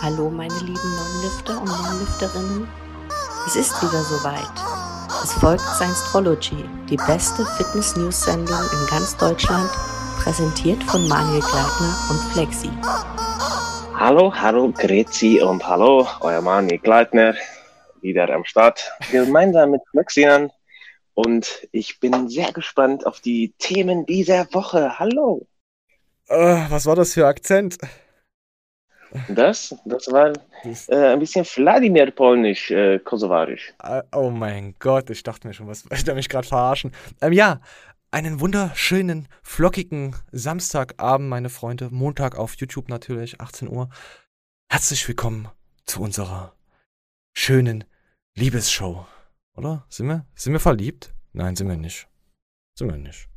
Hallo meine lieben Non-Lifter und Non-Lifterinnen. Es ist wieder soweit. Es folgt Science-Trology, die beste Fitness-News-Sendung in ganz Deutschland, präsentiert von Manuel Gleitner und Flexi. Hallo, hallo, Grezi und hallo, euer Manuel Gleitner, wieder am Start, gemeinsam mit Flexian. Und ich bin sehr gespannt auf die Themen dieser Woche. Hallo. Uh, was war das für Akzent? Das, das war äh, ein bisschen Wladimir polnisch, äh, kosovarisch. Uh, oh mein Gott, ich dachte mir schon, was will der mich gerade verarschen? Ähm, ja, einen wunderschönen, flockigen Samstagabend, meine Freunde. Montag auf YouTube natürlich, 18 Uhr. Herzlich willkommen zu unserer schönen Liebesshow. Oder? Sind wir? Sind wir verliebt? Nein, sind wir nicht. Sind wir nicht.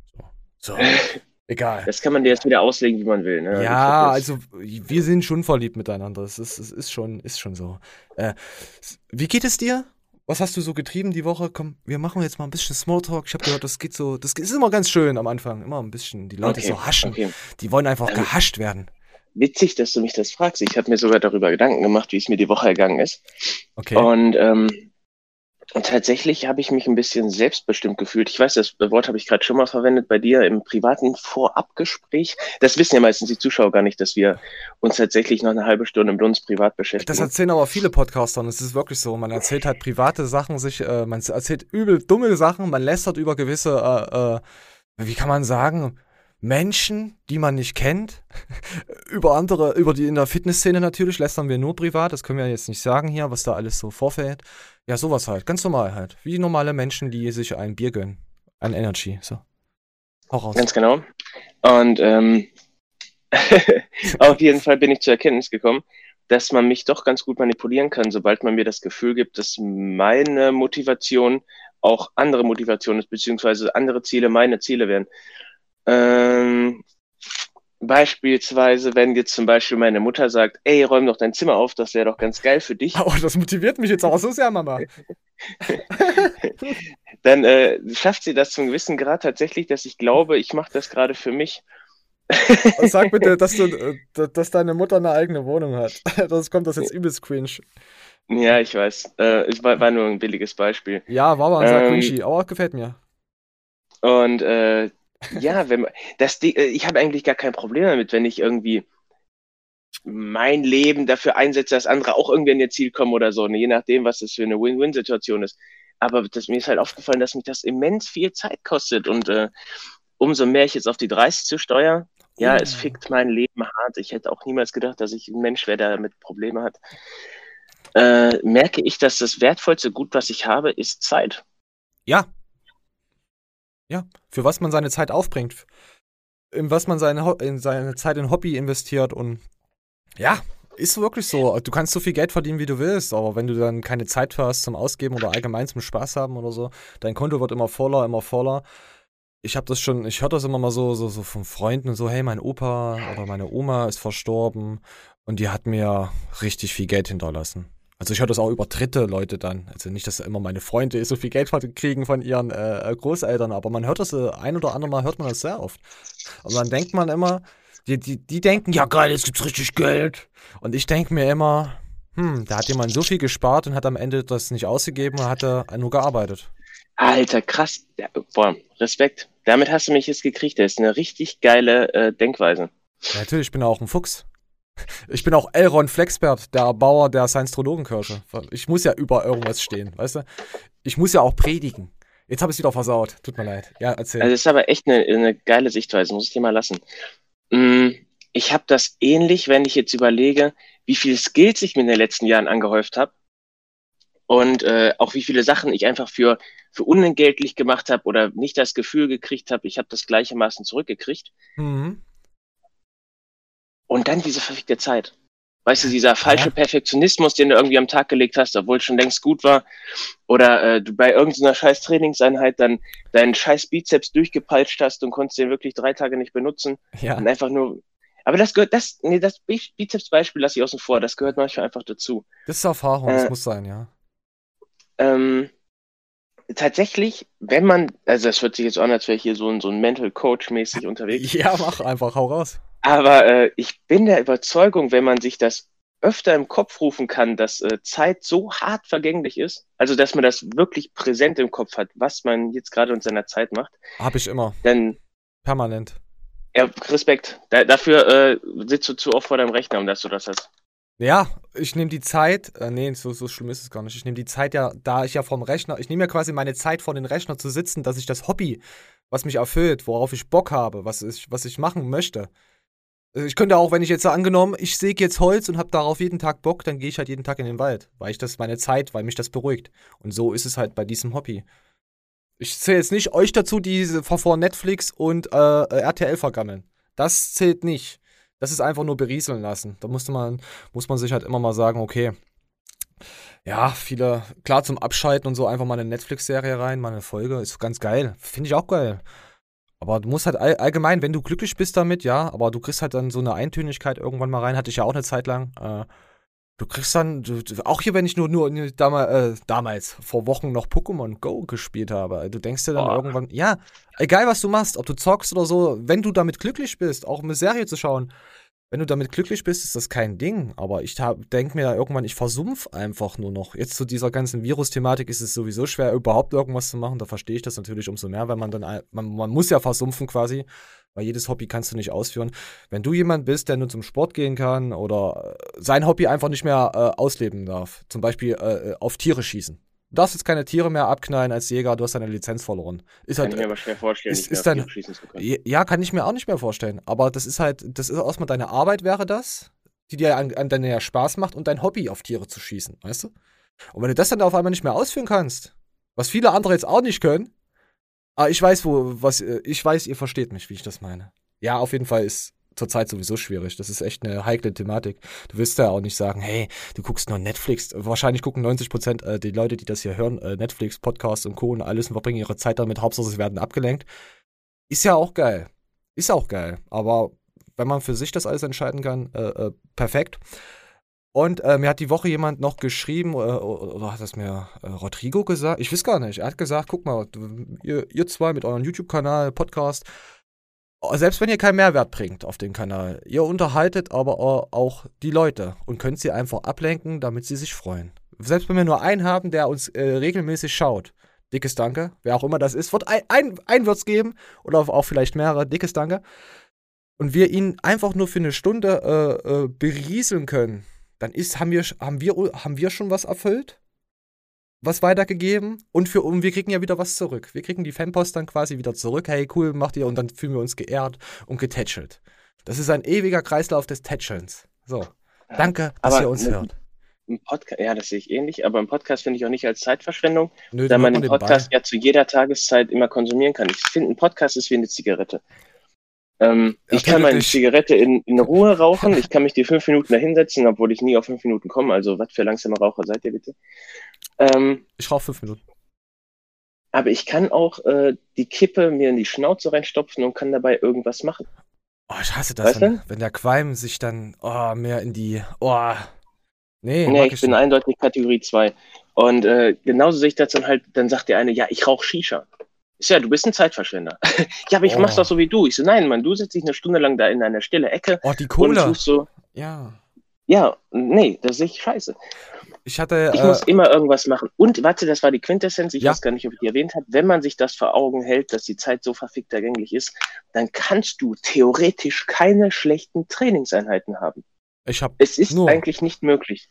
So. so. Egal. Das kann man dir jetzt wieder auslegen, wie man will. Ne? Ja, also wir sind schon verliebt miteinander. Es ist, es ist, schon, ist schon so. Äh, wie geht es dir? Was hast du so getrieben die Woche? Komm, wir machen jetzt mal ein bisschen Smalltalk. Ich habe gehört, das geht so, das ist immer ganz schön am Anfang. Immer ein bisschen, die Leute okay, so haschen. Okay. Die wollen einfach ähm, gehascht werden. Witzig, dass du mich das fragst. Ich habe mir sogar darüber Gedanken gemacht, wie es mir die Woche ergangen ist. Okay. Und ähm, und tatsächlich habe ich mich ein bisschen selbstbestimmt gefühlt. Ich weiß, das Wort habe ich gerade schon mal verwendet bei dir im privaten Vorabgespräch. Das wissen ja meistens die Zuschauer gar nicht, dass wir uns tatsächlich noch eine halbe Stunde mit uns privat beschäftigen. Das erzählen aber viele Podcaster und es ist wirklich so. Man erzählt halt private Sachen, sich, äh, man erzählt übel dumme Sachen, man lästert über gewisse, äh, äh, wie kann man sagen, Menschen, die man nicht kennt. über andere, über die in der Fitnessszene natürlich lästern wir nur privat. Das können wir jetzt nicht sagen hier, was da alles so vorfällt. Ja, sowas halt. Ganz normal halt. Wie normale Menschen, die sich ein Bier gönnen. Ein Energy. So. Hau raus. Ganz genau. Und ähm, auf jeden Fall bin ich zur Erkenntnis gekommen, dass man mich doch ganz gut manipulieren kann, sobald man mir das Gefühl gibt, dass meine Motivation auch andere Motivation ist, beziehungsweise andere Ziele meine Ziele wären. Ähm, Beispielsweise, wenn jetzt zum Beispiel meine Mutter sagt, ey, räum doch dein Zimmer auf, das wäre doch ganz geil für dich. Oh, das motiviert mich jetzt auch so sehr, Mama. Dann äh, schafft sie das zum gewissen Grad tatsächlich, dass ich glaube, ich mache das gerade für mich. Sag bitte, dass, du, äh, dass deine Mutter eine eigene Wohnung hat. Das kommt das jetzt übelst cringe. Ja, ich weiß. Äh, es war, war, nur ein billiges Beispiel. Ja, war aber sehr ähm, cringy, aber gefällt mir. Und äh, ja, wenn man, das, äh, ich habe eigentlich gar kein Problem damit, wenn ich irgendwie mein Leben dafür einsetze, dass andere auch irgendwie an ihr Ziel kommen oder so, ne? je nachdem, was das für eine Win-Win-Situation ist. Aber das, mir ist halt aufgefallen, dass mich das immens viel Zeit kostet und äh, umso mehr ich jetzt auf die 30 zu steuere, ja, es fickt mein Leben hart. Ich hätte auch niemals gedacht, dass ich ein Mensch wäre, der damit Probleme hat. Äh, merke ich, dass das wertvollste Gut, was ich habe, ist Zeit. Ja, ja, für was man seine Zeit aufbringt, in was man seine, in seine Zeit in Hobby investiert und ja, ist wirklich so. Du kannst so viel Geld verdienen, wie du willst, aber wenn du dann keine Zeit für hast zum Ausgeben oder allgemein zum Spaß haben oder so, dein Konto wird immer voller, immer voller. Ich habe das schon, ich höre das immer mal so, so, so von Freunden und so, hey, mein Opa oder meine Oma ist verstorben und die hat mir richtig viel Geld hinterlassen. Also ich höre das auch über dritte Leute dann. Also nicht, dass immer meine Freunde so viel Geld kriegen von ihren äh, äh, Großeltern, aber man hört das äh, ein oder andere Mal, hört man das sehr oft. Und dann denkt man immer, die, die, die denken, ja geil, jetzt gibt's richtig Geld. Und ich denke mir immer, hm, da hat jemand so viel gespart und hat am Ende das nicht ausgegeben und hat nur gearbeitet. Alter, krass. Ja, boah, Respekt. Damit hast du mich jetzt gekriegt. Das ist eine richtig geile äh, Denkweise. Ja, natürlich, ich bin auch ein Fuchs. Ich bin auch Elron Flexbert, der Bauer der Science-Trodogenkirche. Ich muss ja über irgendwas stehen, weißt du? Ich muss ja auch predigen. Jetzt habe ich es wieder versaut. Tut mir leid. Ja, erzähl. Also, das ist aber echt eine, eine geile Sichtweise, muss ich dir mal lassen. Mm, ich habe das ähnlich, wenn ich jetzt überlege, wie viele Skills ich mir in den letzten Jahren angehäuft habe und äh, auch wie viele Sachen ich einfach für, für unentgeltlich gemacht habe oder nicht das Gefühl gekriegt habe, ich habe das gleichermaßen zurückgekriegt. Mhm. Und dann diese verfickte Zeit. Weißt du, dieser falsche Perfektionismus, den du irgendwie am Tag gelegt hast, obwohl es schon längst gut war. Oder äh, du bei irgendeiner scheiß Trainingseinheit dann deinen scheiß Bizeps durchgepeitscht hast und konntest den wirklich drei Tage nicht benutzen. Ja. Und einfach nur. Aber das gehört, das, nee, das Bizeps-Beispiel lasse ich außen vor, das gehört manchmal einfach dazu. Das ist Erfahrung, äh, das muss sein, ja. Ähm, tatsächlich, wenn man, also das hört sich jetzt an, als wäre ich hier so ein, so ein Mental Coach mäßig unterwegs. Ja, mach einfach, hau raus. Aber äh, ich bin der Überzeugung, wenn man sich das öfter im Kopf rufen kann, dass äh, Zeit so hart vergänglich ist, also dass man das wirklich präsent im Kopf hat, was man jetzt gerade in seiner Zeit macht. Habe ich immer. Dann Permanent. Ja, Respekt. Da, dafür äh, sitzt du zu oft vor deinem Rechner, um dass du das hast. Ja, ich nehme die Zeit, äh, nee, so, so schlimm ist es gar nicht. Ich nehme die Zeit ja, da ich ja vom Rechner, ich nehme ja quasi meine Zeit vor den Rechner zu sitzen, dass ich das Hobby, was mich erfüllt, worauf ich Bock habe, was ich, was ich machen möchte. Also ich könnte auch, wenn ich jetzt angenommen, ich säge jetzt Holz und habe darauf jeden Tag Bock, dann gehe ich halt jeden Tag in den Wald, weil ich das meine Zeit, weil mich das beruhigt. Und so ist es halt bei diesem Hobby. Ich zähle jetzt nicht euch dazu, die vor Netflix und äh, RTL vergammeln. Das zählt nicht. Das ist einfach nur berieseln lassen. Da musste man, muss man sich halt immer mal sagen, okay, ja, viele, klar zum Abschalten und so einfach mal eine Netflix-Serie rein, mal eine Folge, ist ganz geil. Finde ich auch geil. Aber du musst halt all, allgemein, wenn du glücklich bist damit, ja, aber du kriegst halt dann so eine Eintönigkeit irgendwann mal rein, hatte ich ja auch eine Zeit lang. Äh, du kriegst dann, du, auch hier, wenn ich nur, nur damals, äh, damals, vor Wochen noch Pokémon Go gespielt habe, du denkst dir dann oh. irgendwann, ja, egal was du machst, ob du zockst oder so, wenn du damit glücklich bist, auch eine Serie zu schauen, wenn du damit glücklich bist, ist das kein Ding. Aber ich denke mir irgendwann, ich versumpf einfach nur noch. Jetzt zu dieser ganzen Virus-Thematik ist es sowieso schwer, überhaupt irgendwas zu machen. Da verstehe ich das natürlich umso mehr, weil man dann, man, man muss ja versumpfen quasi, weil jedes Hobby kannst du nicht ausführen. Wenn du jemand bist, der nur zum Sport gehen kann oder sein Hobby einfach nicht mehr äh, ausleben darf, zum Beispiel äh, äh auf Tiere schießen, darfst jetzt keine Tiere mehr abknallen als Jäger, du hast deine Lizenz verloren. Ist kann halt, ich mir aber schwer vorstellen, ist, ist dann, Ja, kann ich mir auch nicht mehr vorstellen. Aber das ist halt, das ist erstmal deine Arbeit, wäre das, die dir an, an deiner Spaß macht und dein Hobby auf Tiere zu schießen, weißt du? Und wenn du das dann auf einmal nicht mehr ausführen kannst, was viele andere jetzt auch nicht können, aber ah, ich weiß, wo, was, äh, ich weiß, ihr versteht mich, wie ich das meine. Ja, auf jeden Fall ist zurzeit sowieso schwierig. Das ist echt eine heikle Thematik. Du wirst ja auch nicht sagen, hey, du guckst nur Netflix. Wahrscheinlich gucken 90 Prozent äh, die Leute, die das hier hören, äh, Netflix, Podcasts und Co. und alles und verbringen ihre Zeit damit. Hauptsache, sie werden abgelenkt. Ist ja auch geil. Ist auch geil. Aber wenn man für sich das alles entscheiden kann, äh, äh perfekt. Und äh, mir hat die Woche jemand noch geschrieben, äh, oder hat das mir Rodrigo gesagt? Ich weiß gar nicht. Er hat gesagt, guck mal, ihr, ihr zwei mit eurem YouTube-Kanal, Podcast, selbst wenn ihr keinen Mehrwert bringt auf den Kanal, ihr unterhaltet aber auch die Leute und könnt sie einfach ablenken, damit sie sich freuen. Selbst wenn wir nur einen haben, der uns äh, regelmäßig schaut, dickes Danke, wer auch immer das ist, wird ein, ein, ein wird's geben oder auch vielleicht mehrere, dickes Danke. Und wir ihn einfach nur für eine Stunde äh, äh, berieseln können, dann ist, haben, wir, haben, wir, haben wir schon was erfüllt was weitergegeben und für und wir kriegen ja wieder was zurück. Wir kriegen die Fanpost dann quasi wieder zurück. Hey, cool, macht ihr und dann fühlen wir uns geehrt und getätschelt. Das ist ein ewiger Kreislauf des Tätschelns. So. Danke, dass ihr uns hört. Im Podcast, ja, das sehe ich ähnlich, aber im Podcast finde ich auch nicht als Zeitverschwendung, Nö, da man den Podcast ja zu jeder Tageszeit immer konsumieren kann. Ich finde, ein Podcast ist wie eine Zigarette. Ähm, ja, ich kann meine Zigarette in, in Ruhe rauchen, ich kann mich die fünf Minuten da hinsetzen, obwohl ich nie auf fünf Minuten komme. Also, was für langsame Raucher seid ihr bitte? Ähm, ich rauche fünf Minuten. Aber ich kann auch äh, die Kippe mir in die Schnauze reinstopfen und kann dabei irgendwas machen. Oh, ich hasse das, wenn, wenn, der Qualm sich dann oh, mehr in die. Oh. Nee, nee ich, ich bin nicht. eindeutig Kategorie 2. Und äh, genauso sehe ich das dann halt, dann sagt der eine, ja, ich rauche Shisha. Ist ja, du bist ein Zeitverschwender. ja, aber ich oh. mach's doch so wie du. Ich so, nein, Mann, du sitzt dich eine Stunde lang da in einer stille Ecke. Oh, die Cola. Und so, ja. Ja, nee, das sehe ich scheiße. Ich hatte. Ich äh, muss immer irgendwas machen. Und warte, das war die Quintessenz, ich ja. weiß gar nicht, ob ich die erwähnt habe. Wenn man sich das vor Augen hält, dass die Zeit so verfickt ergänglich ist, dann kannst du theoretisch keine schlechten Trainingseinheiten haben. Ich hab es ist nur... eigentlich nicht möglich.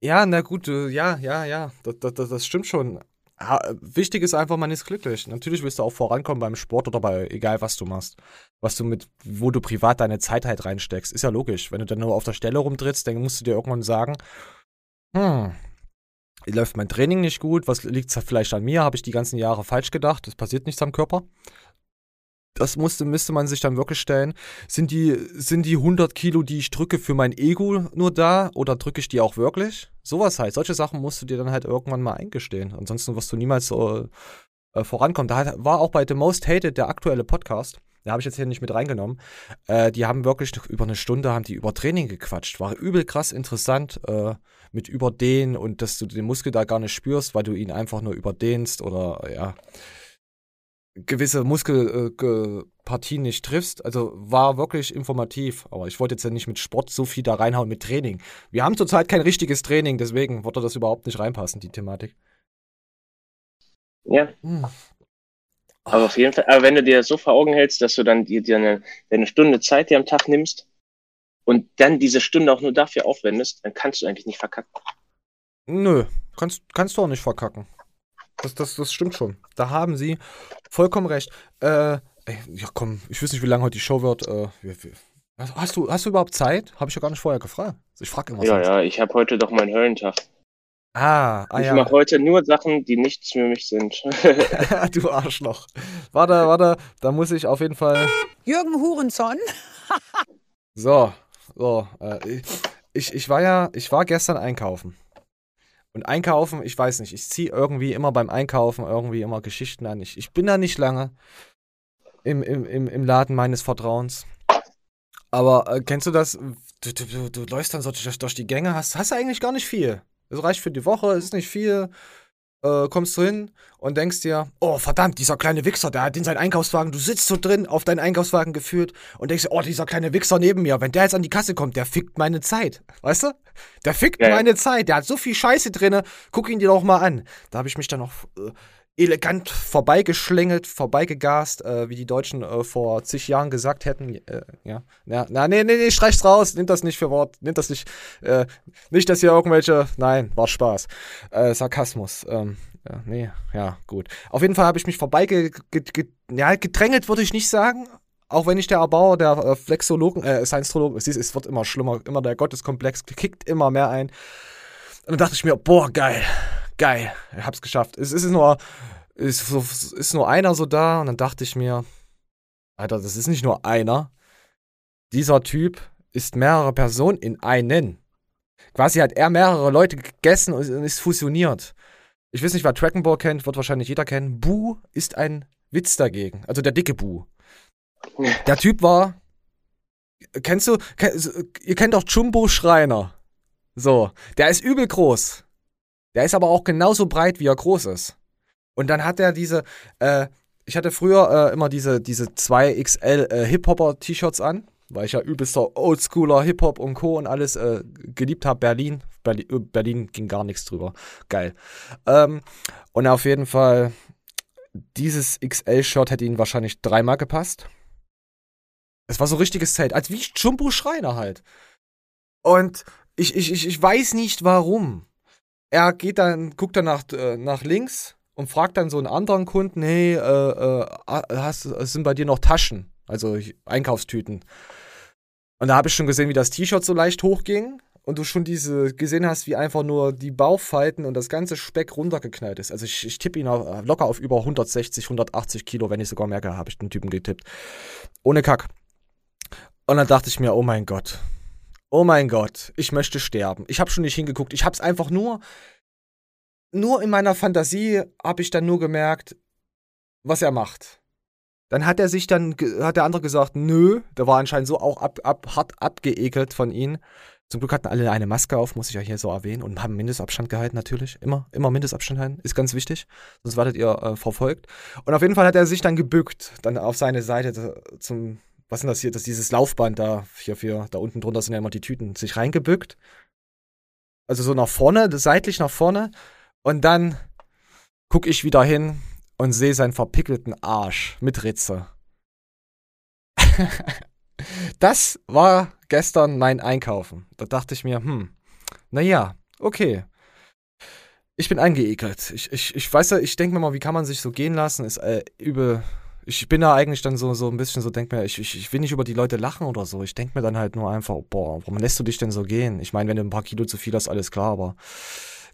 Ja, na gut, ja, ja, ja, das, das, das stimmt schon. Wichtig ist einfach, man ist glücklich. Natürlich willst du auch vorankommen beim Sport oder bei egal was du machst. Was du mit, wo du privat deine Zeit halt reinsteckst. Ist ja logisch. Wenn du dann nur auf der Stelle rumtrittst, dann musst du dir irgendwann sagen, hm, läuft mein Training nicht gut, was liegt vielleicht an mir, habe ich die ganzen Jahre falsch gedacht, es passiert nichts am Körper. Das musste, müsste man sich dann wirklich stellen. Sind die, sind die 100 Kilo, die ich drücke, für mein Ego nur da oder drücke ich die auch wirklich? Sowas halt. Solche Sachen musst du dir dann halt irgendwann mal eingestehen. Ansonsten wirst du niemals so äh, vorankommen. Da war auch bei The Most Hated der aktuelle Podcast. Da habe ich jetzt hier nicht mit reingenommen. Äh, die haben wirklich über eine Stunde haben die über Training gequatscht. War übel krass interessant äh, mit Überdehnen und dass du den Muskel da gar nicht spürst, weil du ihn einfach nur überdehnst oder ja. Gewisse Muskelpartien nicht triffst. Also war wirklich informativ. Aber ich wollte jetzt ja nicht mit Sport so viel da reinhauen mit Training. Wir haben zurzeit kein richtiges Training, deswegen würde das überhaupt nicht reinpassen, die Thematik. Ja. Hm. Aber auf jeden Fall, aber wenn du dir das so vor Augen hältst, dass du dann dir, dir eine, eine Stunde Zeit dir am Tag nimmst und dann diese Stunde auch nur dafür aufwendest, dann kannst du eigentlich nicht verkacken. Nö, kannst, kannst du auch nicht verkacken. Das, das, das stimmt schon. Da haben sie vollkommen recht. Äh, ey, ja komm, ich weiß nicht, wie lange heute die Show wird. Äh, hast, du, hast du überhaupt Zeit? Habe ich ja gar nicht vorher gefragt. Ich frage immer. Ja, sonst. ja, ich habe heute doch meinen Höllentag. Ah, ah ich ja. mache heute nur Sachen, die nichts für mich sind. du Arschloch. Warte, warte, da muss ich auf jeden Fall. Jürgen Hurenson. so, so. Äh, ich, ich war ja, ich war gestern einkaufen. Und einkaufen, ich weiß nicht, ich ziehe irgendwie immer beim Einkaufen irgendwie immer Geschichten an. Ich, ich bin da nicht lange im, im, im, im Laden meines Vertrauens. Aber äh, kennst du das? Du, du, du, läufst dann so durch, durch die Gänge, hast, hast eigentlich gar nicht viel. Es reicht für die Woche, es ist nicht viel äh, kommst du hin und denkst dir, oh verdammt, dieser kleine Wichser, der hat in seinen Einkaufswagen, du sitzt so drin, auf deinen Einkaufswagen geführt und denkst, oh, dieser kleine Wichser neben mir, wenn der jetzt an die Kasse kommt, der fickt meine Zeit. Weißt du? Der fickt ja. meine Zeit, der hat so viel Scheiße drinne, guck ihn dir doch mal an. Da habe ich mich dann noch äh, elegant vorbeigeschlängelt, vorbeigegast, äh, wie die Deutschen äh, vor zig Jahren gesagt hätten. Äh, ja, na, na, nee, nee, nee, streich's raus, nimmt das nicht für Wort, nimmt das nicht, äh, nicht, dass hier irgendwelche, nein, war Spaß. Äh, Sarkasmus, ähm, ja, nee, ja, gut. Auf jeden Fall habe ich mich vorbeigedrangelt, ja, gedrängelt würde ich nicht sagen, auch wenn ich der Erbauer der äh, Flexologen, äh, Science-Trologen, es, es wird immer schlimmer, immer der Gotteskomplex kickt immer mehr ein. Und dann dachte ich mir, boah, geil, geil, ich hab's geschafft. Es ist nur, ist, ist nur einer so da und dann dachte ich mir, Alter, das ist nicht nur einer. Dieser Typ ist mehrere Personen in einen. Quasi hat er mehrere Leute gegessen und ist fusioniert. Ich weiß nicht, wer Dragon Ball kennt, wird wahrscheinlich jeder kennen. Bu ist ein Witz dagegen. Also der dicke Bu. Der Typ war. Kennst du. Ihr kennt doch Jumbo Schreiner. So. Der ist übel groß. Der ist aber auch genauso breit, wie er groß ist. Und dann hat er diese, äh, ich hatte früher äh, immer diese, diese 2XL äh, Hip-Hopper-T-Shirts an, weil ich ja übelster Oldschooler Hip-Hop und Co. und alles äh, geliebt habe. Berlin. Berlin. Äh, Berlin ging gar nichts drüber. Geil. Ähm, und auf jeden Fall, dieses XL-Shirt hätte ihnen wahrscheinlich dreimal gepasst. Es war so richtiges Zelt, als wie Jumbo Schreiner halt. Und ich, ich, ich, ich weiß nicht warum er geht dann, guckt dann nach, äh, nach links und fragt dann so einen anderen Kunden, hey, äh, äh, hast, sind bei dir noch Taschen? Also Einkaufstüten. Und da habe ich schon gesehen, wie das T-Shirt so leicht hochging und du schon diese gesehen hast, wie einfach nur die Bauchfalten und das ganze Speck runtergeknallt ist. Also ich, ich tippe ihn auf, locker auf über 160, 180 Kilo, wenn ich sogar merke, habe ich den Typen getippt. Ohne Kack. Und dann dachte ich mir, oh mein Gott, oh mein Gott, ich möchte sterben. Ich habe schon nicht hingeguckt. Ich habe es einfach nur, nur in meiner Fantasie habe ich dann nur gemerkt, was er macht. Dann hat er sich dann, hat der andere gesagt, nö, der war anscheinend so auch ab, ab, hart abgeekelt von ihm. Zum Glück hatten alle eine Maske auf, muss ich ja hier so erwähnen, und haben Mindestabstand gehalten natürlich. Immer, immer Mindestabstand halten, ist ganz wichtig. Sonst werdet ihr äh, verfolgt. Und auf jeden Fall hat er sich dann gebückt, dann auf seine Seite zum, was ist das hier, das ist dieses Laufband da, hier für, da unten drunter sind ja immer die Tüten, sich reingebückt. Also so nach vorne, seitlich nach vorne. Und dann gucke ich wieder hin und sehe seinen verpickelten Arsch mit Ritze. das war gestern mein Einkaufen. Da dachte ich mir, hm, naja, okay. Ich bin eingeekelt. Ich, ich, ich weiß ja, ich denke mir mal, wie kann man sich so gehen lassen? Ist äh, übel ich bin da eigentlich dann so, so ein bisschen so, denk mir, ich, ich, ich will nicht über die Leute lachen oder so. Ich denk mir dann halt nur einfach, boah, warum lässt du dich denn so gehen? Ich meine, wenn du ein paar Kilo zu viel hast, alles klar, aber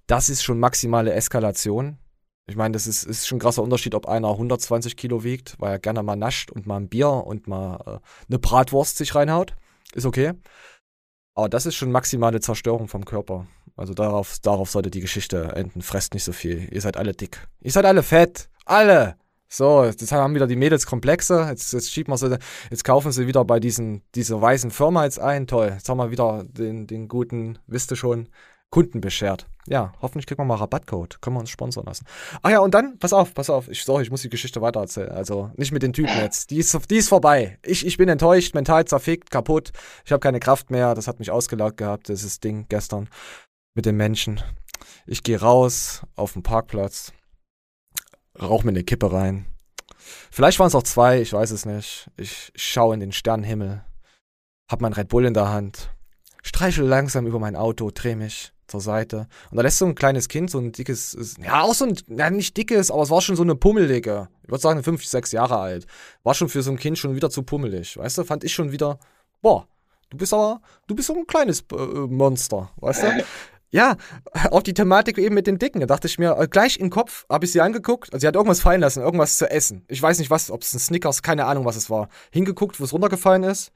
das ist schon maximale Eskalation. Ich meine, das ist, ist schon ein krasser Unterschied, ob einer 120 Kilo wiegt, weil er gerne mal nascht und mal ein Bier und mal äh, eine Bratwurst sich reinhaut. Ist okay. Aber das ist schon maximale Zerstörung vom Körper. Also darauf, darauf sollte die Geschichte enden. Fresst nicht so viel. Ihr seid alle dick. Ihr seid alle fett. Alle. So, jetzt haben wieder die Mädels Komplexe. Jetzt, jetzt schieben wir sie, jetzt kaufen sie wieder bei diesen, dieser weißen Firma jetzt ein. Toll. Jetzt haben wir wieder den, den guten, wisst ihr schon, Kunden beschert. Ja, hoffentlich kriegen wir mal Rabattcode. Können wir uns sponsern lassen. Ach ja, und dann, pass auf, pass auf. Ich, sorry, ich muss die Geschichte weitererzählen. Also nicht mit den Typen jetzt. Die ist, die ist vorbei. Ich, ich bin enttäuscht, mental zerfickt, kaputt. Ich habe keine Kraft mehr. Das hat mich ausgelaugt gehabt, dieses Ding gestern mit den Menschen. Ich gehe raus auf den Parkplatz, rauche mir eine Kippe rein. Vielleicht waren es auch zwei, ich weiß es nicht. Ich schaue in den Sternenhimmel, hab mein Red Bull in der Hand, streichel langsam über mein Auto, dreh mich zur Seite. Und da lässt so ein kleines Kind, so ein dickes, ja, auch so ein, ja, nicht dickes, aber es war schon so eine pummelige. Ich würde sagen, fünf, sechs Jahre alt. War schon für so ein Kind schon wieder zu pummelig. Weißt du, fand ich schon wieder, boah, du bist aber, du bist so ein kleines äh, Monster, weißt du? Ja, auch die Thematik eben mit den Dicken. Da dachte ich mir, äh, gleich im Kopf habe ich sie angeguckt. Also sie hat irgendwas fallen lassen, irgendwas zu essen. Ich weiß nicht was, ob es ein Snickers, keine Ahnung, was es war. Hingeguckt, wo es runtergefallen ist.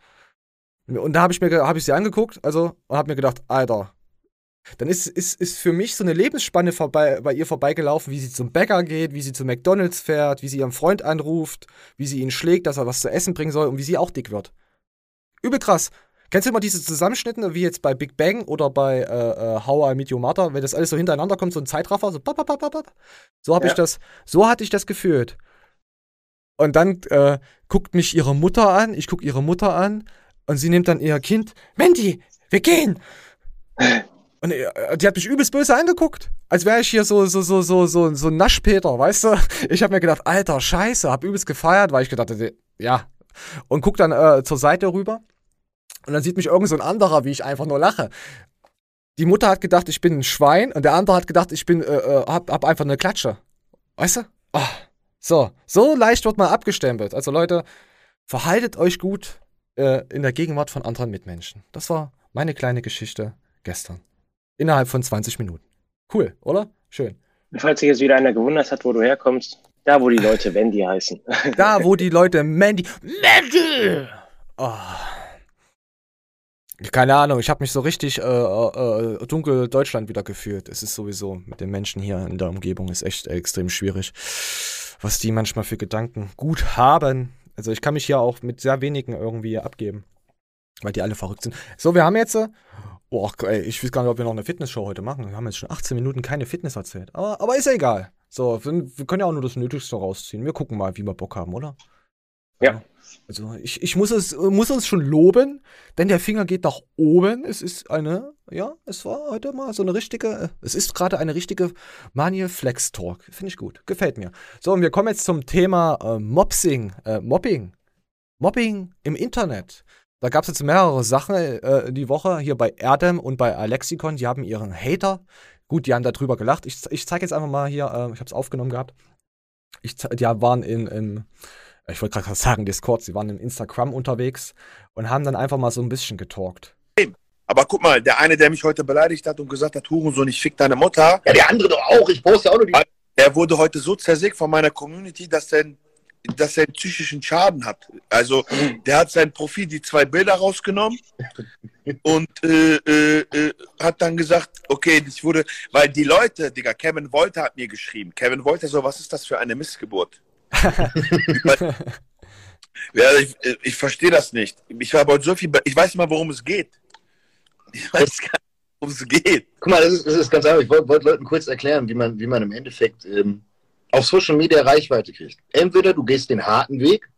Und da habe ich mir, habe ich sie angeguckt, also, und habe mir gedacht, Alter, dann ist, ist, ist für mich so eine Lebensspanne vorbei, bei ihr vorbeigelaufen, wie sie zum Bäcker geht, wie sie zu McDonalds fährt, wie sie ihren Freund anruft, wie sie ihn schlägt, dass er was zu essen bringen soll und wie sie auch dick wird. Übel krass. Kennst du immer diese Zusammenschnitte, wie jetzt bei Big Bang oder bei äh, äh, How I Meet Your Mother, wenn das alles so hintereinander kommt, so ein Zeitraffer, so bap, bap, bap, bap. So habe ja. ich das, so hatte ich das gefühlt. Und dann äh, guckt mich ihre Mutter an, ich gucke ihre Mutter an und sie nimmt dann ihr Kind, Mandy, wir gehen. Und äh, die hat mich übelst böse angeguckt. Als wäre ich hier so, so, so, so, so, so ein Naschpeter, weißt du? Ich habe mir gedacht, alter Scheiße, hab übelst gefeiert, weil ich gedacht hatte, ja. Und guck dann äh, zur Seite rüber. Und dann sieht mich irgend so ein anderer, wie ich einfach nur lache. Die Mutter hat gedacht, ich bin ein Schwein und der andere hat gedacht, ich bin, äh, äh hab, hab einfach eine Klatsche. Weißt du? Oh. So, so leicht wird man abgestempelt. Also Leute, verhaltet euch gut äh, in der Gegenwart von anderen Mitmenschen. Das war meine kleine Geschichte gestern. Innerhalb von 20 Minuten. Cool, oder? Schön. Falls sich jetzt wieder einer gewundert hat, wo du herkommst, da wo die Leute Wendy heißen. Da wo die Leute Mandy. Mandy! Oh. Keine Ahnung, ich habe mich so richtig äh, äh, äh, dunkel Deutschland wieder gefühlt. Es ist sowieso mit den Menschen hier in der Umgebung ist echt extrem schwierig, was die manchmal für Gedanken gut haben. Also ich kann mich hier auch mit sehr wenigen irgendwie abgeben, weil die alle verrückt sind. So, wir haben jetzt, äh, oh, ey, ich weiß gar nicht, ob wir noch eine Fitnessshow heute machen. Wir haben jetzt schon 18 Minuten keine Fitness erzählt. Aber, aber ist ja egal. So, wir, wir können ja auch nur das Nötigste rausziehen. Wir gucken mal, wie wir Bock haben, oder? Ja. Also ich, ich muss es muss uns schon loben, denn der Finger geht nach oben. Es ist eine, ja, es war heute mal so eine richtige, es ist gerade eine richtige Manie Flex Talk. Finde ich gut, gefällt mir. So, und wir kommen jetzt zum Thema äh, Mopsing, äh, Mobbing. Mobbing im Internet. Da gab es jetzt mehrere Sachen äh, die Woche hier bei Erdem und bei Alexikon. Die haben ihren Hater. Gut, die haben darüber gelacht. Ich, ich zeige jetzt einfach mal hier, äh, ich habe es aufgenommen gehabt. Ich, die waren in, in ich wollte gerade sagen Discord, sie waren im Instagram unterwegs und haben dann einfach mal so ein bisschen getalkt. Aber guck mal, der eine, der mich heute beleidigt hat und gesagt hat, Hurensohn, ich fick deine Mutter. Ja, der andere doch auch. Ich poste auch nur die. Er wurde heute so zersägt von meiner Community, dass er, dass er einen psychischen Schaden hat. Also, der hat sein Profil, die zwei Bilder rausgenommen und äh, äh, äh, hat dann gesagt, okay, ich wurde, weil die Leute, Digga, Kevin Wolter hat mir geschrieben. Kevin Wolter so, was ist das für eine Missgeburt? Ja, ich, ich verstehe das nicht. Ich habe heute so viel, ich weiß nicht mal, worum es geht. Ich weiß gar nicht, worum es geht. Guck mal, das ist, das ist ganz einfach. Ich wollte wollt Leuten kurz erklären, wie man, wie man im Endeffekt ähm, auf Social Media Reichweite kriegt. Entweder du gehst den harten Weg,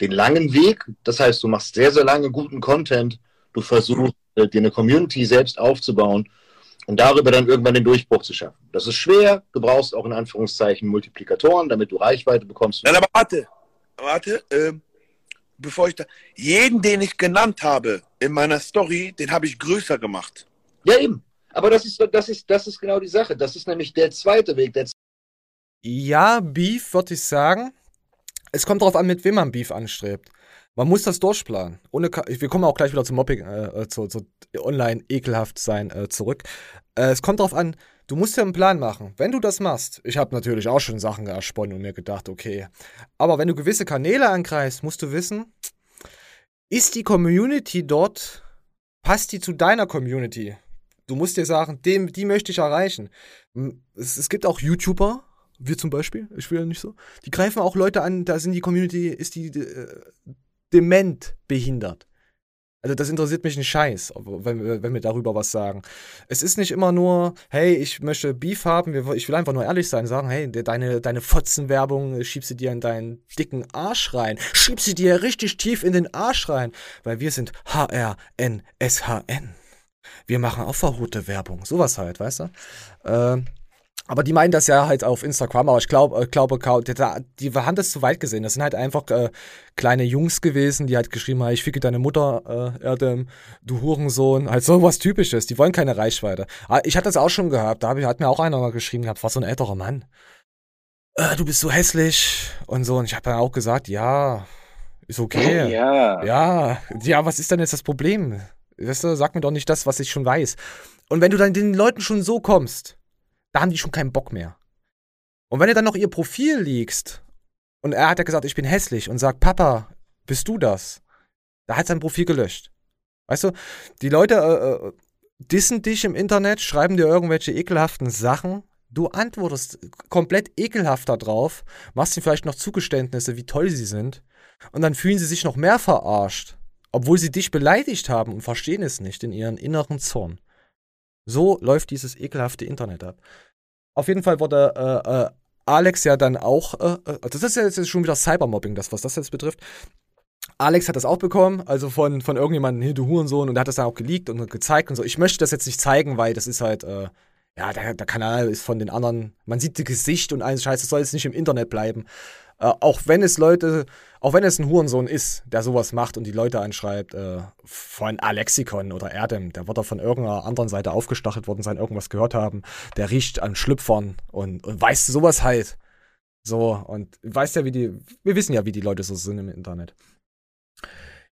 den langen Weg, das heißt, du machst sehr, sehr lange guten Content, du versuchst, äh, dir eine Community selbst aufzubauen und darüber dann irgendwann den Durchbruch zu schaffen. Das ist schwer. Du brauchst auch in Anführungszeichen Multiplikatoren, damit du Reichweite bekommst. Nein, aber warte, warte, ähm, bevor ich da, jeden, den ich genannt habe in meiner Story, den habe ich größer gemacht. Ja, eben. Aber das ist, das ist, das ist genau die Sache. Das ist nämlich der zweite Weg. Der ja, Beef, würde ich sagen. Es kommt darauf an, mit wem man Beef anstrebt. Man muss das durchplanen. Ohne wir kommen auch gleich wieder zum Mobbing, äh, äh, zu, zu online ekelhaft sein äh, zurück. Äh, es kommt darauf an, du musst dir einen Plan machen. Wenn du das machst, ich habe natürlich auch schon Sachen ersponnen und mir gedacht, okay. Aber wenn du gewisse Kanäle angreifst, musst du wissen, ist die Community dort, passt die zu deiner Community? Du musst dir sagen, dem, die möchte ich erreichen. Es, es gibt auch YouTuber, wir zum Beispiel, ich will ja nicht so, die greifen auch Leute an, da sind die Community, ist die äh, dement behindert. Also das interessiert mich ein Scheiß, wenn, wir- wenn wir darüber was sagen. Es ist nicht immer nur, hey, ich möchte Beef haben, ich will einfach nur ehrlich sein, sagen, hey, de- deine, deine Fotzenwerbung, schieb sie dir in deinen dicken Arsch rein. Schieb sie dir richtig tief in den Arsch rein, weil wir sind HRNSHN. Wir machen auch verrote Werbung, sowas halt, weißt du? Ähm, aber die meinen das ja halt auf Instagram, aber ich glaube, äh, glaube, kau- die, haben das zu weit gesehen. Das sind halt einfach äh, kleine Jungs gewesen, die halt geschrieben haben, ich ficke deine Mutter, äh, Erdem, du Hurensohn. Halt so was Typisches. Die wollen keine Reichweite. Aber ich hatte das auch schon gehabt. Da hat mir auch einer mal geschrieben gehabt, war so ein älterer Mann. Äh, du bist so hässlich und so. Und ich habe dann auch gesagt, ja, ist okay. Ja. Ja, ja, was ist denn jetzt das Problem? Weißt du, sag mir doch nicht das, was ich schon weiß. Und wenn du dann den Leuten schon so kommst, da haben die schon keinen Bock mehr. Und wenn du dann noch ihr Profil liegst und er hat ja gesagt, ich bin hässlich und sagt, Papa, bist du das? Da hat sein Profil gelöscht. Weißt du, die Leute äh, äh, dissen dich im Internet, schreiben dir irgendwelche ekelhaften Sachen. Du antwortest komplett ekelhaft da drauf, machst ihnen vielleicht noch Zugeständnisse, wie toll sie sind. Und dann fühlen sie sich noch mehr verarscht, obwohl sie dich beleidigt haben und verstehen es nicht in ihren inneren Zorn. So läuft dieses ekelhafte Internet ab. Auf jeden Fall wurde äh, äh, Alex ja dann auch, äh, äh, das ist ja jetzt schon wieder Cybermobbing, das, was das jetzt betrifft. Alex hat das auch bekommen, also von, von irgendjemandem, hey, du Hurensohn, und der hat das dann auch geleakt und gezeigt und so. Ich möchte das jetzt nicht zeigen, weil das ist halt, äh, ja, der, der Kanal ist von den anderen, man sieht das Gesicht und alles Scheiß, das soll jetzt nicht im Internet bleiben. Äh, auch wenn es Leute, auch wenn es ein Hurensohn ist, der sowas macht und die Leute anschreibt, äh, von Alexikon oder Erdem, der wird da von irgendeiner anderen Seite aufgestachelt worden sein, irgendwas gehört haben, der riecht an Schlüpfern und, und weiß sowas halt. So, und weiß ja, wie die, wir wissen ja, wie die Leute so sind im Internet.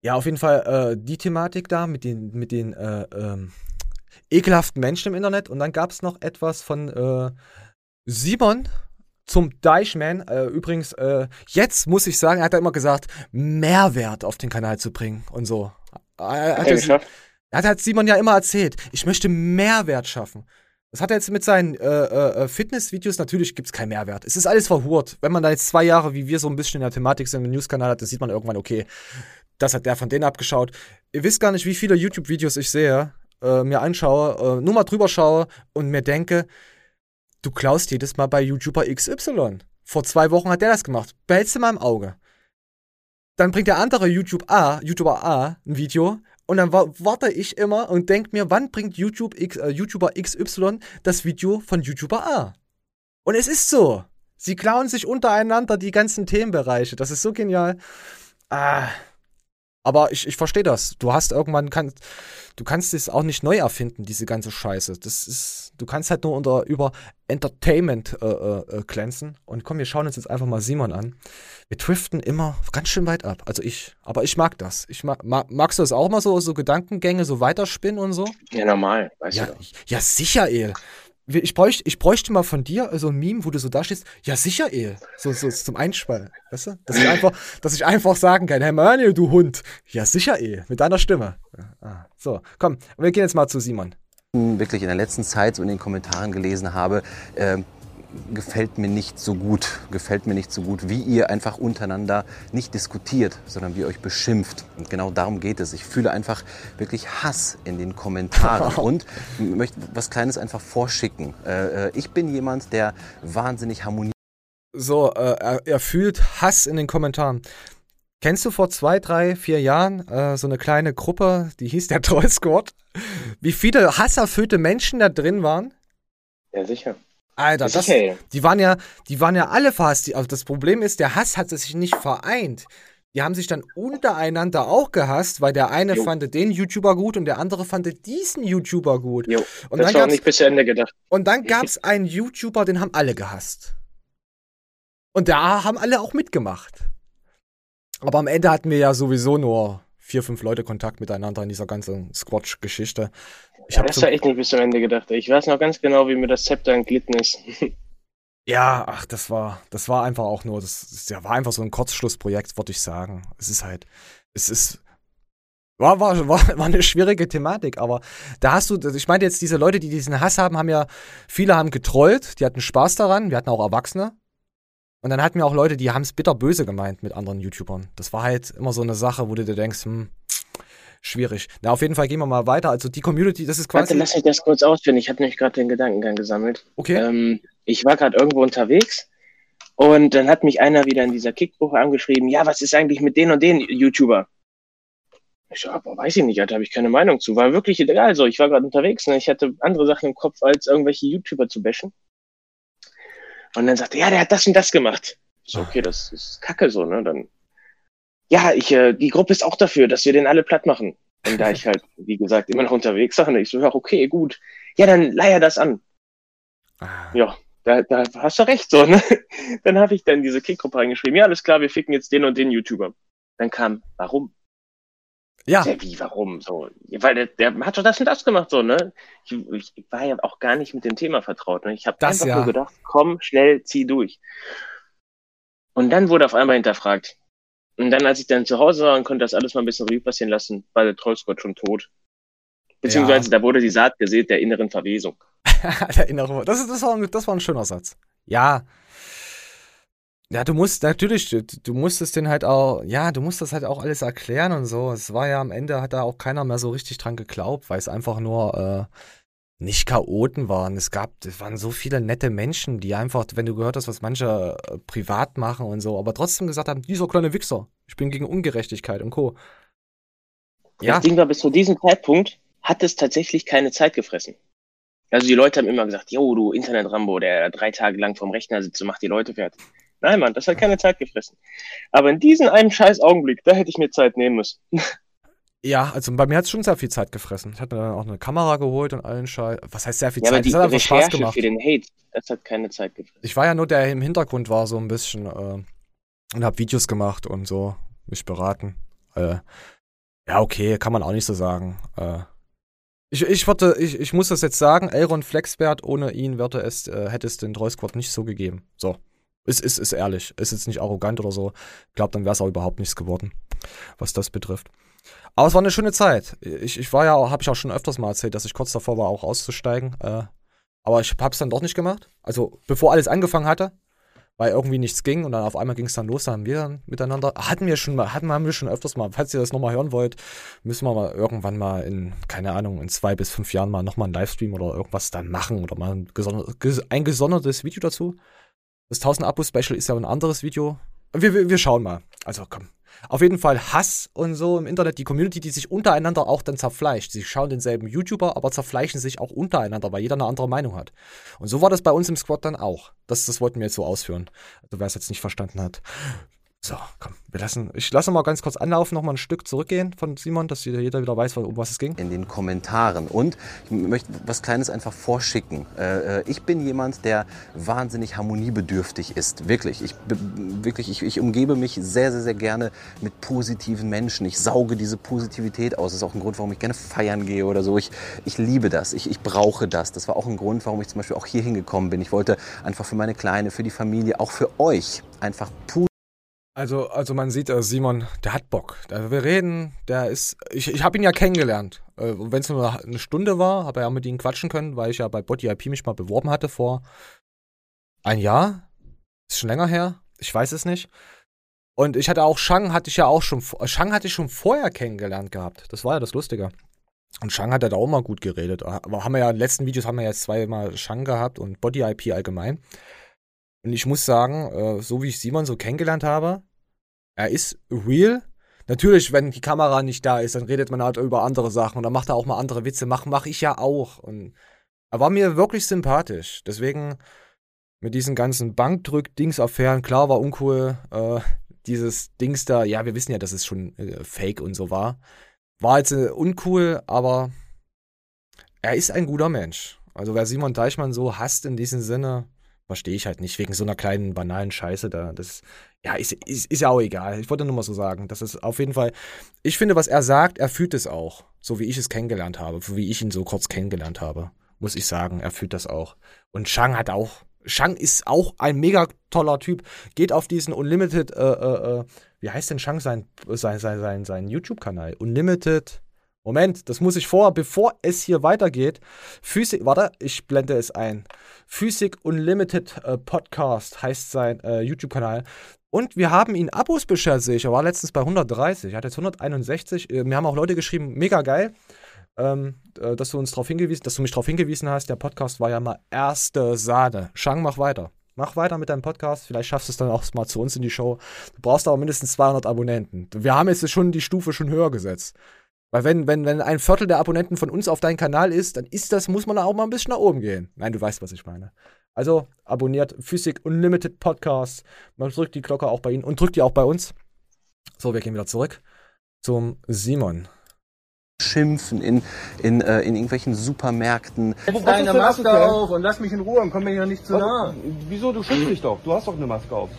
Ja, auf jeden Fall äh, die Thematik da mit den, mit den äh, ähm, ekelhaften Menschen im Internet. Und dann gab es noch etwas von äh, Simon zum Deichman. Äh, übrigens, äh, jetzt muss ich sagen, er hat ja immer gesagt, Mehrwert auf den Kanal zu bringen und so. Hat hat er hat, hat Simon ja immer erzählt, ich möchte Mehrwert schaffen. Das hat er jetzt mit seinen äh, äh, Fitnessvideos, natürlich gibt es keinen Mehrwert. Es ist alles verhurt. Wenn man da jetzt zwei Jahre, wie wir so ein bisschen in der Thematik sind, im News-Kanal hat, dann sieht man irgendwann, okay, das hat der von denen abgeschaut. Ihr wisst gar nicht, wie viele YouTube-Videos ich sehe, äh, mir anschaue, äh, nur mal drüber schaue und mir denke, du klaust jedes Mal bei YouTuber XY. Vor zwei Wochen hat der das gemacht. Behältst du mal im Auge. Dann bringt der andere YouTube A, YouTuber A ein Video und dann wa warte ich immer und denke mir, wann bringt YouTube X, äh, YouTuber XY das Video von YouTuber A? Und es ist so. Sie klauen sich untereinander die ganzen Themenbereiche. Das ist so genial. Ah. Aber ich, ich verstehe das. Du hast irgendwann, kann, du kannst es auch nicht neu erfinden, diese ganze Scheiße. Das ist, du kannst halt nur unter, über Entertainment äh, äh, äh, glänzen. Und komm, wir schauen uns jetzt einfach mal Simon an. Wir driften immer ganz schön weit ab. Also ich, aber ich mag das. Ich mag, mag, magst du das auch mal so, so Gedankengänge so weiterspinnen und so? Ja, normal, weißt Ja, du doch. ja sicher, El. Ich bräuchte, ich bräuchte mal von dir so ein Meme, wo du so da stehst. Ja, sicher, El. So, so zum Einspannen. Weißt du? Dass ich einfach, dass ich einfach sagen kann, hey Manuel, du Hund. Ja, sicher, El. Mit deiner Stimme. Ah, so, komm. Wir gehen jetzt mal zu Simon. wirklich in der letzten Zeit so in den Kommentaren gelesen habe, ähm, gefällt mir nicht so gut. Gefällt mir nicht so gut, wie ihr einfach untereinander nicht diskutiert, sondern wie ihr euch beschimpft. Und genau darum geht es. Ich fühle einfach wirklich Hass in den Kommentaren und möchte was Kleines einfach vorschicken. Äh, äh, ich bin jemand, der wahnsinnig harmoniert. So, äh, er, er fühlt Hass in den Kommentaren. Kennst du vor zwei, drei, vier Jahren äh, so eine kleine Gruppe, die hieß der Troll Squad? Wie viele hasserfüllte Menschen da drin waren? Ja, sicher. Alter, das, die waren ja, die waren ja alle verhasst. Die- Also das Problem ist, der Hass hat sich nicht vereint. Die haben sich dann untereinander auch gehasst, weil der eine Jo. fand den YouTuber gut und der andere fand diesen YouTuber gut. Jo, Und das dann war nicht bis zu Ende gedacht. und dann gab's einen YouTuber, den haben alle gehasst. Und da haben alle auch mitgemacht. Aber am Ende hatten wir ja sowieso nur vier, fünf Leute Kontakt miteinander in dieser ganzen Squatch-Geschichte. Ich Ja, das war echt nicht bis zum Ende gedacht. Ich weiß noch ganz genau, wie mir das Zepter entglitten ist. Ja, ach, das war, das war einfach auch nur, das, das ja, war einfach so ein Kurzschlussprojekt, würde ich sagen. Es ist halt, es ist, war, war, war, war eine schwierige Thematik, aber da hast du, ich meine jetzt, diese Leute, die diesen Hass haben, haben ja, viele haben getrollt, die hatten Spaß daran, wir hatten auch Erwachsene. Und dann hatten wir auch Leute, die haben es bitterböse gemeint mit anderen YouTubern. Das war halt immer so eine Sache, wo du dir denkst, hm, schwierig. Na, auf jeden Fall gehen wir mal weiter. Also die Community, das ist quasi. Warte, lass mich das kurz ausführen. Ich habe nämlich gerade den Gedankengang gesammelt. Okay. Ähm, ich war gerade irgendwo unterwegs und dann hat mich einer wieder in dieser Kickgruppe angeschrieben, ja, was ist eigentlich mit den und den YouTuber? Ich so, boah, weiß ich nicht, da habe ich keine Meinung zu. War wirklich egal so. Ich war gerade unterwegs, ne? ich hatte andere Sachen im Kopf, als irgendwelche YouTuber zu bashen. Und dann sagte er, ja, der hat das und das gemacht. Ich so, okay, das ist kacke so, ne? Dann, ja, ich, äh, die Gruppe ist auch dafür, dass wir den alle platt machen. Und da ich halt, wie gesagt, immer noch unterwegs war, ne? ich so, ja, okay, gut. Ja, dann leier das an. Ah. Ja, da, da hast du recht, so, ne? Dann habe ich dann diese Kickgruppe reingeschrieben, ja, alles klar, wir ficken jetzt den und den YouTuber. Dann kam, warum? Ja, Ja, wie, warum? So, weil der, der hat doch das und das gemacht, so, ne? Ich, ich war ja auch gar nicht mit dem Thema vertraut, ne? Ich habe einfach ja. nur gedacht, komm, schnell, zieh durch. Und dann wurde auf einmal hinterfragt. Und dann, als ich dann zu Hause war und konnte das alles mal ein bisschen Revue passieren lassen, war der Trollsquad schon tot. Beziehungsweise da wurde die Saat gesät der inneren Verwesung. der innere. Das, ist, das, war, ein- das war ein schöner Satz. Ja. Ja, du musst, natürlich, du, du musstest den halt auch, ja, du musst das halt auch alles erklären und so. Es war ja am Ende, hat da auch keiner mehr so richtig dran geglaubt, weil es einfach nur äh, nicht Chaoten waren. Es gab, es waren so viele nette Menschen, die einfach, wenn du gehört hast, was manche äh, privat machen und so, aber trotzdem gesagt haben, dieser kleine Wichser, ich bin gegen Ungerechtigkeit und Co. Ja, Das Ding war, bis zu diesem Zeitpunkt hat es tatsächlich keine Zeit gefressen. Also die Leute haben immer gesagt, yo, du Internet-Rambo, der drei Tage lang vorm Rechner sitzt und macht die Leute fertig. Nein, Mann, das hat keine Zeit gefressen. Aber in diesem einen scheiß Augenblick, da hätte ich mir Zeit nehmen müssen. Ja, also bei mir hat es schon sehr viel Zeit gefressen. Ich hatte dann auch eine Kamera geholt und allen Scheiß. Was heißt sehr viel Ja, aber Zeit? die Das hat einfach Spaß Recherche gemacht. für den Hate, das hat keine Zeit gefressen. Ich war ja nur der der im Hintergrund war so ein bisschen äh, und habe Videos gemacht und so mich beraten. Äh, ja, okay, kann man auch nicht so sagen. Äh, ich, ich, würde, ich, ich muss das jetzt sagen, Elron Flexbert, ohne ihn würde es, äh, hätte es den Squad nicht so gegeben. So. Ist, ist, ist ehrlich. Ist jetzt nicht arrogant oder so. Ich glaube, dann wäre es auch überhaupt nichts geworden, was das betrifft. Aber es war eine schöne Zeit. Ich, ich war ja, habe ich auch schon öfters mal erzählt, dass ich kurz davor war, auch auszusteigen. Äh, aber ich habe es dann doch nicht gemacht. Also bevor alles angefangen hatte, weil irgendwie nichts ging und dann auf einmal ging es dann los, dann haben wir dann miteinander, hatten wir schon mal, hatten haben wir schon öfters mal, falls ihr das nochmal hören wollt, müssen wir mal irgendwann mal in, keine Ahnung, in zwei bis fünf Jahren mal nochmal einen Livestream oder irgendwas dann machen oder mal ein, gesonder, ges- ein gesondertes Video dazu. Das 1000 Abo-Special ist ja ein anderes Video. Wir, wir, wir schauen mal. Also komm. Auf jeden Fall Hass und so im Internet, die Community, die sich untereinander auch dann zerfleischt. Sie schauen denselben YouTuber, aber zerfleischen sich auch untereinander, weil jeder eine andere Meinung hat. Und so war das bei uns im Squad dann auch. Das, das wollten wir jetzt so ausführen. Also wer es jetzt nicht verstanden hat. So, komm, wir lassen, ich lasse mal ganz kurz anlaufen, noch mal ein Stück zurückgehen von Simon, dass jeder wieder weiß, um was es ging. in den Kommentaren. Und ich möchte was Kleines einfach vorschicken. Äh, äh, ich bin jemand, der wahnsinnig harmoniebedürftig ist. Wirklich. Ich, wirklich ich, ich umgebe mich sehr, sehr, sehr gerne mit positiven Menschen. Ich sauge diese Positivität aus. Das ist auch ein Grund, warum ich gerne feiern gehe oder so. Ich, ich liebe das. Ich, ich brauche das. Das war auch ein Grund, warum ich zum Beispiel auch hier hingekommen bin. Ich wollte einfach für meine Kleine, für die Familie, auch für euch einfach positiv Also, also man sieht, äh, Simon, der hat Bock. Wir reden, der ist, ich, ich habe ihn ja kennengelernt. Äh, Wenn es nur eine Stunde war, habe er ja mit ihm quatschen können, weil ich ja bei Body IP mich mal beworben hatte vor ein Jahr. Ist schon länger her. Ich weiß es nicht. Und ich hatte auch Shang, hatte ich ja auch schon, Shang hatte ich schon vorher kennengelernt gehabt. Das war ja das Lustige. Und Shang hat ja da auch mal gut geredet. Aber haben wir ja, in den letzten Videos haben wir jetzt zweimal Shang gehabt und Body IP allgemein. Und ich muss sagen, äh, so wie ich Simon so kennengelernt habe, er ist real. Natürlich, wenn die Kamera nicht da ist, dann redet man halt über andere Sachen und dann macht er auch mal andere Witze. Mach, mach ich ja auch. Und er war mir wirklich sympathisch. Deswegen mit diesen ganzen Bankdrück-Dings-Affären, klar war uncool. Äh, dieses Dings da, ja, wir wissen ja, dass es schon äh, fake und so war. War jetzt äh, uncool, aber er ist ein guter Mensch. Also wer Simon Deichmann so hasst in diesem Sinne, verstehe ich halt nicht, wegen so einer kleinen banalen Scheiße da. Das, ja, ist, ist, ist ja auch egal. Ich wollte nur mal so sagen. Das ist auf jeden Fall, ich finde, was er sagt, er fühlt es auch. So wie ich es kennengelernt habe, wie ich ihn so kurz kennengelernt habe. Muss ich sagen, er fühlt das auch. Und Shang hat auch, Shang ist auch ein mega toller Typ. Geht auf diesen Unlimited, äh, äh, äh, wie heißt denn Shang sein, sein, sein, sein, sein YouTube-Kanal? Unlimited Moment, das muss ich vor, bevor es hier weitergeht. Physik, warte, ich blende es ein. Physik Unlimited äh, Podcast heißt sein äh, YouTube-Kanal. Und wir haben ihn Abos beschert, sehe ich. Er war letztens bei 130, er hat jetzt 161. Äh, mir haben auch Leute geschrieben, mega geil, ähm, äh, dass du uns darauf hingewiesen, dass du mich darauf hingewiesen hast. Der Podcast war ja mal erste Sahne. Shang, mach weiter. Mach weiter mit deinem Podcast. Vielleicht schaffst du es dann auch mal zu uns in die Show. Du brauchst aber mindestens 200 Abonnenten. Wir haben jetzt schon die Stufe schon höher gesetzt. Weil wenn, wenn, wenn ein Viertel der Abonnenten von uns auf deinem Kanal ist, dann ist das, muss man auch mal ein bisschen nach oben gehen. Nein, du weißt, was ich meine. Also abonniert Physik Unlimited Podcast. Man drückt die Glocke auch bei Ihnen und drückt die auch bei uns. So, wir gehen wieder zurück zum Simon schimpfen in, in, äh, in irgendwelchen Supermärkten. Setz deine Maske auf und lass mich in Ruhe und komm mir hier nicht zu nah. Wieso? Du schützt dich doch. Du hast doch eine Maske auf.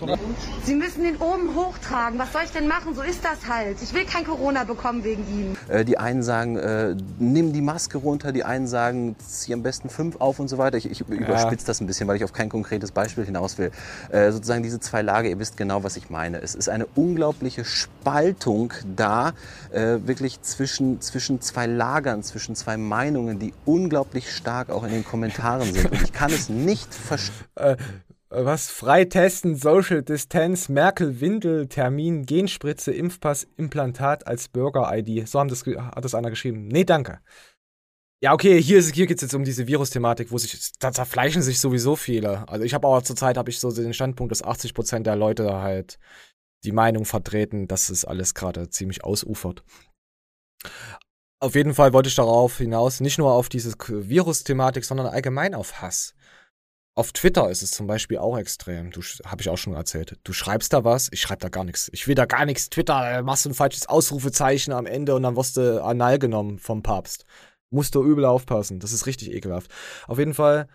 Sie müssen den oben hochtragen. Was soll ich denn machen? So ist das halt. Ich will kein Corona bekommen wegen Ihnen. Äh, die einen sagen, äh, nimm die Maske runter. Die einen sagen, zieh am besten fünf auf und so weiter. Ich, ich überspitze das ein bisschen, weil ich auf kein konkretes Beispiel hinaus will. Äh, sozusagen diese zwei Lager, ihr wisst genau, was ich meine. Es ist eine unglaubliche Spaltung da, äh, wirklich zwischen, zwischen zwischen zwei Lagern, zwischen zwei Meinungen, die unglaublich stark auch in den Kommentaren sind. Und ich kann es nicht verstehen. Äh, was? Freitesten, Social Distance, Merkel, Windel, Termin, Genspritze, Impfpass, Implantat als Bürger-ID. So haben das, hat das einer geschrieben. Nee, danke. Ja, okay, hier, hier geht es jetzt um diese Virus-Thematik, wo sich, da zerfleischen sich sowieso viele. Also ich habe aber zurzeit habe ich so den Standpunkt, dass 80% der Leute halt die Meinung vertreten, dass es alles gerade ziemlich ausufert. Auf jeden Fall wollte ich darauf hinaus, nicht nur auf diese Virus-Thematik, sondern allgemein auf Hass. Auf Twitter ist es zum Beispiel auch extrem. Du habe ich auch schon erzählt. Du schreibst da was, ich schreibe da gar nichts. Ich will da gar nichts. Twitter, äh, machst du ein falsches Ausrufezeichen am Ende und dann wirst du anal genommen vom Papst. Musst du übel aufpassen. Das ist richtig ekelhaft. Auf jeden Fall,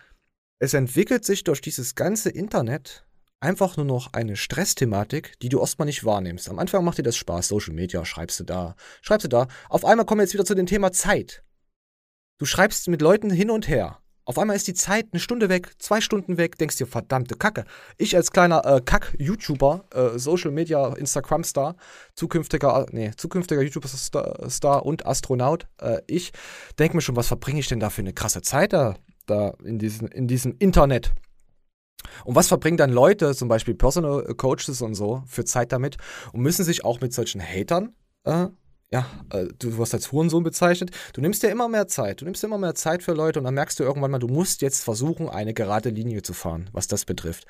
es entwickelt sich durch dieses ganze Internet einfach nur noch eine Stressthematik, die du erstmal nicht wahrnimmst. Am Anfang macht dir das Spaß, Social Media, schreibst du da, schreibst du da. Auf einmal kommen wir jetzt wieder zu dem Thema Zeit. Du schreibst mit Leuten hin und her. Auf einmal ist die Zeit eine Stunde weg, zwei Stunden weg, denkst dir, verdammte Kacke. Ich als kleiner äh, Kack-YouTuber, äh, Social Media, Instagram-Star, zukünftiger, nee, zukünftiger YouTuber-Star und Astronaut, äh, ich denke mir schon, was verbringe ich denn da für eine krasse Zeit da, da in, diesen, in diesem Internet? Und was verbringen dann Leute, zum Beispiel Personal Coaches und so, für Zeit damit und müssen sich auch mit solchen Hatern, äh, ja, äh, du wirst als Hurensohn bezeichnet, du nimmst dir immer mehr Zeit, du nimmst immer mehr Zeit für Leute und dann merkst du irgendwann mal, du musst jetzt versuchen, eine gerade Linie zu fahren, was das betrifft.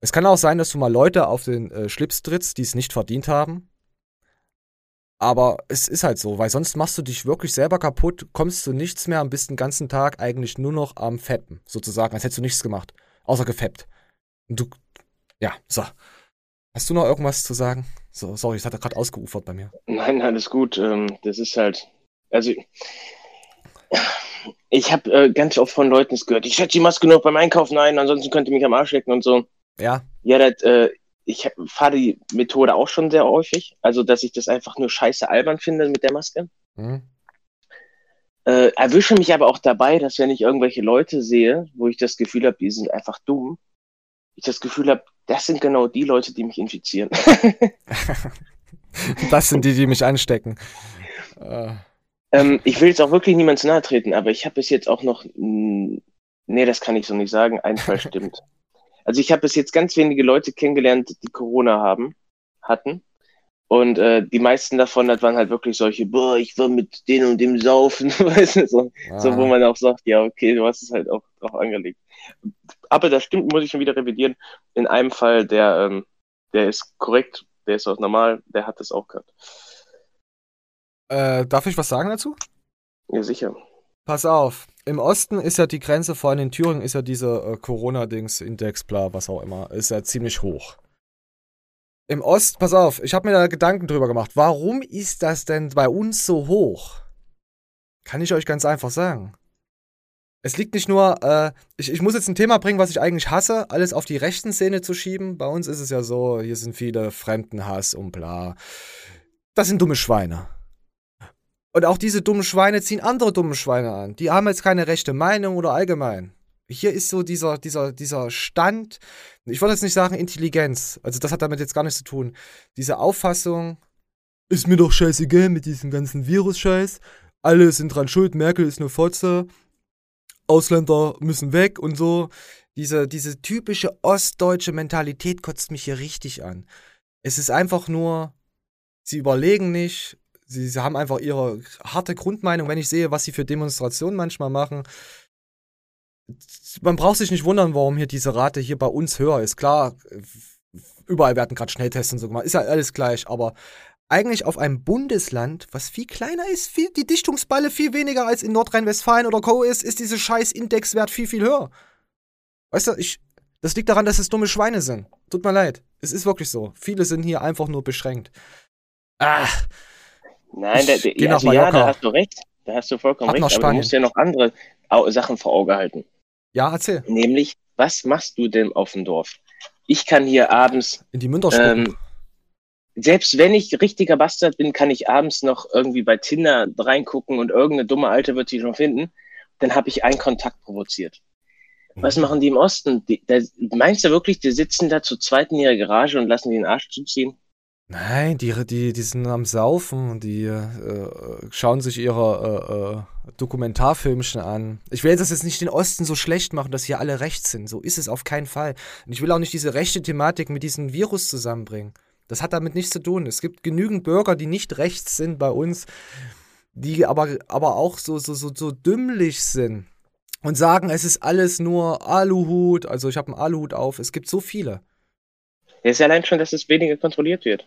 Es kann auch sein, dass du mal Leute auf den äh, Schlips trittst, die es nicht verdient haben. Aber es ist halt so, weil sonst machst du dich wirklich selber kaputt, kommst du nichts mehr und bist den ganzen Tag eigentlich nur noch am Fetten, sozusagen, als hättest du nichts gemacht außer gefappt. Und du, ja, so. Hast du noch irgendwas zu sagen? So, sorry, es hat gerade ausgeufert bei mir. Nein, alles gut. Ähm, das ist halt, also ich habe äh, ganz oft von Leuten gehört, ich setze die Maske nur beim Einkaufen ein, ansonsten könnt ihr mich am Arsch lecken und so. Ja. Ja, das, äh, ich fahre die Methode auch schon sehr häufig. Also, dass ich das einfach nur scheiße albern finde mit der Maske. Mhm. Äh, erwische mich aber auch dabei, dass wenn ich irgendwelche Leute sehe, wo ich das Gefühl habe, die sind einfach dumm, ich das Gefühl habe, das sind genau die Leute, die mich infizieren. das sind die, die mich anstecken. Äh. Ähm, ich will jetzt auch wirklich niemand zu nahe treten, aber ich habe bis jetzt auch noch, nee, das kann ich so nicht sagen, ein Fall stimmt. Also ich habe bis jetzt ganz wenige Leute kennengelernt, die Corona haben, hatten. Und äh, die meisten davon, das waren halt wirklich solche, boah, ich war mit denen und dem saufen, weißt du, so, ah. so, wo man auch sagt, ja, okay, du hast es halt auch drauf angelegt. Aber das stimmt, muss ich schon wieder revidieren. In einem Fall, der, ähm, der ist korrekt, der ist auch normal, der hat das auch gehabt. Äh, darf ich was sagen dazu? Ja, sicher. Pass auf, im Osten ist ja die Grenze, vor allem in Thüringen, ist ja diese äh, Corona-Dings, Index, bla, was auch immer, ist ja ziemlich hoch. Im Ost, pass auf, ich habe mir da Gedanken drüber gemacht. Warum ist das denn bei uns so hoch? Kann ich euch ganz einfach sagen. Es liegt nicht nur, äh, ich, ich muss jetzt ein Thema bringen, was ich eigentlich hasse, alles auf die rechten Szene zu schieben. Bei uns ist es ja so, hier sind viele Fremdenhass und bla. Das sind dumme Schweine. Und auch diese dummen Schweine ziehen andere dumme Schweine an. Die haben jetzt keine rechte Meinung oder allgemein hier ist so dieser, dieser, dieser Stand, ich wollte jetzt nicht sagen Intelligenz, also das hat damit jetzt gar nichts zu tun. Diese Auffassung, ist mir doch scheißegal mit diesem ganzen Virus-Scheiß. alle sind dran schuld, Merkel ist eine Fotze, Ausländer müssen weg und so. Diese, diese typische ostdeutsche Mentalität kotzt mich hier richtig an. Es ist einfach nur, sie überlegen nicht, sie, sie haben einfach ihre harte Grundmeinung. Wenn ich sehe, was sie für Demonstrationen manchmal machen, man braucht sich nicht wundern, warum hier diese Rate hier bei uns höher ist. Klar, überall werden gerade Schnelltests und so gemacht, ist ja alles gleich, aber eigentlich auf einem Bundesland, was viel kleiner ist, viel, die Dichtungsballe viel weniger als in Nordrhein-Westfalen oder Co. ist, ist dieser scheiß Indexwert viel, viel höher. Weißt du, ich, das liegt daran, dass es dumme Schweine sind. Tut mir leid. Es ist wirklich so. Viele sind hier einfach nur beschränkt. Ah. Nein, da, da, also ja, da hast du recht. Da hast du vollkommen Ab recht. Aber du musst ja noch andere Sachen vor Auge halten. Ja, erzähl. Nämlich, was machst du denn auf dem Dorf? Ich kann hier abends. In die Münder ähm, selbst wenn ich richtiger Bastard bin, kann ich abends noch irgendwie bei Tinder reingucken und irgendeine dumme Alte wird sie schon finden. Dann habe ich einen Kontakt provoziert. Was mhm. machen die im Osten? Die, da, meinst du wirklich, die sitzen da zu zweit in ihrer Garage und lassen den Arsch zuziehen? Nein, die, die, die sind am Saufen und die äh, schauen sich ihre äh, äh, Dokumentarfilmchen an. Ich will das jetzt nicht den Osten so schlecht machen, dass hier alle rechts sind. So ist es auf keinen Fall. Und ich will auch nicht diese rechte Thematik mit diesem Virus zusammenbringen. Das hat damit nichts zu tun. Es gibt genügend Bürger, die nicht rechts sind bei uns, die aber, aber auch so, so, so, so dümmlich sind und sagen, es ist alles nur Aluhut. Also ich habe einen Aluhut auf. Es gibt so viele. Es ist ja allein schon, dass es weniger kontrolliert wird.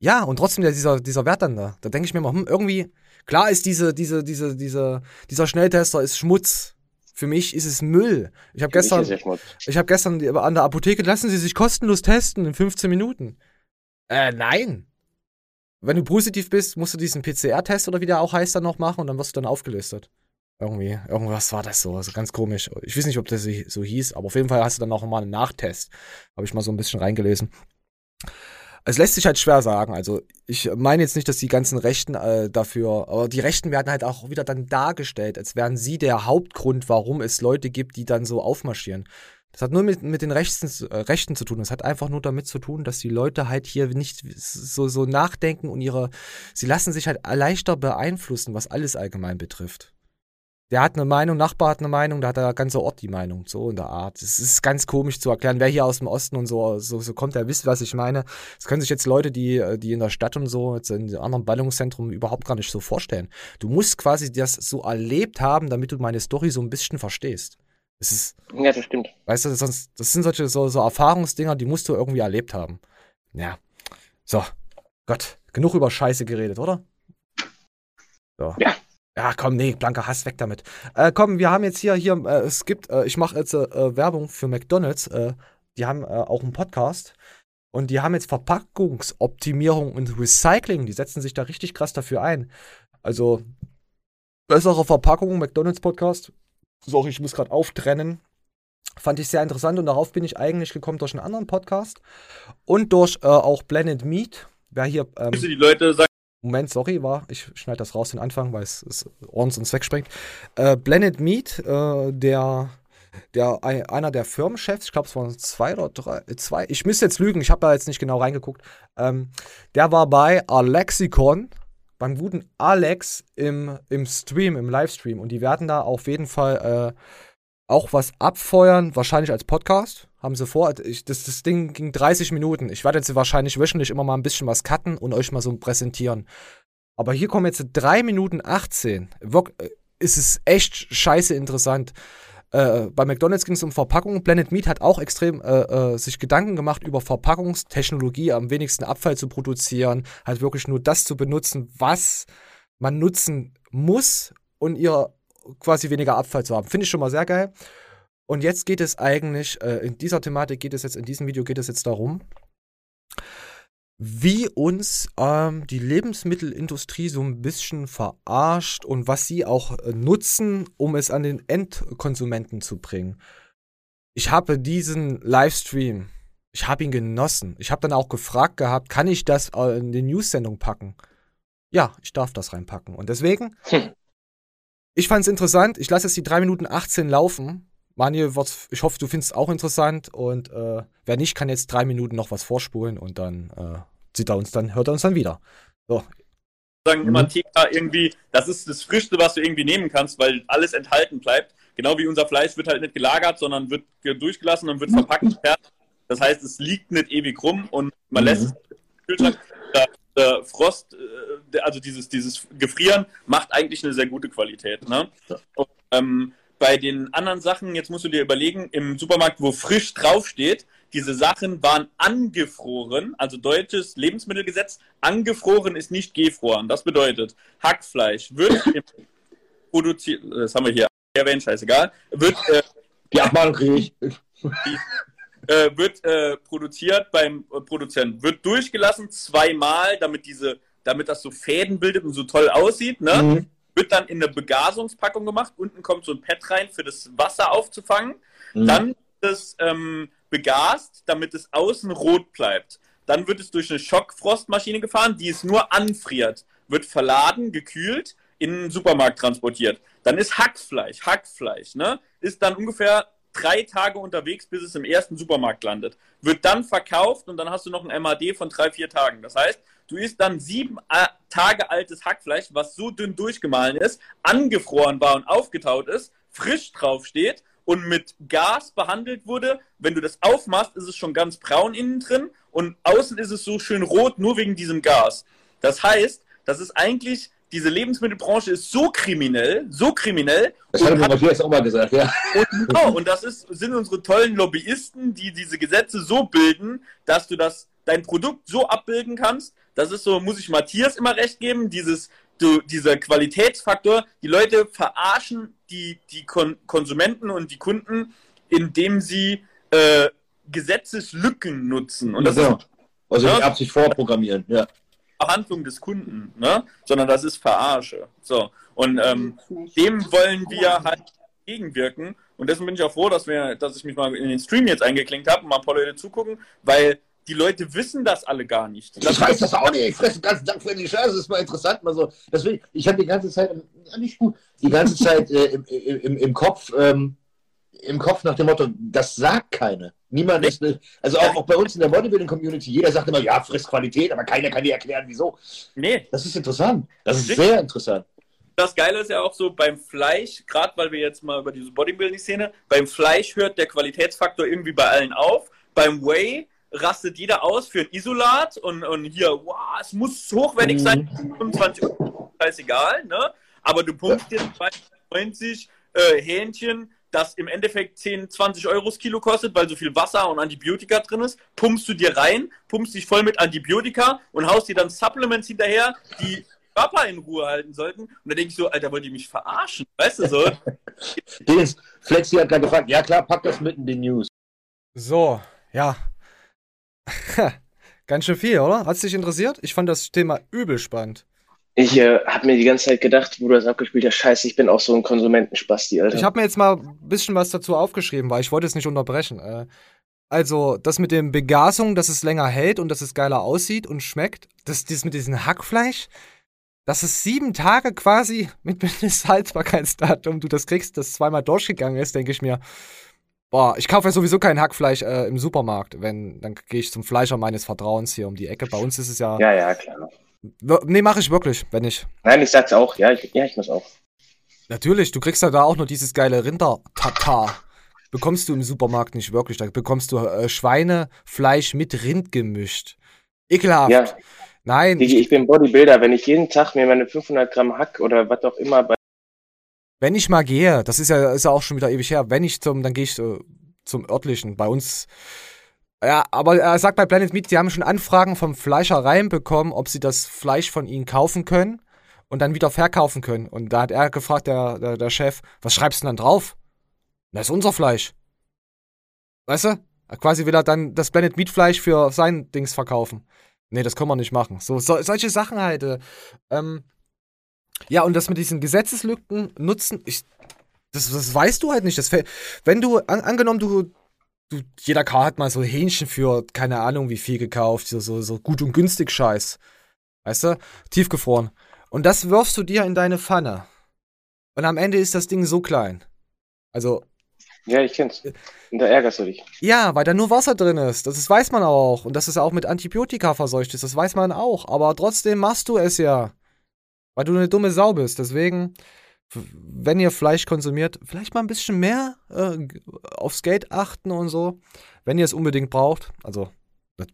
Ja, und trotzdem dieser, dieser Wert dann da. Da denke ich mir mal, hm, irgendwie, klar ist diese, diese, diese, diese, dieser Schnelltester ist Schmutz. Für mich ist es Müll. Ich habe gestern, ich habe gestern an der Apotheke, lassen Sie sich kostenlos testen in 15 Minuten. Äh, nein. Wenn du positiv bist, musst du diesen PCR-Test oder wie der auch heißt dann noch machen und dann wirst du dann aufgelistet. Irgendwie, irgendwas war das so, also ganz komisch. Ich weiß nicht, ob das so hieß, aber auf jeden Fall hast du dann noch mal einen Nachtest. Habe ich mal so ein bisschen reingelesen. Es lässt sich halt schwer sagen. Also ich meine jetzt nicht, dass die ganzen Rechten äh, dafür, aber die Rechten werden halt auch wieder dann dargestellt, als wären sie der Hauptgrund, warum es Leute gibt, die dann so aufmarschieren. Das hat nur mit, mit den Rechten, äh, Rechten zu tun. Das hat einfach nur damit zu tun, dass die Leute halt hier nicht so, so nachdenken und ihre, sie lassen sich halt leichter beeinflussen, was alles allgemein betrifft. Der hat eine Meinung, Nachbar hat eine Meinung, da hat der ganze Ort die Meinung, so in der Art. Es ist ganz komisch zu erklären. Wer hier aus dem Osten und so, so, so kommt, der wisst, was ich meine. Das können sich jetzt Leute, die, die in der Stadt und so, jetzt in anderen Ballungszentren überhaupt gar nicht so vorstellen. Du musst quasi das so erlebt haben, damit du meine Story so ein bisschen verstehst. Es ist. Ja, das stimmt. Weißt du, sonst, das sind solche so, so Erfahrungsdinger, die musst du irgendwie erlebt haben. Ja. So. Gott, genug über Scheiße geredet, oder? So. Ja. Ja, komm, nee, blanker Hass weg damit. Äh, komm, wir haben jetzt hier, hier, äh, es gibt, äh, ich mache jetzt äh, Werbung für McDonalds. Äh, die haben äh, auch einen Podcast. Und die haben jetzt Verpackungsoptimierung und Recycling. Die setzen sich da richtig krass dafür ein. Also, bessere Verpackung, McDonalds Podcast. Sorry, ich muss gerade auftrennen. Fand ich sehr interessant und darauf bin ich eigentlich gekommen durch einen anderen Podcast und durch auch Blended Meat. Wer hier. Ähm, die Leute sagen, Moment, sorry, war, ich schneide das raus den Anfang, weil es, es ordens uns wegsprengt. Äh, Blended Meat, äh, der, der, einer der Firmenchefs, ich glaube, es waren zwei oder drei, zwei, ich müsste jetzt lügen, ich habe da jetzt nicht genau reingeguckt, ähm, der war bei Alexicon, beim guten Alex im, im Stream, im Livestream und die werden da auf jeden Fall äh, auch was abfeuern, wahrscheinlich als Podcast. Haben sie vor. Ich, das, das Ding ging 30 Minuten. Ich werde jetzt wahrscheinlich wöchentlich immer mal ein bisschen was cutten und euch mal so präsentieren. Aber hier kommen jetzt 3 Minuten 18. Wirk, äh, ist es echt scheiße interessant. Äh, bei McDonalds ging es um Verpackung. Blended Meat hat auch extrem äh, äh, sich Gedanken gemacht über Verpackungstechnologie, am wenigsten Abfall zu produzieren, halt wirklich nur das zu benutzen, was man nutzen muss und ihr quasi weniger Abfall zu haben. Finde ich schon mal sehr geil. Und jetzt geht es eigentlich, äh, in dieser Thematik geht es jetzt, in diesem Video geht es jetzt darum, wie uns ähm, die Lebensmittelindustrie so ein bisschen verarscht und was sie auch äh, nutzen, um es an den Endkonsumenten zu bringen. Ich habe diesen Livestream, ich habe ihn genossen. Ich habe dann auch gefragt gehabt, kann ich das äh, in die News-Sendung packen? Ja, ich darf das reinpacken. Und deswegen hm. Ich fand es interessant. Ich lasse jetzt die 3 Minuten 18 laufen. Manuel, ich hoffe, du findest es auch interessant. Und äh, wer nicht, kann jetzt drei Minuten noch was vorspulen und dann äh, sieht er uns dann, hört er uns dann wieder. So. sagen immer TK irgendwie, das ist das Frischste, was du irgendwie nehmen kannst, weil alles enthalten bleibt. Genau wie unser Fleisch wird halt nicht gelagert, sondern wird ge- durchgelassen und wird verpackt. Das heißt, es liegt nicht ewig rum und man lässt es im Kühlschrank. Der, der Frost, äh, also dieses, dieses Gefrieren, macht eigentlich eine sehr gute Qualität. Ne? Und, ähm, bei den anderen Sachen, jetzt musst du dir überlegen, im Supermarkt, wo frisch draufsteht, diese Sachen waren angefroren, also deutsches Lebensmittelgesetz, angefroren ist nicht gefroren. Das bedeutet, Hackfleisch wird produziert, das haben wir hier erwähnt, scheißegal, wird, äh, Die Abmahnung kriege ich. äh, wird äh, produziert beim äh, Produzenten, wird durchgelassen zweimal, damit diese, damit das so Fäden bildet und so toll aussieht, ne? Mhm. Wird dann in eine Begasungspackung gemacht. Unten kommt so ein Pad rein, für das Wasser aufzufangen. Mhm. Dann wird es ähm, begast, damit es außen rot bleibt. Dann wird es durch eine Schockfrostmaschine gefahren, die es nur anfriert. Wird verladen, gekühlt, in den Supermarkt transportiert. Dann ist Hackfleisch, Hackfleisch, ne? Ist dann ungefähr drei Tage unterwegs, bis es im ersten Supermarkt landet. Wird dann verkauft und dann hast du noch ein MAD von drei, vier Tagen. Das heißt, du isst dann sieben äh, Tage altes Hackfleisch, was so dünn durchgemahlen ist, angefroren war und aufgetaut ist, frisch draufsteht und mit Gas behandelt wurde. Wenn du das aufmachst, ist es schon ganz braun innen drin und außen ist es so schön rot, nur wegen diesem Gas. Das heißt, das ist eigentlich, diese Lebensmittelbranche ist so kriminell, so kriminell. Das hat und mir Matthias auch mal gesagt, ja. und, genau, und das ist, sind unsere tollen Lobbyisten, die diese Gesetze so bilden, dass du das, dein Produkt so abbilden kannst. Das ist so, muss ich Matthias immer recht geben, dieses, du, dieser Qualitätsfaktor. Die Leute verarschen die, die Kon Konsumenten und die Kunden, indem sie äh, Gesetzeslücken nutzen. Und das ja. ist Also Ja. die Absicht vorprogrammieren, ja. Behandlung des Kunden, ne? sondern das ist Verarsche. So. Und ähm, dem wollen wir halt gegenwirken. Und deswegen bin ich auch froh, dass, wir, dass ich mich mal in den Stream jetzt eingeklinkt habe und mal ein paar Leute zugucken, weil die Leute wissen das alle gar nicht. Ich weiß das auch nicht. Ich fresse den ganzen Tag für die Scheiße. Das ist mal interessant. Mal so. Deswegen, ich habe die ganze Zeit, ja, nicht gut, die ganze Zeit äh, im, im, im Kopf, ähm, im Kopf nach dem Motto, das sagt keiner. Niemand ist, ne- also auch, auch bei uns in der Bodybuilding-Community, jeder sagt immer, ja, frisst Qualität, aber keiner kann dir erklären, wieso. Nee. Das ist interessant. Das ist sehr interessant. Das Geile ist ja auch so beim Fleisch, gerade weil wir jetzt mal über diese Bodybuilding-Szene, beim Fleisch hört der Qualitätsfaktor irgendwie bei allen auf. Beim Whey rastet jeder aus für ein Isolat und, und hier, wow, es muss hochwertig sein, 25 Euro, scheißegal, ne? Aber du pumpst dir 90 äh, Hähnchen, das im Endeffekt 10, 20 Euro das Kilo kostet, weil so viel Wasser und Antibiotika drin ist, pumpst du dir rein, pumpst dich voll mit Antibiotika und haust dir dann Supplements hinterher, die Körper in Ruhe halten sollten. Und da denke ich so, Alter, wollt ihr mich verarschen? Weißt du so? Dings, Flexi hat gerade gefragt, ja klar, pack das mit in die News. So, ja. Ganz schön viel, oder? Hat's dich interessiert? Ich fand das Thema übel spannend. Ich äh, habe mir die ganze Zeit gedacht, wo du das abgespielt hast, scheiße, ich bin auch so ein Konsumentenspasti, Alter. Ich habe mir jetzt mal ein bisschen was dazu aufgeschrieben, weil ich wollte es nicht unterbrechen. Äh, also, das mit dem Begasung, dass es länger hält und dass es geiler aussieht und schmeckt, das, das mit diesem Hackfleisch, dass es sieben Tage quasi mit Mindesthaltbarkeitsdatum, du das kriegst, das zweimal durchgegangen ist, denke ich mir, boah, ich kaufe ja sowieso kein Hackfleisch äh, im Supermarkt. Wenn, dann gehe ich zum Fleischer meines Vertrauens hier um die Ecke. Bei uns ist es ja. ja, ja, klar. Nee, mache ich wirklich, wenn ich. Nein, ich sag's auch, ja, ich, ja, ich muss auch. Natürlich, du kriegst ja da auch nur dieses geile Rinder-Tatar. Bekommst du im Supermarkt nicht wirklich. Da bekommst du äh, Schweinefleisch mit Rind gemischt. Ekelhaft. Ja. Nein, ich, ich bin Bodybuilder, wenn ich jeden Tag mir meine 500 Gramm Hack oder was auch immer bei wenn ich mal gehe, das ist ja, ist ja auch schon wieder ewig her, wenn ich zum, dann gehe ich äh, zum örtlichen. Bei uns. Ja, aber er sagt bei Planet Meat, die haben schon Anfragen vom Fleischereien bekommen, ob sie das Fleisch von ihnen kaufen können und dann wieder verkaufen können. Und da hat er gefragt, der, der, der Chef, was schreibst du denn dann drauf? Das ist unser Fleisch. Weißt du? Quasi will er dann das Planet Meat Fleisch für sein Dings verkaufen. Nee, das können wir nicht machen. So, so solche Sachen halt. äh, Ähm, ja, und das mit diesen Gesetzeslücken nutzen, ich, das, das weißt du halt nicht. Das, wenn du, an, angenommen, du, du, jeder K hat mal so Hähnchen für keine Ahnung wie viel gekauft, so, so, so gut und günstig Scheiß. Weißt du? Tiefgefroren. Und das wirfst du dir in deine Pfanne. Und am Ende ist das Ding so klein. Also, Ja, ich kenn's. Und da ärgerst du dich. ja, weil da nur Wasser drin ist. Das ist, weiß man auch. Und dass es auch mit Antibiotika verseucht ist, das weiß man auch. Aber trotzdem machst du es ja. Weil du eine dumme Sau bist. Deswegen, wenn ihr Fleisch konsumiert, vielleicht mal ein bisschen mehr äh, aufs Geld achten und so. Wenn ihr es unbedingt braucht. Also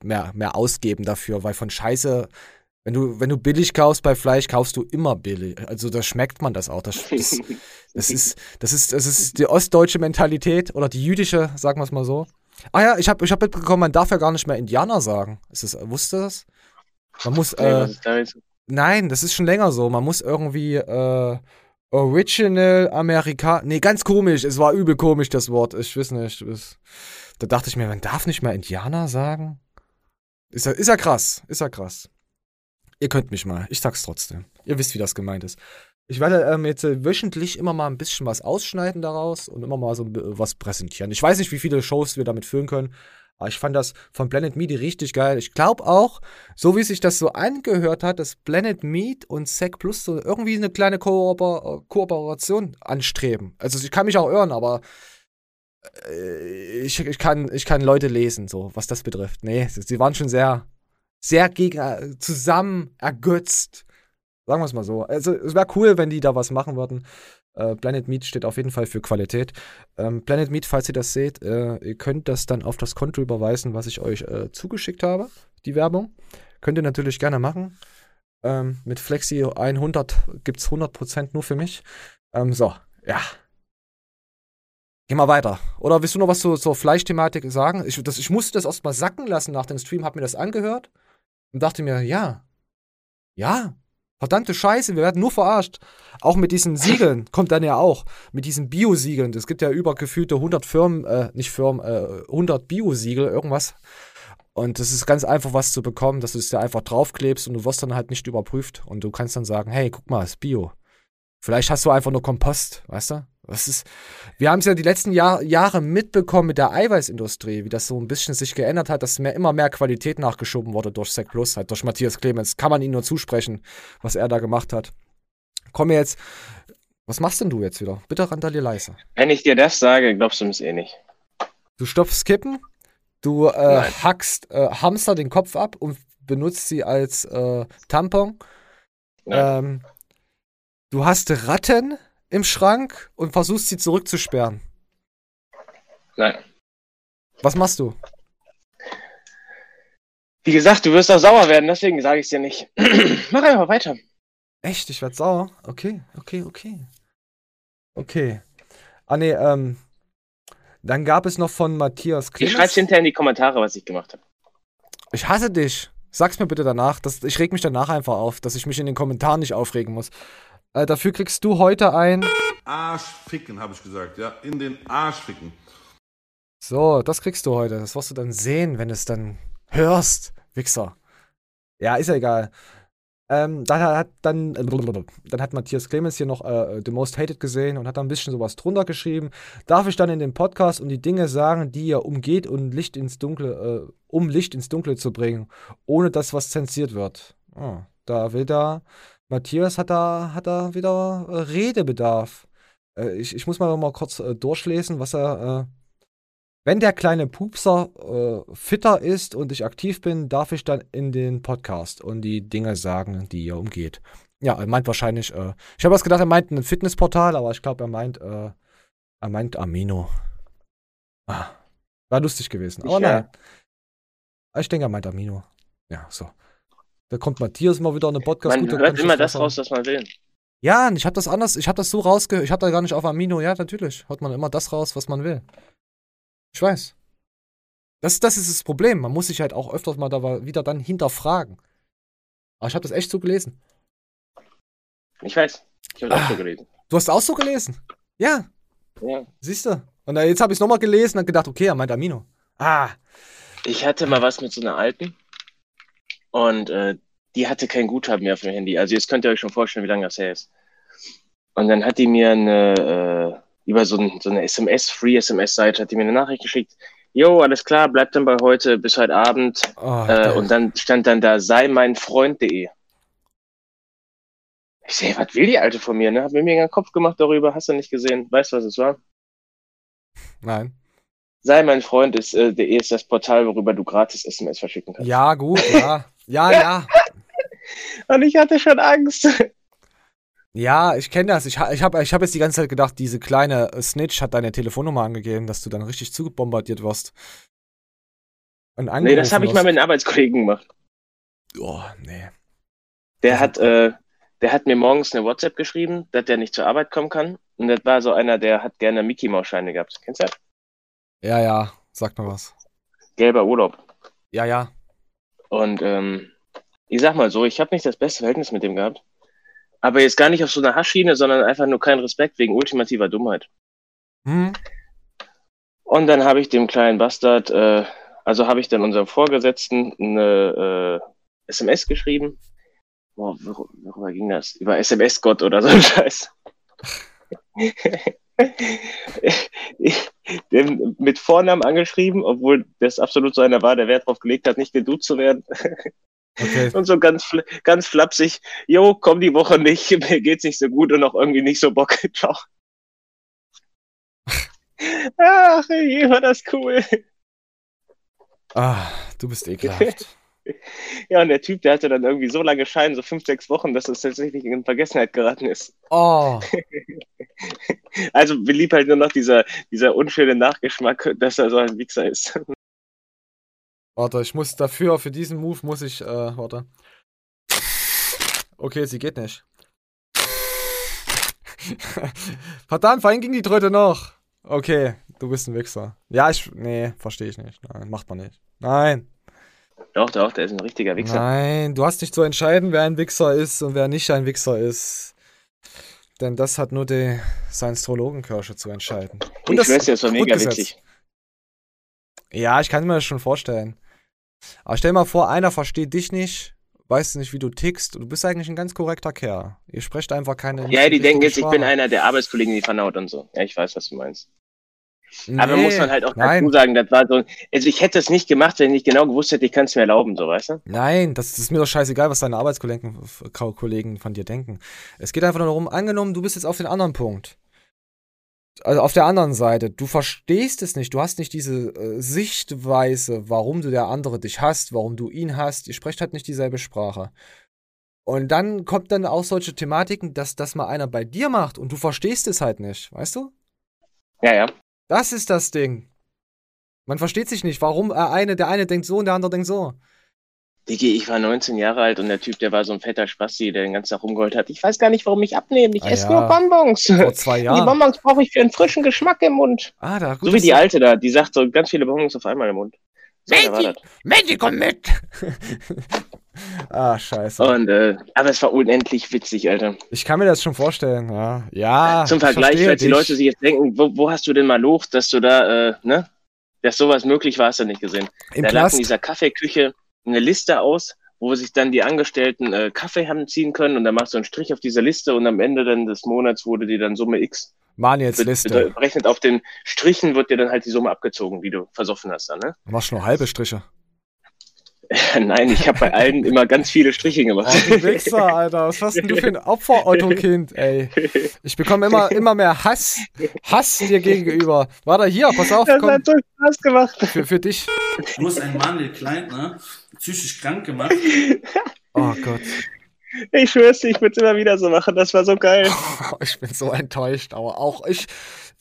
mehr, mehr ausgeben dafür, weil von Scheiße. Wenn du, wenn du billig kaufst bei Fleisch, kaufst du immer billig. Also da schmeckt man das auch. Das, das, das, ist, das, ist, das ist die ostdeutsche Mentalität oder die jüdische, sagen wir es mal so. Ah ja, ich habe ich hab mitbekommen, man darf ja gar nicht mehr Indianer sagen. Ist das, wusste das? Man muss, äh, Nein, das ist schon länger so. Man muss irgendwie äh, Original Amerika. Nee, ganz komisch. Es war übel komisch, das Wort. Ich weiß nicht. Es, da dachte ich mir, man darf nicht mehr Indianer sagen. Ist ja, ist ja krass. Ist ja krass. Ihr könnt mich mal. Ich sag's trotzdem. Ihr wisst, wie das gemeint ist. Ich werde ähm, jetzt äh, wöchentlich immer mal ein bisschen was ausschneiden daraus und immer mal so was präsentieren. Ich weiß nicht, wie viele Shows wir damit füllen können, aber ich fand das von Planet Meat richtig geil. Ich glaube auch, so wie sich das so angehört hat, dass Planet Meat und Sec Plus so irgendwie eine kleine Kooper Kooperation anstreben. Also ich kann mich auch irren, aber äh, ich, ich, kann, ich kann Leute lesen, so was das betrifft. Nee, sie waren schon sehr, sehr gegen, äh, zusammen ergötzt. Sagen wir es mal so. Also es wäre cool, wenn die da was machen würden. Äh, Planet Meat steht auf jeden Fall für Qualität. Ähm, Planet Meat, falls ihr das seht, äh, ihr könnt das dann auf das Konto überweisen, was ich euch äh, zugeschickt habe, die Werbung. Könnt ihr natürlich gerne machen. Ähm, mit Flexi 100 gibt es 100% nur für mich. Ähm, so, ja. Geh mal weiter. Oder willst du noch was zu, zur Fleischthematik sagen? Ich, das, ich musste das erst mal sacken lassen nach dem Stream, hab mir das angehört und dachte mir, ja. Ja. Verdammte Scheiße, wir werden nur verarscht. Auch mit diesen Siegeln kommt dann ja auch. Mit diesen Bio-Siegeln. Es gibt ja übergefühlte 100 Firmen, äh, nicht Firmen, äh, 100 Bio-Siegel, irgendwas. Und es ist ganz einfach, was zu bekommen, dass du es dir einfach draufklebst und du wirst dann halt nicht überprüft. Und du kannst dann sagen, hey, guck mal, ist Bio. Vielleicht hast du einfach nur Kompost, weißt du? Das ist, wir haben es ja die letzten Jahr, Jahre mitbekommen mit der Eiweißindustrie, wie das so ein bisschen sich geändert hat, dass mehr, immer mehr Qualität nachgeschoben wurde durch Sec Plus, halt durch Matthias Clemens. Kann man ihm nur zusprechen, was er da gemacht hat. Komm jetzt, was machst denn du jetzt wieder? Bitte randalier leise. Wenn ich dir das sage, glaubst du es eh nicht. Du stopfst Kippen, du äh, hackst äh, Hamster den Kopf ab und benutzt sie als äh, Tampon. Ähm, du hast Ratten im Schrank und versuchst sie zurückzusperren. Nein. Was machst du? Wie gesagt, du wirst auch sauer werden, deswegen sage ich es dir nicht. Mach einfach weiter. Echt? Ich werd sauer? Okay, okay, okay. Okay. Ah, nee, ähm. Dann gab es noch von Matthias Ich Clemens. schreib's hinterher in die Kommentare, was ich gemacht habe. Ich hasse dich. Sag's mir bitte danach. Das, ich reg mich danach einfach auf, dass ich mich in den Kommentaren nicht aufregen muss. Äh, dafür kriegst du heute ein. Arsch ficken, habe ich gesagt, ja. In den Arsch ficken. So, das kriegst du heute. Das wirst du dann sehen, wenn du es dann hörst. Wichser. Ja, ist ja egal. Ähm, dann hat dann, dann hat Matthias Clemens hier noch äh, The Most Hated gesehen und hat da ein bisschen sowas drunter geschrieben. Darf ich dann in dem Podcast und die Dinge sagen, die ihr umgeht und Licht ins Dunkle, äh, um Licht ins Dunkle zu bringen, ohne dass was zensiert wird? Oh, da will da Matthias hat da hat da wieder äh, Redebedarf. Äh, ich, ich muss mal noch mal kurz äh, durchlesen, was er äh, wenn der kleine Pupser äh, fitter ist und ich aktiv bin, darf ich dann in den Podcast und die Dinge sagen, die ihr umgeht. Ja, er meint wahrscheinlich, äh, ich habe erst gedacht, er meint ein Fitnessportal, aber ich glaube, er meint, äh, er meint Amino. Ah, war lustig gewesen. Aber Ich, ja. nein. Ich denke, er meint Amino. Ja, so. Da kommt Matthias mal wieder in den Podcast. Man Gut, hört immer das raus, was man will. Ja, ich habe das anders, ich habe das so rausgehört, ich habe da gar nicht auf Amino. Ja, natürlich, hört man immer das raus, was man will. Ich weiß. Das, das ist das Problem. Man muss sich halt auch öfters mal da wieder dann hinterfragen. Aber ich habe das echt so gelesen. Ich weiß. Ich habe das Ah. auch so gelesen. Du hast auch so gelesen? Ja, Ja. siehst du. Und jetzt habe ich es nochmal gelesen und gedacht, okay, er meint Amino. Ah, Ich hatte mal was mit so einer alten und äh, die hatte kein Guthaben mehr auf dem Handy. Also jetzt könnt ihr euch schon vorstellen, wie lange das her ist. Und dann hat die mir eine, äh, über so, ein, so eine SMS, Free-SMS-Seite, hat die mir eine Nachricht geschickt. Jo, alles klar, bleibt dann bei heute bis heute Abend. oh, Äh, und dann stand dann da, sei mein Freund.de. Ich sehe, was will die Alte von mir, ne? Hab mir mega einen Kopf gemacht darüber, hast du nicht gesehen? Weißt du, was es war? nein. Sei mein Freund ist, äh, .de ist das Portal, worüber du gratis SMS verschicken kannst. Ja, gut, ja. Ja, ja. Und ich hatte schon Angst. Ja, ich kenne das. Ich, ich habe ich hab jetzt die ganze Zeit gedacht, diese kleine äh, Snitch hat deine Telefonnummer angegeben, dass du dann richtig zugebombardiert wirst. Und Nee, das habe ich mal mit einem Arbeitskollegen gemacht. Oh, nee. Der hat, äh, der hat mir morgens eine WhatsApp geschrieben, dass der nicht zur Arbeit kommen kann. Und das war so einer, der hat gerne Mickey Maus Scheine gehabt. Kennst du das? Ja, ja, sag mal was. Gelber Urlaub. Ja, ja. Und ähm, ich sag mal so, ich habe nicht das beste Verhältnis mit dem gehabt. Aber jetzt gar nicht auf so einer Haschschiene, sondern einfach nur keinen Respekt wegen ultimativer Dummheit. Hm? Und dann habe ich dem kleinen Bastard, äh, also habe ich dann unserem Vorgesetzten eine äh, SMS geschrieben. Boah, wor worüber ging das? Über SMS-Gott oder so ein Scheiß. Mit Vornamen angeschrieben, obwohl das absolut so einer war, der Wert drauf gelegt hat, nicht geduzt zu werden. Okay. Und so ganz, ganz flapsig, jo, komm die Woche nicht, mir geht's nicht so gut und auch irgendwie nicht so Bock. Ciao. Ach, je, war das cool. Ah, du bist ekelhaft. Ja, und der Typ, der hatte dann irgendwie so lange Schein, so fünf, sechs Wochen, dass es tatsächlich in Vergessenheit geraten ist. Oh. Also blieb halt nur noch dieser, dieser unschöne Nachgeschmack, dass er so ein Wichser ist. Warte, ich muss dafür, für diesen Move muss ich, äh, warte. Okay, sie geht nicht. Verdammt, vorhin ging die Tröte noch. Okay, du bist ein Wichser. Ja, ich, nee, verstehe ich nicht. Nein, macht man nicht. Nein. Doch, doch, der ist ein richtiger Wichser. Nein, du hast nicht zu entscheiden, wer ein Wichser ist und wer nicht ein Wichser ist. Denn das hat nur die Science-Trologenkirche zu entscheiden. Und Ich schwör's dir, das war mega witzig. Ja, ich kann mir das schon vorstellen. Aber stell mal vor, einer versteht dich nicht, weiß nicht, wie du tickst. Du bist eigentlich ein ganz korrekter Kerl. Ihr sprecht einfach keine. Ja, die denken jetzt, ich bin einer der Arbeitskollegen, die vernaut und so. Ja, ich weiß, was du meinst. Aber Nee, muss man halt auch nein. dazu sagen, das war so, also ich hätte es nicht gemacht, wenn ich nicht genau gewusst hätte, ich kann es mir erlauben, so, weißt du? Nein, das, das ist mir doch scheißegal, was deine Arbeitskollegen Kollegen von dir denken. Es geht einfach nur darum, angenommen, du bist jetzt auf den anderen Punkt. Also auf der anderen Seite, du verstehst es nicht, du hast nicht diese äh, Sichtweise, warum du der andere dich hasst, warum du ihn hasst, ihr sprecht halt nicht dieselbe Sprache. Und dann kommt dann auch solche Thematiken, dass das mal einer bei dir macht und du verstehst es halt nicht, weißt du? Ja, ja. Das ist das Ding. Man versteht sich nicht, warum eine, der eine denkt so und der andere denkt so. Digi, ich war 19 Jahre alt und der Typ, der war so ein fetter Spasti, der den ganzen Tag rumgeholt hat. Ich weiß gar nicht, warum ich abnehme. Ich Ah esse ja, nur Bonbons. Vor zwei Die Jahren. Bonbons brauche ich für einen frischen Geschmack im Mund. Ah, da, gut, So wie die Alte da, die sagt so ganz viele Bonbons auf einmal im Mund. So, das. Mandy, komm mit! ah, scheiße. Und, äh, aber es war unendlich witzig, Alter. Ich kann mir das schon vorstellen, ja. Ja. Zum ich Vergleich, falls die. Leute sich jetzt denken, wo, wo hast du denn mal Luft, dass du da, äh, ne? Dass sowas möglich war, hast du nicht gesehen. Im da lag Knast? in dieser Kaffeeküche eine Liste aus, wo sich dann die Angestellten äh, Kaffee haben ziehen können und dann machst du einen Strich auf diese Liste und am Ende dann des Monats wurde dir dann Summe X. Maniels Be- Liste. Berechnet auf den Strichen wird dir dann halt die Summe abgezogen, wie du versoffen hast dann, ne? Du machst nur halbe Striche. Nein, ich habe bei allen immer ganz viele Striche gemacht. Oh, du Wichser, Alter. Was hast denn du für ein Opfer, Otto-Kind, ey? Ich bekomme immer, immer mehr Hass, Hass dir gegenüber. Warte, hier, pass auf, Das komm. hat so Spaß gemacht. Für, für dich. Du hast einen Mann, der Kleid, ne? Psychisch krank gemacht. Oh Gott. Ich schwör's dir, ich würde immer wieder so machen. Das war so geil. Ich bin so enttäuscht, aber auch ich.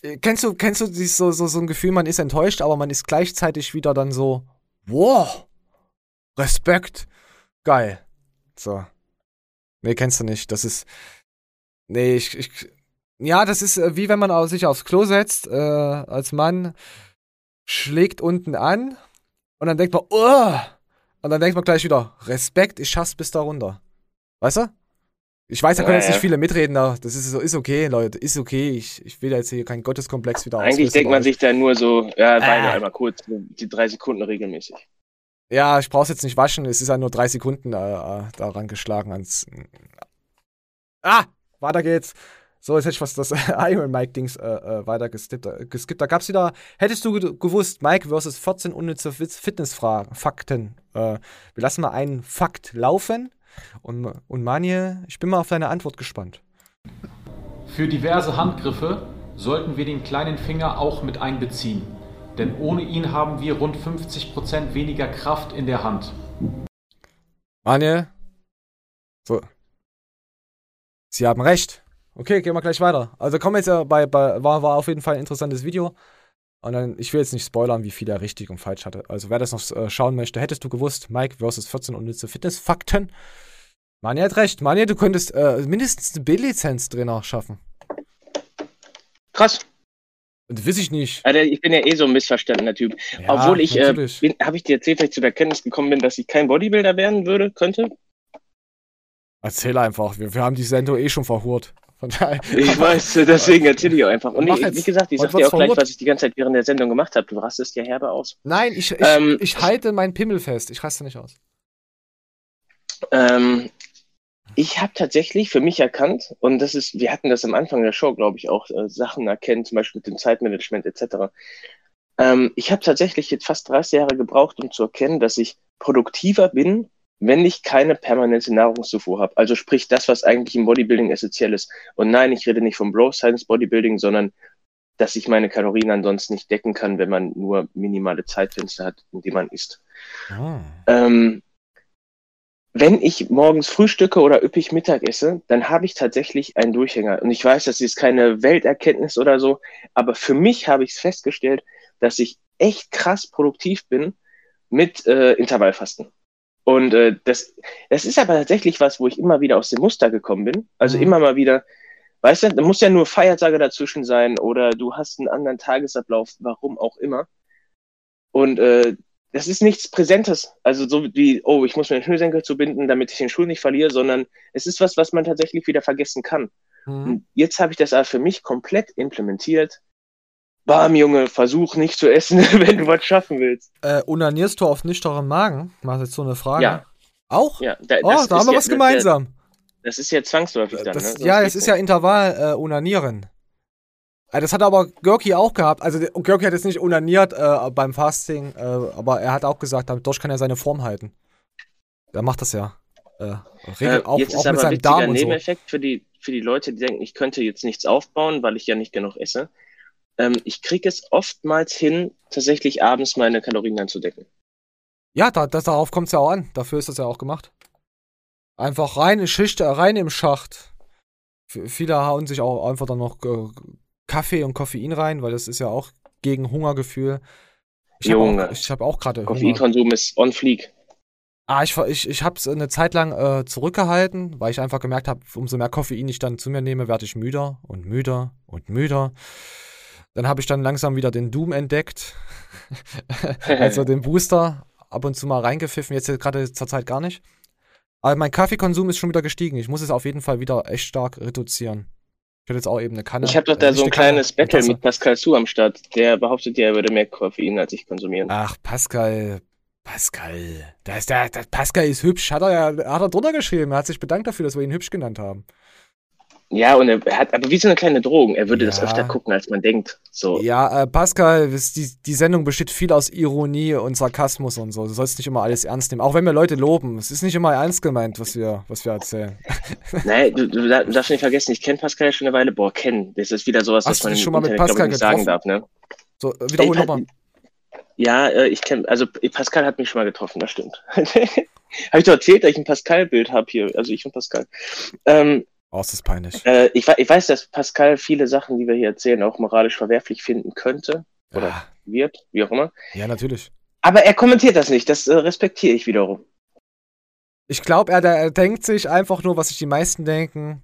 äh, Kennst du, kennst du dieses, so, so, so ein Gefühl, man ist enttäuscht, aber man ist gleichzeitig wieder dann so, wow, Respekt, geil. So. Nee, kennst du nicht. Das ist. Nee, ich. ich ja, das ist äh, wie wenn man sich aufs Klo setzt, äh, als Mann, schlägt unten an und dann denkt man, oh! Und dann denkt man gleich wieder, Respekt, ich schaff's bis da runter. Weißt du? Ich weiß, da können jetzt nicht viele mitreden, da. das ist so, ist okay, Leute, ist okay. Ich, ich will jetzt hier keinen Gotteskomplex wieder Eigentlich denkt man sich dann nur so, ja, weine Ah. einmal kurz, die drei Sekunden regelmäßig. Ja, ich brauch's jetzt nicht waschen, es ist ja nur drei Sekunden äh, äh, daran geschlagen ans. Ah! Weiter geht's. So, jetzt hätte ich fast das Iron Mike-Dings äh, äh, weiter geskippt. äh, geskippt. Da gab's wieder. Hättest du ge- gewusst, Mike versus 14 unnütze Fitz- Fitnessfragen, Fakten. Äh, wir lassen mal einen Fakt laufen. Und, und Manje, ich bin mal auf deine Antwort gespannt. Für diverse Handgriffe sollten wir den kleinen Finger auch mit einbeziehen, denn ohne ihn haben wir rund 50% weniger Kraft in der Hand. Manje. So. Sie haben recht. Okay, gehen wir gleich weiter. Also kommen wir jetzt ja bei, bei war, war auf jeden Fall ein interessantes Video. Und dann, ich will jetzt nicht spoilern, wie viel er richtig und falsch hatte. Also wer das noch äh, schauen möchte, hättest du gewusst, Mike versus 14 unnütze Fitnessfakten. Mani hat recht. Mani, du könntest äh, mindestens eine B-Lizenz drin schaffen. Krass. Und weiß ich nicht. Also ich bin ja eh so ein missverstandener Typ. Ja, Obwohl ich, äh, habe ich dir erzählt, dass ich zu der Kenntnis gekommen bin, dass ich kein Bodybuilder werden würde, könnte? Erzähl einfach. Wir, wir haben die Sendung eh schon verhurt. Ich weiß, deswegen erzähle ich auch einfach. Und ich, wie gesagt, ich sag dir auch gleich, was ich die ganze Zeit während der Sendung gemacht habe. Du rastest ja herbe aus. Nein, ich, ich, Ähm, ich halte meinen Pimmel fest. Ich raste nicht aus. Ähm, ich habe tatsächlich für mich erkannt, und das ist, wir hatten das am Anfang der Show, glaube ich, auch äh, Sachen erkennen, zum Beispiel mit dem Zeitmanagement etc. Ähm, ich habe tatsächlich jetzt fast 30 Jahre gebraucht, um zu erkennen, dass ich produktiver bin, wenn ich keine permanente Nahrungszufuhr habe. Also sprich das, was eigentlich im Bodybuilding essentiell ist. Und nein, ich rede nicht vom Bro Science Bodybuilding, sondern dass ich meine Kalorien ansonsten nicht decken kann, wenn man nur minimale Zeitfenster hat, in die man isst. Ähm, wenn ich morgens frühstücke oder üppig Mittag esse, dann habe ich tatsächlich einen Durchhänger. Und ich weiß, das ist keine Welterkenntnis oder so, aber für mich habe ich es festgestellt, dass ich echt krass produktiv bin mit äh, Intervallfasten. Und äh, das, das ist aber tatsächlich was, wo ich immer wieder aus dem Muster gekommen bin. Also immer mal wieder, weißt du, da muss ja nur Feiertage dazwischen sein oder du hast einen anderen Tagesablauf, warum auch immer. Und äh, das ist nichts Präsentes. Also so wie, oh, ich muss mir den Schnürsenkel zubinden, damit ich den Schuh nicht verliere, sondern es ist was, was man tatsächlich wieder vergessen kann. Und jetzt habe ich das aber für mich komplett implementiert. Bam, Junge, versuch nicht zu essen, wenn du was schaffen willst. Äh, unanierst du auf nüchternen Magen? Mach jetzt so eine Frage. Ja. Auch? Ja, da, oh, da haben wir ja- was gemeinsam. Das ist ja zwangsläufig dann, Das, ne? ja, das geht's ist ja Intervall äh, unanieren. Äh, Das hat aber Görki auch gehabt. Also Görki hat jetzt nicht unaniert äh, beim Fasting, äh, aber er hat auch gesagt, dadurch kann er seine Form halten. Er macht das ja. Äh, regel, Äh, auch jetzt auch ist aber mit seinem ein und so. Nebeneffekt für die, für die Leute, die denken, ich könnte jetzt nichts aufbauen, weil ich ja nicht genug esse. Ähm, ich kriege es oftmals hin, tatsächlich abends meine Kalorien anzudecken. Ja, da, das, darauf kommt es ja auch an. Dafür ist das ja auch gemacht. Einfach rein in Schicht, äh, rein im Schacht. V viele hauen sich auch einfach dann noch äh, Kaffee und Koffein rein, weil das ist ja auch gegen Hungergefühl. Ich habe Junge. hab auch gerade. Koffeinkonsum ist on fleek. Ah, ich, ich, ich habe es eine Zeit lang äh, zurückgehalten, weil ich einfach gemerkt habe, umso mehr Koffein ich dann zu mir nehme, werde ich müder und müder und müder. Dann habe ich dann langsam wieder den Doom entdeckt. also den Booster ab und zu mal reingepfiffen, jetzt gerade zur Zeit gar nicht. Aber mein Kaffeekonsum ist schon wieder gestiegen. Ich muss es auf jeden Fall wieder echt stark reduzieren. Ich hätte jetzt auch eben eine Kanne. Ich habe doch äh, da nicht so ein eine Kanne, kleines eine Battle mit Pascal Su am Start. Der behauptet ja, er würde mehr Koffein als ich konsumieren. Ach, Pascal. Pascal. Da ist der, der Pascal ist hübsch. Hat er ja hat er drunter geschrieben. Er hat sich bedankt dafür, dass wir ihn hübsch genannt haben. Ja, und er hat, aber wie so eine kleine Drohung. Er würde das Ja. öfter gucken, als man denkt. So. Ja, äh, Pascal, die, die Sendung besteht viel aus Ironie und Sarkasmus und so. Du sollst nicht immer alles ernst nehmen. Auch wenn wir Leute loben. Es ist nicht immer ernst gemeint, was wir, was wir erzählen. Nein, du, du dar- darfst nicht vergessen, ich kenne Pascal ja schon eine Weile. Boah, kennen. Das ist wieder sowas, Hast was man schon mal mit Internet, Pascal ich, nicht sagen getroffen? darf, ne? So, äh, wiederhol nochmal. Ja, äh, ich kenne, also Pascal hat mich schon mal getroffen, das stimmt. habe ich doch erzählt, dass ich ein Pascal-Bild habe hier, also ich und Pascal. Ähm, Oh, ist das peinlich. äh, ich, ich weiß, dass Pascal viele Sachen, die wir hier erzählen, auch moralisch verwerflich finden könnte oder wird, wie auch immer. Ja, natürlich. Aber er kommentiert das nicht, das äh, respektiere ich wiederum. Ich glaube, er, er denkt sich einfach nur, was sich die meisten denken.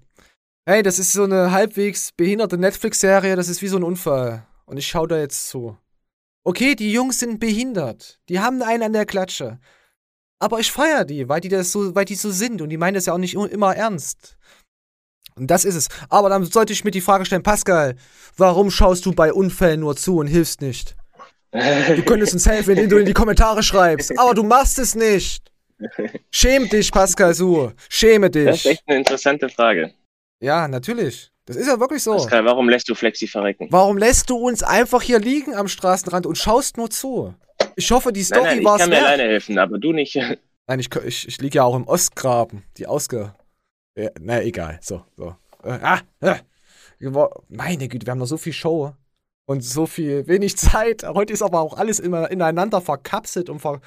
Hey, das ist so eine halbwegs behinderte Netflix-Serie, das ist wie so ein Unfall. Und ich schaue da jetzt zu. Okay, die Jungs sind behindert. Die haben einen an der Klatsche. Aber ich feiere die, weil die das so, weil die so sind und die meinen das ja auch nicht immer ernst. Und das ist es. Aber dann sollte ich mir die Frage stellen, Pascal, warum schaust du bei Unfällen nur zu und hilfst nicht? Du könntest uns helfen, indem du in die Kommentare schreibst. Aber du machst es nicht. Schäm dich, Pascal Su. Schäme Das ist dich. echt eine interessante Frage. Ja, natürlich. Das ist ja wirklich so. Pascal, warum lässt du Flexi verrecken? Warum lässt du uns einfach hier liegen am Straßenrand und schaust nur zu? Ich hoffe, die Story ich war es kann mir wert. alleine helfen, aber du nicht. Nein, ich, ich, ich liege ja auch im Ostgraben. Die ausge... Ja, na, egal. So, so. Äh, ah, äh. Meine Güte, wir haben noch so viel Show und so viel wenig Zeit. Heute ist aber auch alles immer ineinander verkapselt und ver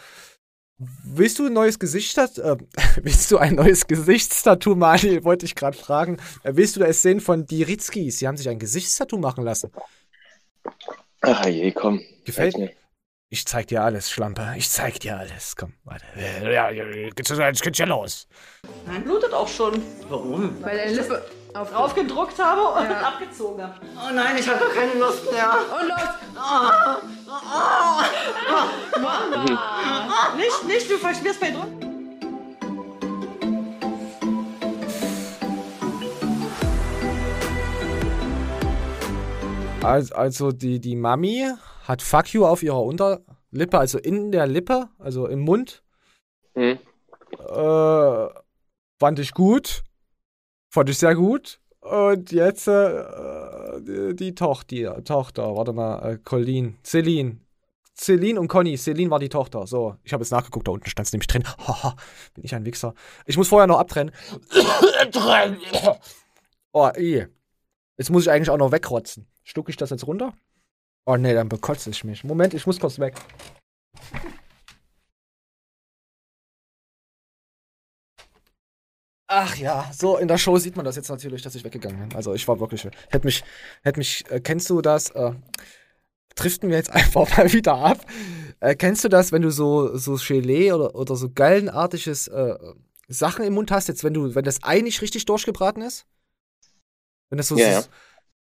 Willst du ein neues Gesicht, äh, willst du ein neues Gesichtstattoo, Mali? Wollte ich gerade fragen. Äh, willst du es sehen von die Ritzkis? Sie haben sich ein Gesichtstattoo machen lassen. Ach je, komm. Gefällt mir. Ich zeig dir alles, Schlampe. Ich zeig dir alles. Komm, warte. Ja, geht's jetzt geht's ja los. Nein, blutet auch schon. Warum? Weil deine Lippe auf Aufgedruckt habe und Ja. abgezogen habe. Oh nein, ich habe keine Lust mehr. Und los! Ah, ah, ah, Mama! Nicht, nicht, du verschmierst bei Druck. Also, also die, die Mami hat Fuck you auf ihrer Unterlippe, also in der Lippe, also im Mund. Hm. Äh, fand ich gut. Fand ich sehr gut. Und jetzt äh, die, die, Toch, die Tochter, warte mal, äh, Colleen, Celine. Celine und Conny. Celine war die Tochter. So, ich habe jetzt nachgeguckt, da unten stand es nämlich drin. Haha, bin ich ein Wichser. Ich muss vorher noch abtrennen. oh, eh. Jetzt muss ich eigentlich auch noch wegrotzen. Schluck ich das jetzt runter? Oh nee, dann bekotze ich mich. Moment, ich muss kurz weg. Ach ja, so in der Show sieht man das jetzt natürlich, dass ich weggegangen bin. Also ich war wirklich, hätte mich, hätte mich, äh, kennst du das? Äh, driften wir jetzt einfach mal wieder ab. Äh, kennst du das, wenn du so, so Gelee oder, oder so gallenartiges äh, Sachen im Mund hast, jetzt wenn du, wenn das Ei nicht richtig durchgebraten ist? Wenn das so Ja, so-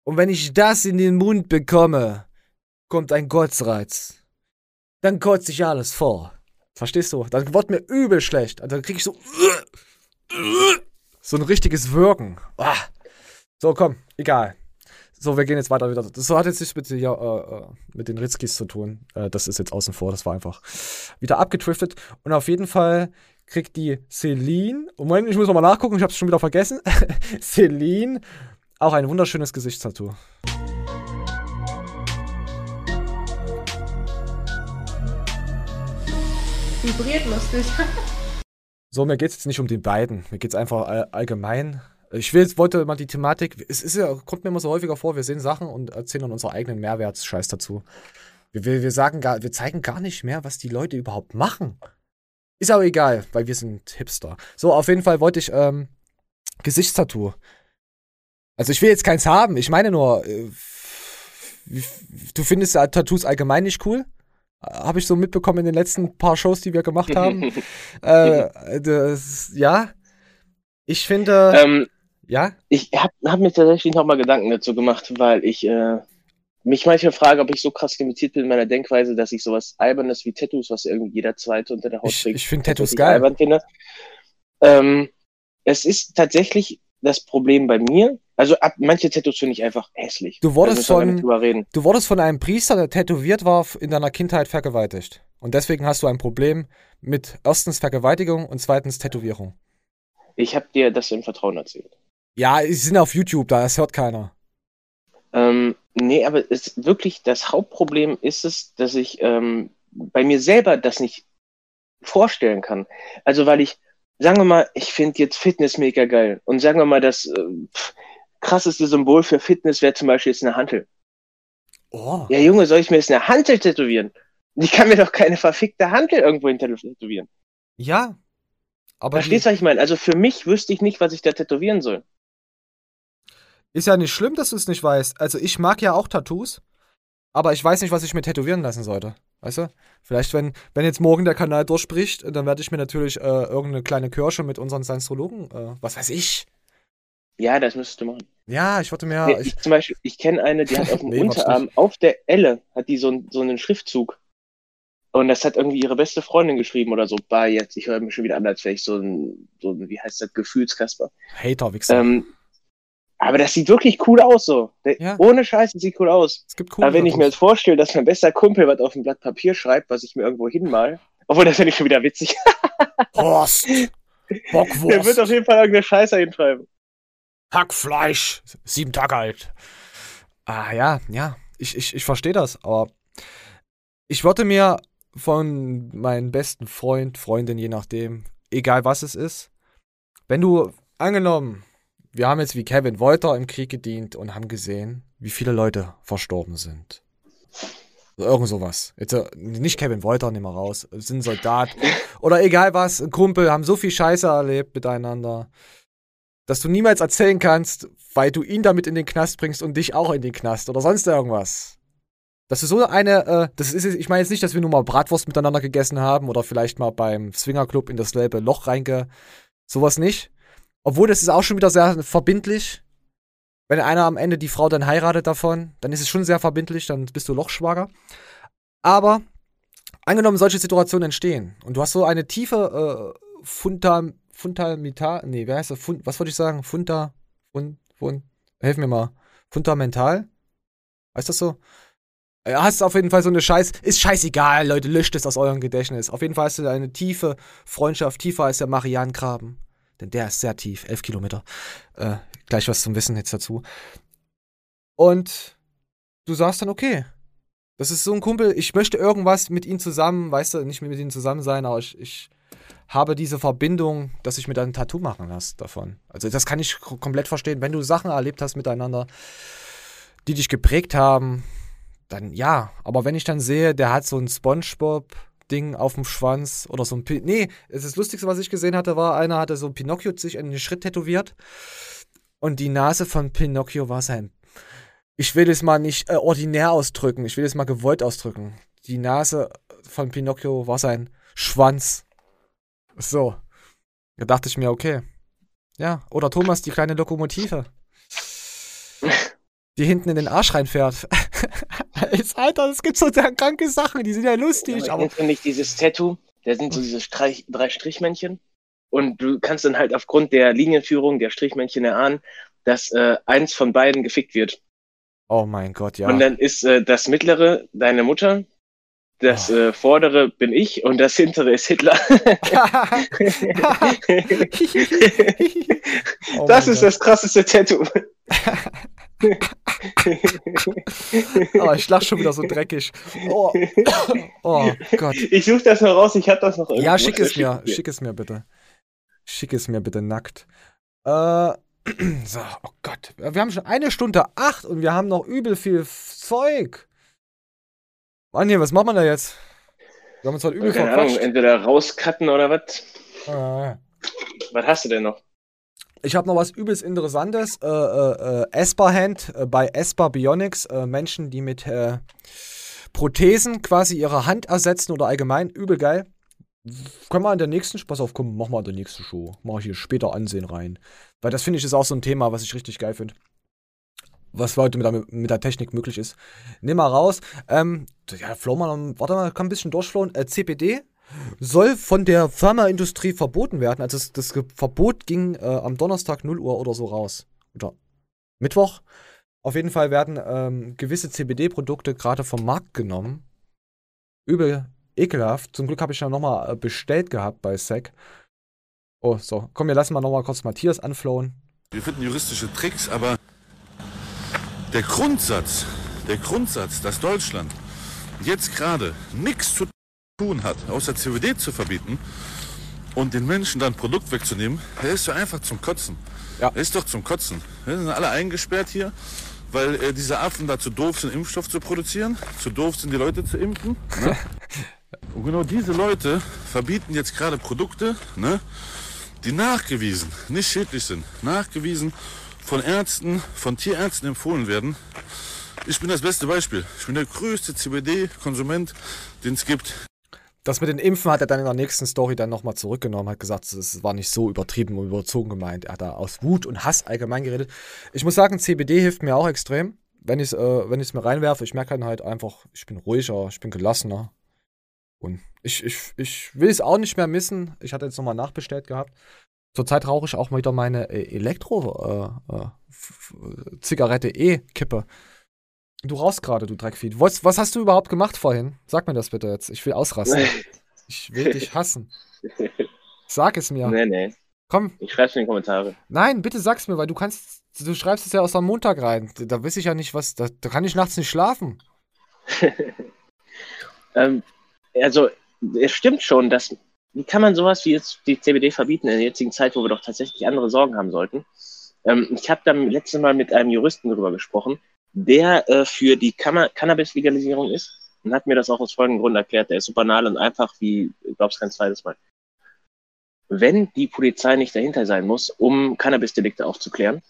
Und wenn ich das in den Mund bekomme, kommt ein Kotzreiz. Dann kotze ich alles vor. Verstehst du? Dann wird mir übel schlecht. Und dann krieg ich so. So ein richtiges Wirken. Ah. So, komm, egal. So, wir gehen jetzt weiter wieder. Das hat jetzt nichts mit, hier, äh, äh, mit den Ritzkis zu tun. Äh, das ist jetzt außen vor. Das war einfach wieder abgetriftet. Und auf jeden Fall kriegt die Celine. Moment, ich muss nochmal nachgucken, ich habe es schon wieder vergessen. Celine auch ein wunderschönes Gesichtstattoo. Vibriert lustig. So, mir geht es jetzt nicht um die beiden. Mir geht es einfach all, allgemein. Ich will, wollte mal die Thematik. Es ist ja, kommt mir immer so häufiger vor, wir sehen Sachen und erzählen dann unseren eigenen Mehrwertscheiß dazu. Wir, wir, wir sagen gar, wir zeigen gar nicht mehr, was die Leute überhaupt machen. Ist aber egal, weil wir sind Hipster. So, auf jeden Fall wollte ich ähm, Gesichtstattoo. Also ich will jetzt keins haben. Ich meine nur, äh, du findest Tattoos allgemein nicht cool? Habe ich so mitbekommen in den letzten paar Shows, die wir gemacht haben. äh, das, ja. Ich finde. Ähm, ja? Ich habe hab mir tatsächlich nochmal Gedanken dazu gemacht, weil ich äh, mich manchmal frage, ob ich so krass limitiert bin in meiner Denkweise, dass ich sowas Albernes wie Tattoos, was irgendwie jeder Zweite unter der Haut Ich- trägt, ich find Tattoos geil. albern finde. Ähm, es ist tatsächlich das Problem bei mir. Also ab, manche Tattoos finde ich einfach hässlich. Du wurdest von, du wurdest von einem Priester, der tätowiert war, in deiner Kindheit vergewaltigt. Und deswegen hast du ein Problem mit erstens Vergewaltigung und zweitens Tätowierung. Ich habe dir das im Vertrauen erzählt. Ja, sie sind auf YouTube, da das hört keiner. Ähm, nee, aber es wirklich das Hauptproblem ist es, dass ich ähm, bei mir selber das nicht vorstellen kann. Also weil ich, sagen wir mal, ich finde jetzt Fitness mega geil. Und sagen wir mal, das äh, pff, krasseste Symbol für Fitness wäre zum Beispiel jetzt eine Hantel. Oh. Ja, Junge, soll ich mir jetzt eine Hantel tätowieren? Ich kann mir doch keine verfickte Hantel irgendwo hinter tätowieren. Ja. Aber Verstehst du, was ich meine? Also für mich wüsste ich nicht, was ich da tätowieren soll. Ist ja nicht schlimm, dass du es nicht weißt. Also ich mag ja auch Tattoos, aber ich weiß nicht, was ich mir tätowieren lassen sollte. Weißt du? Vielleicht, wenn, wenn jetzt morgen der Kanal durchbricht, dann werde ich mir natürlich äh, irgendeine kleine Kirsche mit unseren Scientologen, äh, was weiß ich. Ja, das müsstest du machen. Ja, ich wollte mir. Nee, ich, ich zum Beispiel, ich kenne eine, die hat auf dem Nee, Unterarm, auf der Elle, hat die so, ein- so einen Schriftzug. Und das hat irgendwie ihre beste Freundin geschrieben oder so. Bah, jetzt, ich höre mich schon wieder an, als wäre ich so ein, so ein, wie heißt das, Gefühlskasper. Hater, Wichser. Ähm, aber das sieht wirklich cool aus, so. Der, Ohne Scheiß, das sieht cool aus. Es gibt coole aber wenn ich mir jetzt vorstelle, dass mein bester Kumpel was auf ein Blatt Papier schreibt, was ich mir irgendwo hinmal, obwohl das finde ich schon wieder witzig. Horst! Bockwurst! Der wird auf jeden Fall irgendeine Scheiße hinschreiben. Hackfleisch! Sieben Tage alt. Ah, ja, ja. Ich, ich, ich verstehe das, aber ich würde mir von meinem besten Freund, Freundin, je nachdem, egal was es ist, wenn du, angenommen, wir haben jetzt wie Kevin Wolter im Krieg gedient und haben gesehen, wie viele Leute verstorben sind. Irgend sowas. Jetzt, äh, nicht Kevin Wolter, nimm mal raus. Sind Soldat. Oder egal was, Kumpel, haben so viel Scheiße erlebt miteinander, dass du niemals erzählen kannst, weil du ihn damit in den Knast bringst und dich auch in den Knast oder sonst irgendwas. Dass du so eine, äh, das ist, ich meine jetzt nicht, dass wir nur mal Bratwurst miteinander gegessen haben oder vielleicht mal beim Swingerclub in dasselbe Loch reinge. Sowas nicht. Obwohl, das ist auch schon wieder sehr verbindlich. Wenn einer am Ende die Frau dann heiratet davon, dann ist es schon sehr verbindlich, dann bist du Lochschwager. Aber angenommen, solche Situationen entstehen und du hast so eine tiefe äh, Funda, Fundamental, nee, wer heißt das? Fund, was wollte ich sagen? Funda, Fund, Fund, helf mir mal. Fundamental? Heißt das so? Hast auf jeden Fall so eine Scheiß. Ist scheißegal, Leute, löscht es aus eurem Gedächtnis. Auf jeden Fall hast du eine tiefe Freundschaft, tiefer als der Marianengraben. Denn der ist sehr tief, elf Kilometer. Äh, gleich was zum Wissen jetzt dazu. Und du sagst dann, okay, das ist so ein Kumpel, ich möchte irgendwas mit ihm zusammen, weißt du, nicht mit ihm zusammen sein, aber ich, ich habe diese Verbindung, dass ich mir dann ein Tattoo machen lasse davon. Also das kann ich komplett verstehen. Wenn du Sachen erlebt hast miteinander, die dich geprägt haben, dann ja. Aber wenn ich dann sehe, der hat so ein Spongebob-Ding auf dem Schwanz oder so ein. Pin nee, das Lustigste, was ich gesehen hatte, war, einer hatte so ein Pinocchio sich in den Schritt tätowiert. Und die Nase von Pinocchio war sein. Ich will es mal nicht äh, ordinär ausdrücken, ich will es mal gewollt ausdrücken. Die Nase von Pinocchio war sein Schwanz. So. Da dachte ich mir, okay. Ja, oder Thomas, die kleine Lokomotive. Die hinten in den Arsch reinfährt. Alter, es gibt so kranke Sachen, die sind ja lustig. Aber, aber nicht dieses Tattoo, da sind so diese Streich, drei Strichmännchen. Und du kannst dann halt aufgrund der Linienführung der Strichmännchen erahnen, dass äh, eins von beiden gefickt wird. Oh mein Gott, ja. Und dann ist äh, das mittlere deine Mutter, das oh. äh, vordere bin ich und das hintere ist Hitler. oh das ist Gott. das krasseste Tattoo. oh, ich lach schon wieder so dreckig. Oh, oh Gott. Ich suche das mal raus, ich hab das noch irgendwo. Ja, schick es mir, schick es mir bitte. Schick es mir bitte nackt. Äh, so, oh Gott. Wir haben schon eine Stunde acht und wir haben noch übel viel Zeug. Mann, hier, was machen wir da jetzt? Wir haben uns heute übel Keine Ahnung, entweder rauscutten oder was. Ah. Was hast du denn noch? Ich habe noch was übelst Interessantes. Äh, äh, äh Esper-Hand äh, bei Esper Bionics. Äh, Menschen, die mit äh, Prothesen quasi ihre Hand ersetzen oder allgemein. Übel geil. Können wir in der nächsten, pass auf, komm, mach mal in der nächsten Show. Mach ich hier später Ansehen rein. Weil das finde ich ist auch so ein Thema, was ich richtig geil finde. Was heute mit der, mit der Technik möglich ist. Nimm mal raus. Ähm, ja, flow mal, warte mal, kann ein bisschen durchflowen. Äh, CPD soll von der Pharmaindustrie verboten werden. Also das, das Verbot ging äh, am Donnerstag 0 Uhr oder so raus. Oder Mittwoch. Auf jeden Fall werden ähm, gewisse CBD-Produkte gerade vom Markt genommen. Übel ekelhaft. Zum Glück habe ich ja nochmal äh, bestellt gehabt bei SEC. Oh, so. Komm, wir lassen mal nochmal kurz Matthias anflowen. Wir finden juristische Tricks, aber der Grundsatz, der Grundsatz, dass Deutschland jetzt gerade nichts zu tun hat, außer CBD zu verbieten und den Menschen dann Produkt wegzunehmen, der ist ja einfach zum Kotzen. Ja. Ist doch zum Kotzen. Wir sind alle eingesperrt hier, weil äh, diese Affen da zu doof sind, Impfstoff zu produzieren, zu doof sind, die Leute zu impfen. Ne? und genau diese Leute verbieten jetzt gerade Produkte, ne, die nachgewiesen, nicht schädlich sind, nachgewiesen von Ärzten, von Tierärzten empfohlen werden. Ich bin das beste Beispiel. Ich bin der größte CBD-Konsument, den es gibt. Das mit den Impfen hat er dann in der nächsten Story dann nochmal zurückgenommen, hat gesagt, es war nicht so übertrieben und überzogen gemeint. Er hat da aus Wut und Hass allgemein geredet. Ich muss sagen, CBD hilft mir auch extrem. Wenn ich es äh, mir reinwerfe, ich merke dann halt einfach, ich bin ruhiger, ich bin gelassener. Und ich, ich, ich will es auch nicht mehr missen. Ich hatte jetzt nochmal nachbestellt gehabt. Zurzeit rauche ich auch mal wieder meine äh, Elektro-Zigarette äh, äh, E-Kippe. Du rauchst gerade, du Dreckvieh. Was, was hast du überhaupt gemacht vorhin? Sag mir das bitte jetzt. Ich will ausrasten. ich will dich hassen. Sag es mir. Nee, nee. Komm. Ich schreib's in die Kommentare. Nein, bitte sag's mir, weil du kannst, du schreibst es ja aus am Montag rein. Da weiß ich ja nicht, was, da, da kann ich nachts nicht schlafen. ähm, also, es stimmt schon, dass, wie kann man sowas wie jetzt die CBD verbieten in der jetzigen Zeit, wo wir doch tatsächlich andere Sorgen haben sollten? Ähm, ich habe da letztes Mal mit einem Juristen darüber gesprochen, der äh, für die Cannabis-Legalisierung ist. und hat mir das auch aus folgendem Grund erklärt. Der ist so banal und einfach wie, glaube kein zweites Mal. Wenn die Polizei nicht dahinter sein muss, um Cannabis-Delikte aufzuklären,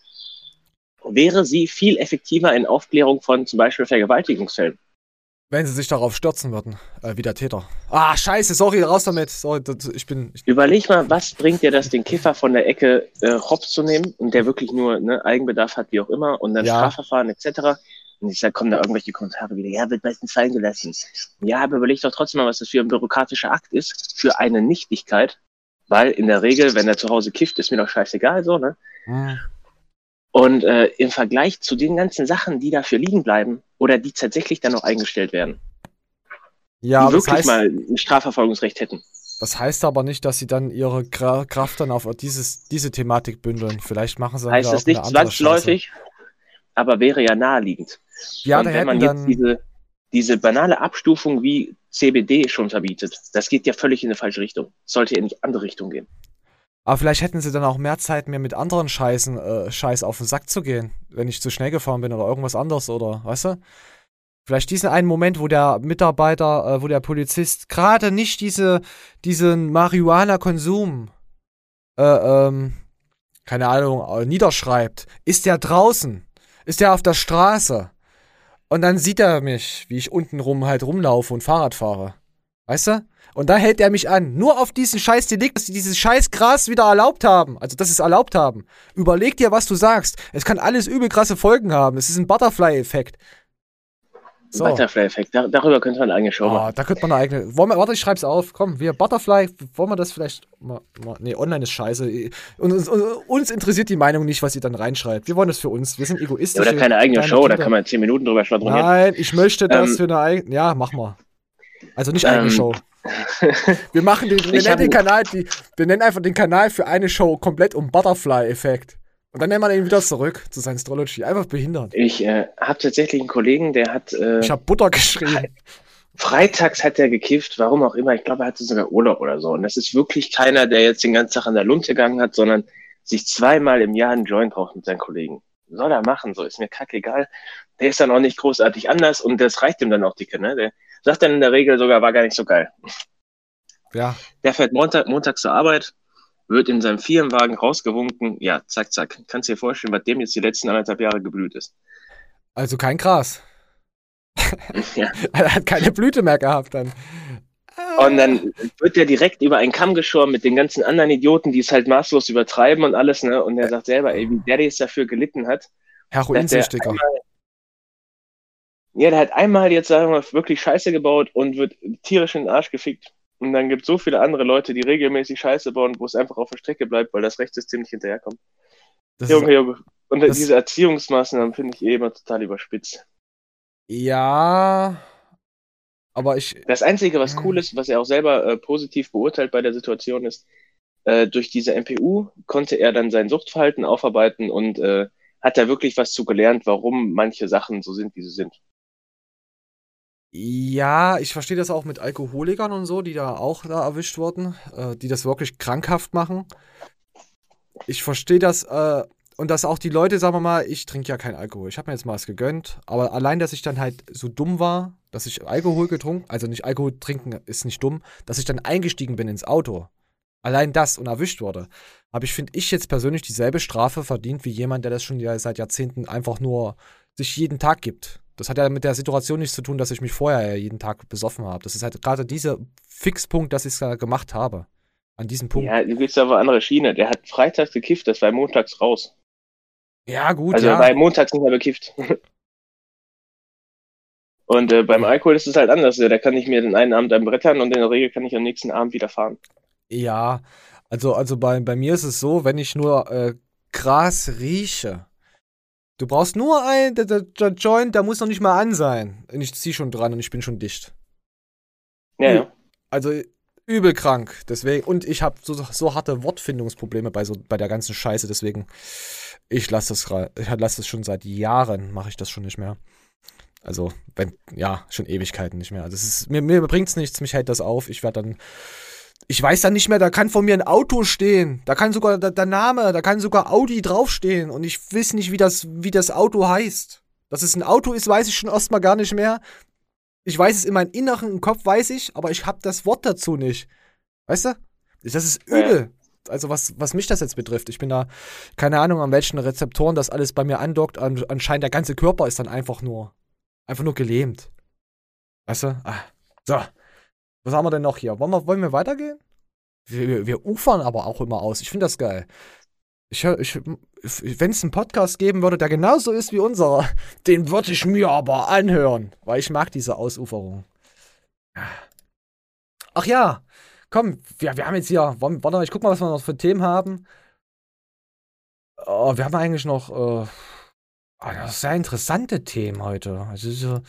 wäre sie viel effektiver in Aufklärung von zum Beispiel Vergewaltigungsfällen. Wenn sie sich darauf stürzen würden, äh, wie der Täter. Ah, scheiße, sorry, raus damit. Sorry, das, ich bin. Ich, Überleg mal, was bringt dir das, den Kiffer von der Ecke äh, Hops zu nehmen und der wirklich nur ne, Eigenbedarf hat, wie auch immer, und dann Ja. Strafverfahren etc. Und ich sag, kommen da irgendwelche Kommentare wieder, ja, wird meistens fallen gelassen. Ja, aber überleg doch trotzdem mal, was das für ein bürokratischer Akt ist, für eine Nichtigkeit, weil in der Regel, wenn er zu Hause kifft, ist mir doch scheißegal, so, ne? Hm. Und äh, im Vergleich zu den ganzen Sachen, die dafür liegen bleiben oder die tatsächlich dann noch eingestellt werden, Ja, die das wirklich heißt, mal ein Strafverfolgungsrecht hätten. das heißt aber nicht, dass sie dann ihre Gra Kraft dann auf dieses, diese Thematik bündeln. Vielleicht machen sie dann heißt wieder es nicht zwangsläufig, aber wäre ja naheliegend. Ja, und wenn man jetzt diese, diese banale Abstufung wie CBD schon verbietet, das geht ja völlig in eine falsche Richtung. Sollte ja in die andere Richtung gehen. Aber vielleicht hätten sie dann auch mehr Zeit, mir mit anderen Scheißen, äh, Scheiß auf den Sack zu gehen, wenn ich zu schnell gefahren bin oder irgendwas anderes oder, weißt du? Vielleicht diesen einen Moment, wo der Mitarbeiter, äh, wo der Polizist gerade nicht diese, diesen Marihuana-Konsum, äh, ähm, keine Ahnung, äh, niederschreibt. Ist der draußen? Ist der auf der Straße? Und dann sieht er mich, wie ich unten rum halt rumlaufe und Fahrrad fahre. Weißt du? Und da hält er mich an. Nur auf diesen scheiß Delikt, dass sie dieses scheiß Gras wieder erlaubt haben. Also, dass sie es erlaubt haben. Überleg dir, was du sagst. Es kann alles übel krasse Folgen haben. Es ist ein Butterfly-Effekt. So. Butterfly-Effekt, dar darüber könnte man eine eigene Show Ah, machen. da könnte man eine eigene. Wollen wir, warte, ich schreib's auf. Komm, wir Butterfly, wollen wir das vielleicht. Mal, mal, nee, online ist scheiße. Und, uns- uns, interessiert die Meinung nicht, was ihr dann reinschreibt. Wir wollen das für uns. Wir sind Ja, egoistisch. oder keine eigene Show, da kann man zehn Minuten drüber schwadronieren. Nein, ich möchte das Ähm, für eine eigene. Ja, mach mal. Also nicht eigene Ähm, Show. Wir machen den, wir nennen den Kanal, die, wir nennen einfach den Kanal für eine Show komplett um Butterfly-Effekt. Und dann nennen wir den wieder zurück zu seinem Astrology. Einfach behindert. Ich äh, habe tatsächlich einen Kollegen, der hat. Äh, Ich habe Butter geschrieben. Freitags hat er gekifft, warum auch immer. Ich glaube, er hatte sogar Urlaub oder so. Und das ist wirklich keiner, der jetzt den ganzen Tag an der Lunte gegangen hat, sondern sich zweimal im Jahr einen Joint raucht mit seinen Kollegen. Soll er machen, so ist mir kackegal. Der ist dann auch nicht großartig anders und das reicht ihm dann auch dicke, ne? Der sagt dann in der Regel sogar, war gar nicht so geil. Ja. Der fährt Montag, Montag zur Arbeit, wird in seinem Firmenwagen rausgewunken. Ja, zack, zack. Kannst dir vorstellen, was dem jetzt die letzten anderthalb Jahre geblüht ist. Also kein Gras. Ja. Er hat keine Blüte mehr gehabt dann. Und dann wird der direkt über einen Kamm geschoren mit den ganzen anderen Idioten, die es halt maßlos übertreiben und alles, ne? Und er sagt selber, ey, wie der jetzt dafür gelitten hat. Heroinsüchtiger. Ja, der hat einmal jetzt, sagen wir mal, wirklich Scheiße gebaut und wird tierisch in den Arsch gefickt. Und dann gibt es so viele andere Leute, die regelmäßig Scheiße bauen, wo es einfach auf der Strecke bleibt, weil das Rechtssystem nicht hinterherkommt. Das Junge, ist, Junge. Und das- diese Erziehungsmaßnahmen finde ich eh immer total überspitzt. ja. Aber ich. Das Einzige, was cool ist, was er auch selber äh, positiv beurteilt bei der Situation ist, äh, durch diese MPU konnte er dann sein Suchtverhalten aufarbeiten und äh, hat da wirklich was zu gelernt, warum manche Sachen so sind, wie sie sind. Ja, ich verstehe das auch mit Alkoholikern und so, die da auch da erwischt wurden, äh, die das wirklich krankhaft machen. Ich verstehe das, äh, und dass auch die Leute, sagen wir mal, ich trinke ja keinen Alkohol. Ich habe mir jetzt mal was gegönnt, aber allein, dass ich dann halt so dumm war, dass ich Alkohol getrunken, also nicht Alkohol trinken ist nicht dumm, dass ich dann eingestiegen bin ins Auto. Allein das und erwischt wurde. Aber ich finde, ich jetzt persönlich dieselbe Strafe verdient wie jemand, der das schon seit Jahrzehnten einfach nur sich jeden Tag gibt. Das hat ja mit der Situation nichts zu tun, dass ich mich vorher ja jeden Tag besoffen habe. Das ist halt gerade dieser Fixpunkt, dass ich es da gemacht habe. An diesem Punkt. Ja, du gehst aber andere Schiene. Der hat freitags gekifft, das war montags raus. Ja, gut, also ja. er war montags nicht mehr bekifft. Und äh, beim Alkohol ist es halt anders. Der kann ich mir den einen Abend brettern und in der Regel kann ich am nächsten Abend wieder fahren. Ja, also, also bei, bei mir ist es so, wenn ich nur äh, Gras rieche, du brauchst nur ein, der, der, der Joint, der muss noch nicht mal an sein. Und ich zieh schon dran und ich bin schon dicht. Ja, ja. Also übel krank, deswegen, und ich habe so, so harte Wortfindungsprobleme bei, so, bei der ganzen Scheiße, deswegen, ich lasse das, ich lasse das schon seit Jahren, mache ich das schon nicht mehr. Also, wenn, ja, schon Ewigkeiten nicht mehr. Also, es ist, mir, mir bringt's nichts, mich hält das auf. Ich werde dann, ich weiß dann nicht mehr, da kann vor mir ein Auto stehen. Da kann sogar der, der Name, da kann sogar Audi draufstehen. Und ich weiß nicht, wie das, wie das Auto heißt. Dass es ein Auto ist, weiß ich schon erstmal gar nicht mehr. Ich weiß es in meinem inneren Kopf, weiß ich, aber ich habe das Wort dazu nicht. Weißt du? Das ist übel. Also was, was mich das jetzt betrifft. Ich bin da, keine Ahnung, an welchen Rezeptoren das alles bei mir andockt. An, anscheinend der ganze Körper ist dann einfach nur, einfach nur gelähmt. Weißt du? Ah. So. Was haben wir denn noch hier? Wollen wir, wollen wir weitergehen? Wir, wir, ufern aber auch immer aus. Ich finde das geil. Ich, ich, wenn es einen Podcast geben würde, der genauso ist wie unserer, den würde ich mir aber anhören, weil ich mag diese Ausuferung. Ach ja, komm, wir, wir haben jetzt hier, warte mal, ich guck mal, was wir noch für Themen haben. Oh, wir haben eigentlich noch äh, ja, sehr interessante Themen heute. Also,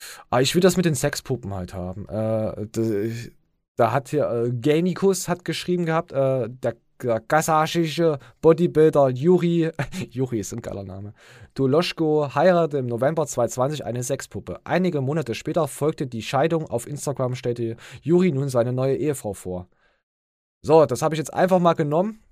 so, ah, ich will das mit den Sexpuppen halt haben. Äh, d- da hat hier äh, Gainikus hat geschrieben gehabt, äh, der, der kasachische Bodybuilder Juri, Juri ist ein geiler Name, Tuloschko heiratete im November 2020 eine Sexpuppe. Einige Monate später folgte die Scheidung. Auf Instagram stellte Juri nun seine neue Ehefrau vor. So, das habe ich jetzt einfach mal genommen,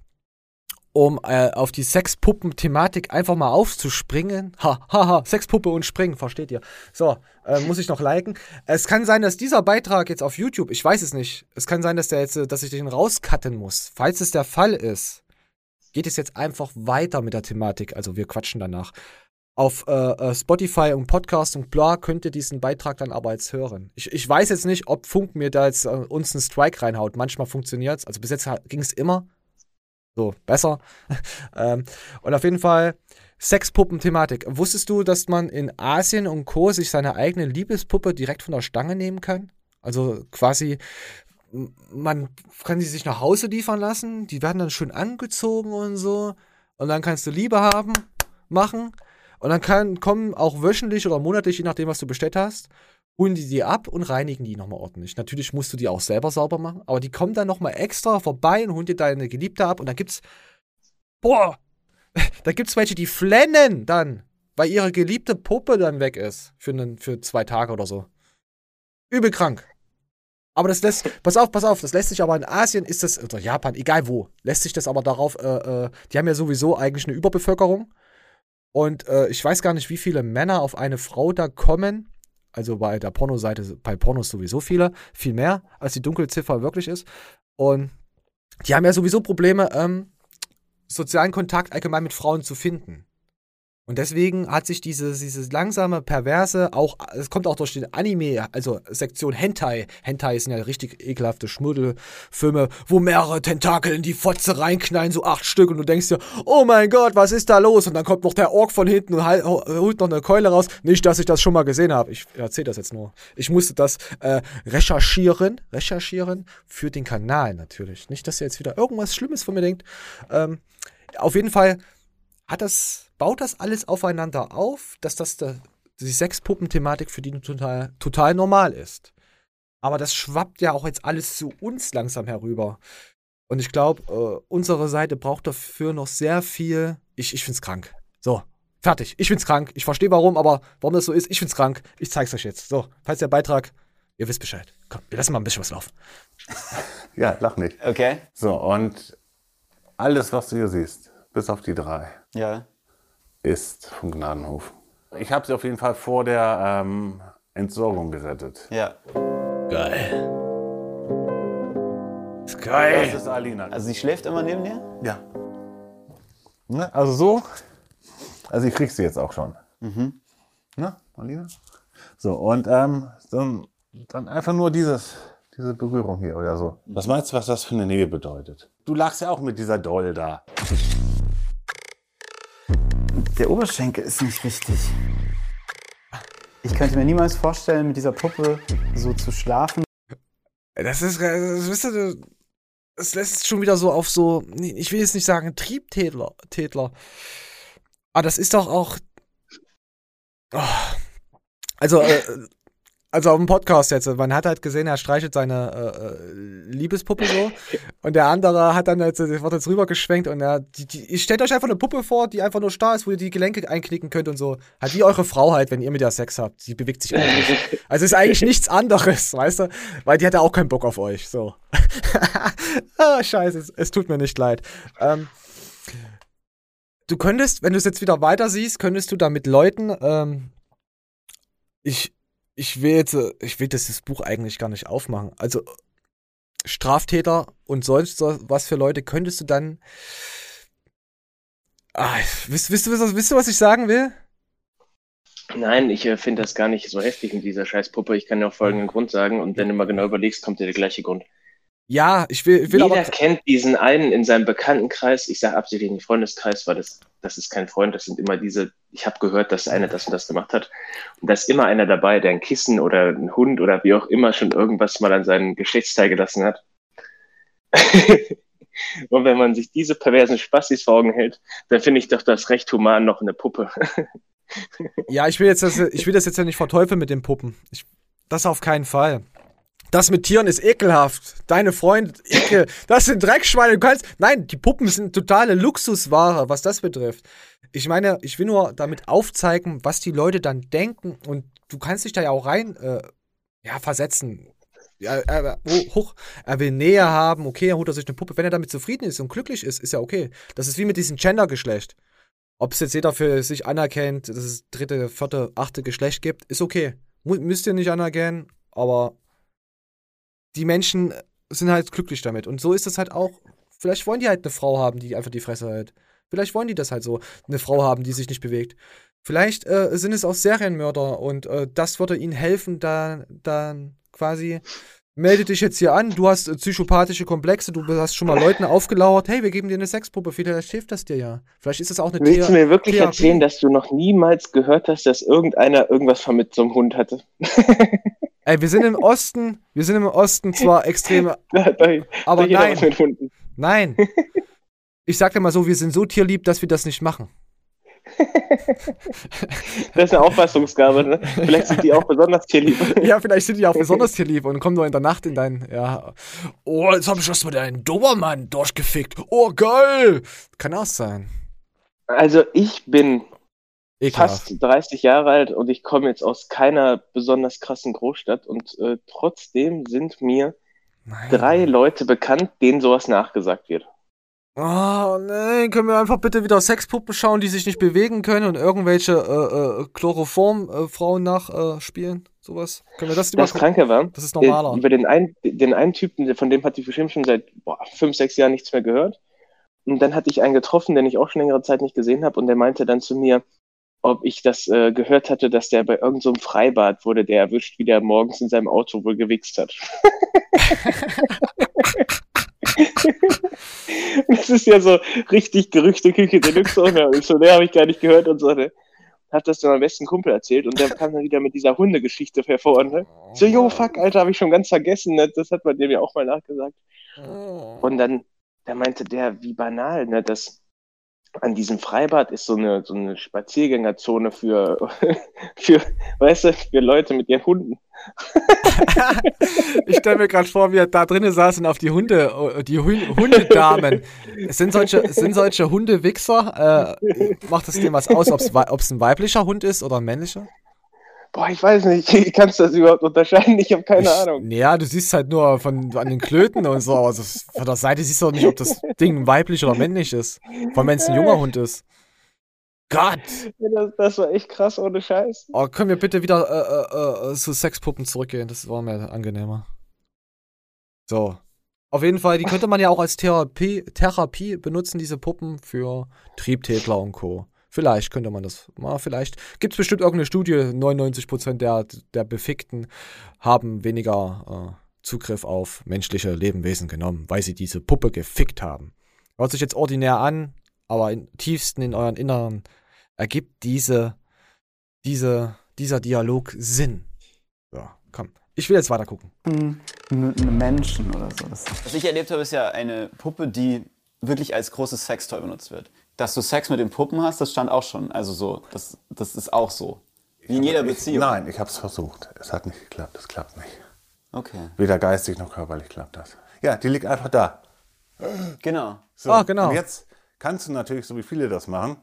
um äh, auf die Sexpuppen-Thematik einfach mal aufzuspringen. Ha, ha, ha, Sexpuppe und springen, versteht ihr? So, äh, muss ich noch liken. Es kann sein, dass dieser Beitrag jetzt auf YouTube, ich weiß es nicht, es kann sein, dass der jetzt, äh, dass ich den rauscutten muss. Falls es der Fall ist, geht es jetzt einfach weiter mit der Thematik. Also wir quatschen danach. Auf äh, äh, Spotify und Podcast und bla könnt ihr diesen Beitrag dann aber jetzt hören. Ich, ich weiß jetzt nicht, ob Funk mir da jetzt äh, uns einen Strike reinhaut. Manchmal funktioniert es. Also bis jetzt ging es immer. So, besser. ähm, und auf jeden Fall Sexpuppen-Thematik. Wusstest du, dass man in Asien und Co. sich seine eigene Liebespuppe direkt von der Stange nehmen kann? Also quasi, man kann sie sich nach Hause liefern lassen, die werden dann schön angezogen und so. Und dann kannst du Liebe haben, machen. Und dann kann, kommen auch wöchentlich oder monatlich, je nachdem, was du bestellt hast, holen die die ab und reinigen die nochmal ordentlich. Natürlich musst du die auch selber sauber machen, aber die kommen dann nochmal extra vorbei und holen dir deine Geliebte ab und dann gibt's, boah, da gibt's welche, die flennen dann, weil ihre geliebte Puppe dann weg ist für, einen, für zwei Tage oder so. Übel krank. Aber das lässt, pass auf, pass auf, das lässt sich aber in Asien, ist das, oder Japan, egal wo, lässt sich das aber darauf, äh, äh, die haben ja sowieso eigentlich eine Überbevölkerung. Und äh, ich weiß gar nicht, wie viele Männer auf eine Frau da kommen. Also bei der Pornoseite, bei Pornos sowieso viele, viel mehr, als die Dunkelziffer wirklich ist. Und die haben ja sowieso Probleme, ähm, sozialen Kontakt allgemein mit Frauen zu finden. Und deswegen hat sich diese, dieses langsame, perverse, auch, es kommt auch durch den Anime, also Sektion Hentai. Hentai sind ja richtig ekelhafte Schmuddelfilme, wo mehrere Tentakel in die Fotze reinknallen, so acht Stück, und du denkst dir, oh mein Gott, was ist da los? Und dann kommt noch der Ork von hinten und holt noch eine Keule raus. Nicht, dass ich das schon mal gesehen habe. Ich erzähle das jetzt nur. Ich musste das äh, recherchieren, recherchieren für den Kanal natürlich. Nicht, dass ihr jetzt wieder irgendwas Schlimmes von mir denkt. Ähm, auf jeden Fall hat das, baut das alles aufeinander auf, dass das da, die Sexpuppen-Thematik für die total, total normal ist. Aber das schwappt ja auch jetzt alles zu uns langsam herüber. Und ich glaube, äh, unsere Seite braucht dafür noch sehr viel. Ich, ich find's krank. So, fertig. Ich find's krank. Ich verstehe warum, aber warum das so ist, ich find's krank. Ich zeig's euch jetzt. So, falls der Beitrag, ihr wisst Bescheid. Komm, wir lassen mal ein bisschen was laufen. Ja, lach nicht. Okay. So, und alles, was du hier siehst, bis auf die drei, Ja. ist vom Gnadenhof. Ich habe sie auf jeden Fall vor der ähm, Entsorgung gerettet. Ja. Geil. Ist Das ist Alina. Also sie schläft immer neben dir? Ja. Ne, also so. Also ich krieg sie jetzt auch schon. Mhm. Ne, Alina? So, und ähm, dann, dann einfach nur dieses, diese Berührung hier oder so. Was meinst du, was das für eine Nähe bedeutet? Du lagst ja auch mit dieser Doll da. Der Oberschenkel ist nicht richtig. Ich könnte mir niemals vorstellen, mit dieser Puppe so zu schlafen. Das ist, das, wisst ihr, das lässt schon wieder so auf so, ich will jetzt nicht sagen Triebtätler, Tätler. Aber das ist doch auch. Oh. Also, äh, also auf dem Podcast jetzt, man hat halt gesehen, er streichelt seine äh, äh, Liebespuppe so. und der andere hat dann jetzt, wird jetzt rübergeschwenkt und er, die, die, stellt euch einfach eine Puppe vor, die einfach nur starr ist, wo ihr die Gelenke einknicken könnt und so. Halt wie eure Frau halt, wenn ihr mit der Sex habt. Die bewegt sich nicht. Also ist eigentlich nichts anderes, weißt du? Weil die hat ja auch keinen Bock auf euch, so. ah, scheiße, es, es tut mir nicht leid. Ähm, du könntest, wenn du es jetzt wieder weiter siehst, könntest du da mit Leuten, ähm, ich, ich will jetzt, ich will das Buch eigentlich gar nicht aufmachen. Also Straftäter und sonst so- was für Leute könntest du dann. Ah, wisst, wisst, du, wisst, wisst du, was ich sagen will? Nein, ich äh, finde das gar nicht so heftig mit dieser Scheißpuppe. Ich kann dir auch folgenden Grund sagen und wenn du mal genau überlegst, kommt dir der gleiche Grund. Ja, ich will, ich will Jeder aber. kennt diesen einen in seinem Bekanntenkreis. Ich sage absichtlich nicht Freundeskreis, weil das, das ist kein Freund. Das sind immer diese, ich habe gehört, dass einer das und das gemacht hat. Und da ist immer einer dabei, der ein Kissen oder ein Hund oder wie auch immer schon irgendwas mal an seinen Geschlechtsteil gelassen hat. und wenn man sich diese perversen Spastis vor Augen hält, dann finde ich doch das recht human noch eine Puppe. Ja, ich will jetzt das, ich will das jetzt ja nicht verteufeln mit den Puppen. Ich, das auf keinen Fall. Das mit Tieren ist ekelhaft. Deine Freunde, ekel. Das sind Dreckschweine. Du kannst. Nein, die Puppen sind totale Luxusware, was das betrifft. Ich meine, ich will nur damit aufzeigen, was die Leute dann denken. Und du kannst dich da ja auch rein, äh, ja, versetzen. Ja, er, ho- hoch, er will Nähe haben, okay, er holt er sich eine Puppe. Wenn er damit zufrieden ist und glücklich ist, ist ja okay. Das ist wie mit diesem Gender-Geschlecht. Ob es jetzt jeder für sich anerkennt, dass es dritte, vierte, achte Geschlecht gibt, ist okay. Müsst ihr nicht anerkennen, aber die Menschen sind halt glücklich damit. Und so ist es halt auch. Vielleicht wollen die halt eine Frau haben, die einfach die Fresse hält. Vielleicht wollen die das halt so. Eine Frau haben, die sich nicht bewegt. Vielleicht äh, sind es auch Serienmörder und äh, das würde ihnen helfen, da dann quasi. Melde dich jetzt hier an, du hast äh, psychopathische Komplexe, du hast schon mal Leuten aufgelauert, hey, wir geben dir eine Sexpuppe, vielleicht hilft das dir ja. Vielleicht ist es auch eine Willst du Thea- mir wirklich Therapie. erzählen, dass du noch niemals gehört hast, dass irgendeiner irgendwas von mit so einem Hund hatte? Ey, wir sind im Osten, wir sind im Osten zwar extrem, aber nein, nein. Ich sag dir mal so, wir sind so tierlieb, dass wir das nicht machen. Das ist eine Auffassungsgabe, ne? Vielleicht sind die auch besonders tierlieb. Ja, vielleicht sind die auch besonders tierlieb und kommen nur in der Nacht in dein, ja. Oh, jetzt hab ich was mit einem Dobermann durchgefickt. Oh, geil. Kann auch sein. Also ich bin Ekelhaft. fast 30 Jahre alt und ich komme jetzt aus keiner besonders krassen Großstadt und äh, trotzdem sind mir drei Leute bekannt, denen sowas nachgesagt wird. Oh, nein, können wir einfach bitte wieder Sexpuppen schauen, die sich nicht bewegen können und irgendwelche äh, äh, Chloroform-Frauen nachspielen? Sowas? Können wir das Das? Kranke war, Das ist normaler. äh, über den einen, den einen Typen, von dem hatte ich bestimmt schon seit boah, fünf, sechs Jahren nichts mehr gehört. Und dann hatte ich einen getroffen, den ich auch schon längere Zeit nicht gesehen habe, und der meinte dann zu mir, ob ich das äh, gehört hatte, dass der bei irgendeinem so Freibad wurde, der erwischt, wie der morgens in seinem Auto wohl gewichst hat. das ist ja so richtig Gerüchteküche Deluxe. Und ich so, ne, habe ich gar nicht gehört und so. Ne. Hab das dann meinem besten Kumpel erzählt und der kam dann wieder mit dieser Hundegeschichte hervor. Ne. So, yo, fuck, Alter, habe ich schon ganz vergessen. Ne. Das hat man dem ja auch mal nachgesagt. Und dann, da meinte der, wie banal, ne, dass an diesem Freibad ist so eine, so eine Spaziergängerzone für, für, weißt du, für Leute mit ihren Hunden. Ich stelle mir gerade vor, wie er da drinnen saß und auf die Hunde, die Hun Hundedamen. Sind solche, sind solche Hundewichser. Äh, macht es dem was aus, ob es ein weiblicher Hund ist oder ein männlicher? Boah, ich weiß nicht, kannst du das überhaupt unterscheiden? Ich habe keine Ahnung. Ja, du siehst halt nur von an den Klöten und so, aber das, von der Seite siehst du doch nicht, ob das Ding weiblich oder männlich ist. Vor allem, wenn es ein junger Hund ist. Gott! Das, das war echt krass, ohne Scheiß. Oh, können wir bitte wieder äh, äh, äh, zu Sexpuppen zurückgehen? Das war mir angenehmer. So. Auf jeden Fall, die könnte man ja auch als Therapie, Therapie benutzen, diese Puppen für Triebtäter und Co. Vielleicht könnte man das mal, vielleicht. Gibt es bestimmt irgendeine Studie, 99% der, der Befickten haben weniger äh, Zugriff auf menschliche Lebewesen genommen, weil sie diese Puppe gefickt haben. Hört sich jetzt ordinär an, aber im tiefsten in euren Inneren ergibt diese, diese, dieser Dialog Sinn. So, komm. Ich will jetzt weiter gucken. Hm, Menschen oder so. Das Was ich erlebt habe, ist ja eine Puppe, die wirklich als großes Sextoy benutzt wird. Dass du Sex mit den Puppen hast, das stand auch schon. Also so, das, das ist auch so. Wie in jeder Ich- Beziehung. Nein, ich habe es versucht. Es hat nicht geklappt. Es klappt nicht. Okay. Weder geistig noch körperlich klappt das. Ja, die liegt einfach da. Genau. So, Ah, genau. Und jetzt kannst du natürlich, so wie viele das machen,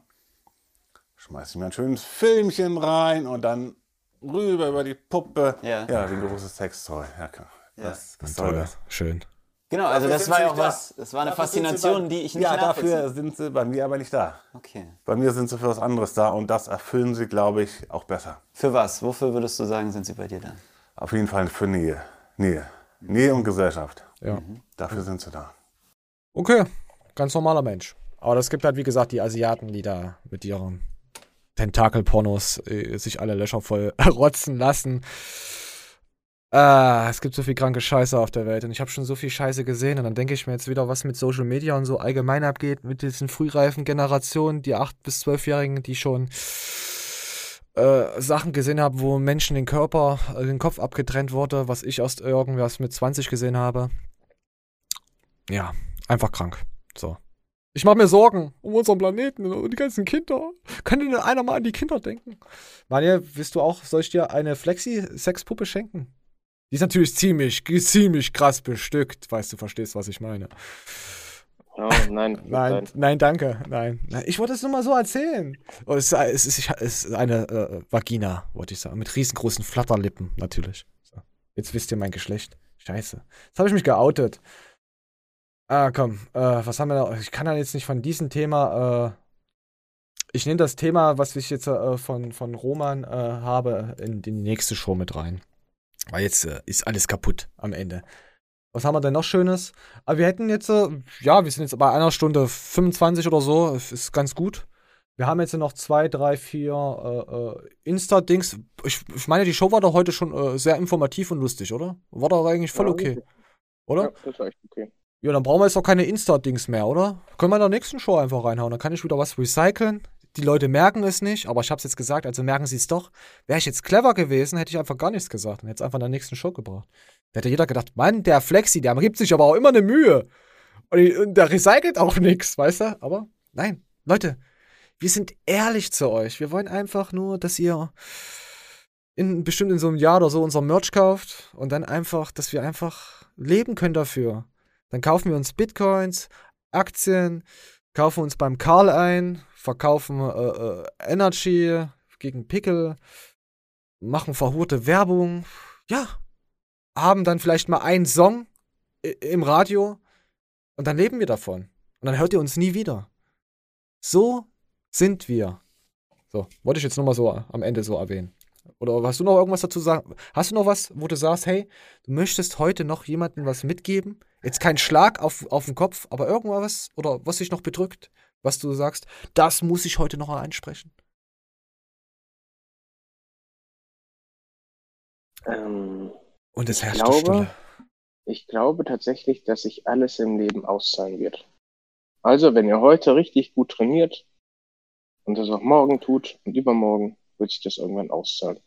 schmeißt du mir ein schönes Filmchen rein und dann rüber über die Puppe. Ja. Ja, wie ein großes Sextoy. Ja, klar. Was, was soll Toll, das? schön. Genau, also Dafür das war ja auch da. was, das war eine Dafür Faszination, bei- die ich nicht Ja, dafür sind sie bei mir aber nicht da. Okay. Bei mir sind sie für was anderes da und das erfüllen sie, glaube ich, auch besser. Für was? Wofür würdest du sagen, sind sie bei dir da? Auf jeden Fall für Nähe. Nähe. Nähe und Gesellschaft. Ja. Dafür sind sie da. Okay, ganz normaler Mensch. Aber es gibt halt, wie gesagt, die Asiaten, die da mit ihren Tentakelpornos äh, sich alle Löcher voll rotzen lassen. Ah, es gibt so viel kranke Scheiße auf der Welt und ich habe schon so viel Scheiße gesehen und dann denke ich mir jetzt wieder, was mit Social Media und so allgemein abgeht, mit diesen frühreifen Generationen, die 8- bis 12-Jährigen, die schon äh, Sachen gesehen haben, wo Menschen den Körper, äh, den Kopf abgetrennt wurde, was ich erst irgendwas mit 20 gesehen habe. Ja, einfach krank. So. Ich mache mir Sorgen um unseren Planeten und die ganzen Kinder. Kann denn einer mal an die Kinder denken? Manja, willst du auch, soll ich dir eine Flexi-Sexpuppe schenken? Die ist natürlich ziemlich, ziemlich krass bestückt, weißt du, verstehst, was ich meine. Oh, nein. Nein, nein, danke. Nein. Nein, Ich wollte es nur mal so erzählen. Oh, es, ist, es, ist, es ist eine äh, Vagina, wollte ich sagen. Mit riesengroßen Flatterlippen, natürlich. So. Jetzt wisst ihr mein Geschlecht. Scheiße. Jetzt habe ich mich geoutet. Ah, komm. Äh, was haben wir da? Ich kann ja jetzt nicht von diesem Thema. Äh, ich nehme das Thema, was ich jetzt äh, von, von Roman äh, habe, in die nächste Show mit rein. Weil jetzt äh, ist alles kaputt am Ende. Was haben wir denn noch Schönes? Aber wir hätten jetzt, äh, ja, wir sind jetzt bei einer Stunde 25 oder so. Das Ist ganz gut. Wir haben jetzt noch zwei, drei, vier äh, äh, Insta-Dings. Ich, ich meine, die Show war doch heute schon äh, sehr informativ und lustig, oder? War doch eigentlich voll Ja, okay. Oder? Ja, das war echt okay. Ja, dann brauchen wir jetzt auch keine Insta-Dings mehr, oder? Können wir in der nächsten Show einfach reinhauen. Dann kann ich wieder was recyceln. Die Leute merken es nicht, aber ich habe es jetzt gesagt, also merken sie es doch. Wäre ich jetzt clever gewesen, hätte ich einfach gar nichts gesagt und hätte es einfach in der nächsten Show gebracht. Da hätte jeder gedacht, Mann, der Flexi, der gibt sich aber auch immer eine Mühe. Und, der recycelt auch nichts, weißt du? Aber nein, Leute, wir sind ehrlich zu euch. Wir wollen einfach nur, dass ihr in bestimmt in so einem Jahr oder so unser Merch kauft und dann einfach, dass wir einfach leben können dafür. Dann kaufen wir uns Bitcoins, Aktien, kaufen uns beim Karl ein, verkaufen äh, äh, Energy gegen Pickel, machen verhurte Werbung. Ja, haben dann vielleicht mal einen Song im Radio und dann leben wir davon. Und dann hört ihr uns nie wieder. So sind wir. So, wollte ich jetzt nur mal so am Ende so erwähnen. Oder hast du noch irgendwas dazu sagen? Hast du noch was, wo du sagst, hey, du möchtest heute noch jemandem was mitgeben? Jetzt kein Schlag auf, auf den Kopf, aber irgendwas oder was dich noch bedrückt, was du sagst, das muss ich heute noch ansprechen. Ähm, Und es ich herrscht glaube, Stille. Ich glaube tatsächlich, dass sich alles im Leben auszahlen wird. Also, wenn ihr heute richtig gut trainiert und das auch morgen tut und übermorgen, wird sich das irgendwann auszahlen.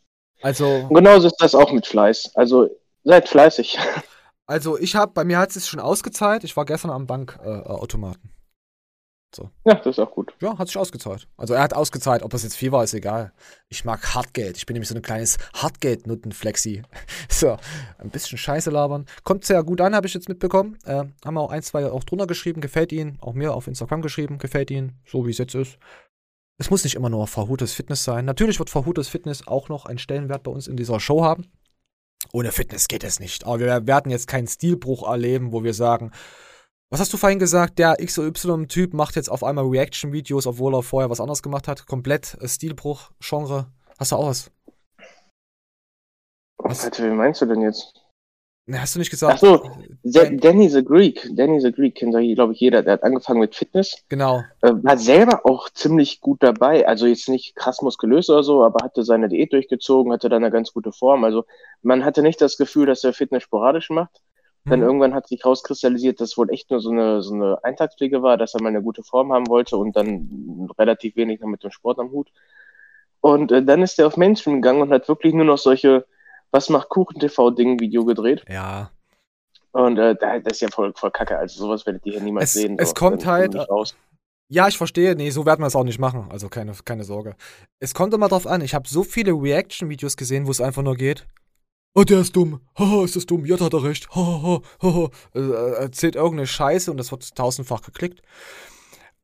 Also, Und genauso ist das auch mit Fleiß. Also, seid fleißig. also ich habe, bei mir hat es schon ausgezahlt. Ich war gestern am Bankautomaten. Äh. So. Ja, das ist auch gut. Ja, hat sich ausgezahlt. Also er hat ausgezahlt, ob es jetzt viel war, ist egal. Ich mag Hartgeld. Ich bin nämlich so ein kleines Hartgeld-Nutten-Flexi. So, ein bisschen Scheiße labern. Kommt sehr gut an, habe ich jetzt mitbekommen. Äh, haben auch ein, zwei auch drunter geschrieben, gefällt ihnen. Auch mir auf Instagram geschrieben, gefällt ihnen, so wie es jetzt ist. Es muss nicht immer nur verhutes Fitness sein. Natürlich wird verhutes Fitness auch noch einen Stellenwert bei uns in dieser Show haben. Ohne Fitness geht es nicht. Aber wir werden jetzt keinen Stilbruch erleben, wo wir sagen, was hast du vorhin gesagt? Der XY-Typ macht jetzt auf einmal Reaction-Videos, obwohl er vorher was anderes gemacht hat. Komplett äh, Stilbruch, Genre. Hast du auch was? Warte, wie meinst du denn jetzt? Ne, hast du nicht Ach gesagt? so, Da- Danny the Greek. Danny the Greek kennt ja, glaube ich, jeder. Der hat angefangen mit Fitness. Genau. Äh, war selber auch ziemlich gut dabei. Also jetzt nicht krass muskulös oder so, aber hatte seine Diät durchgezogen, hatte dann eine ganz gute Form. Also man hatte nicht das Gefühl, dass er Fitness sporadisch macht. Dann Mhm. irgendwann hat sich rauskristallisiert, dass es wohl echt nur so eine, so eine Eintagspflege war, dass er mal eine gute Form haben wollte und dann relativ wenig noch mit dem Sport am Hut. Und äh, dann ist er auf Mainstream gegangen und hat wirklich nur noch solche Was macht Kuchen TV-Ding Video gedreht. Ja. Und äh, da- das ist ja voll, voll kacke. Also sowas werdet ihr hier niemals Es, sehen. es so. kommt Dann halt. raus. Ja, ich verstehe. Nee, so werden wir es auch nicht machen. Also keine, keine Sorge. Es kommt immer drauf an. Ich habe so viele Reaction-Videos gesehen, wo es einfach nur geht. Oh, der ist dumm. Haha, ist das dumm. Jutta hat er recht. Haha, haha. Äh, erzählt irgendeine Scheiße und das wird tausendfach geklickt.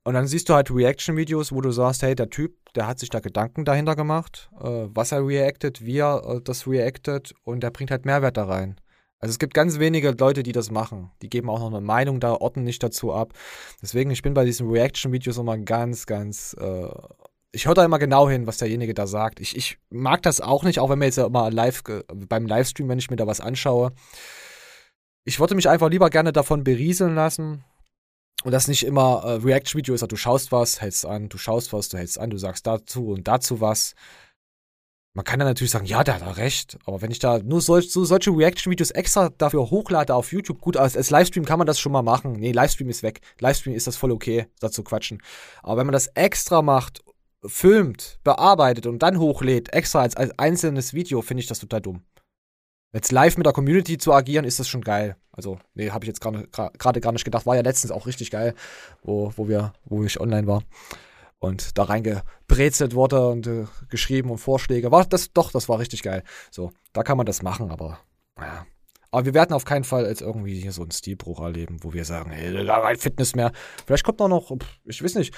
Und dann siehst du halt Reaction-Videos, wo du sagst, hey, der Typ, der hat sich da Gedanken dahinter gemacht, äh, was er reactet, wie er äh, das reactet und der bringt halt Mehrwert da rein. Also es gibt ganz wenige Leute, die das machen. Die geben auch noch eine Meinung da, orten nicht dazu ab. Deswegen, ich bin bei diesen Reaction-Videos immer ganz, ganz. Äh, ich höre da immer genau hin, was derjenige da sagt. Ich, ich mag das auch nicht, auch wenn mir jetzt ja immer live beim Livestream, wenn ich mir da was anschaue. Ich würde mich einfach lieber gerne davon berieseln lassen. Und das nicht immer äh, Reaction-Video ist, du schaust was, hältst an, du schaust was, du hältst an, du sagst dazu und dazu was. Man kann dann natürlich sagen, ja, der hat da recht. Aber wenn ich da nur solch, so solche Reaction-Videos extra dafür hochlade auf YouTube, gut, als, als Livestream kann man das schon mal machen. Nee, Livestream ist weg. Livestream ist das voll okay, dazu quatschen. Aber wenn man das extra macht, filmt, bearbeitet und dann hochlädt, extra als, als einzelnes Video, finde ich das total dumm. Jetzt live mit der Community zu agieren, ist das schon geil. Also, nee, habe ich jetzt gerade gar nicht gedacht. War ja letztens auch richtig geil, wo, wo, wir, wo ich online war und da reingebrezelt wurde und äh, geschrieben und Vorschläge. War das doch, das war richtig geil. So, da kann man das machen, aber naja. Aber wir werden auf keinen Fall jetzt irgendwie hier so einen Stilbruch erleben, wo wir sagen, hey, da rein Fitness mehr. Vielleicht kommt noch, ich weiß nicht.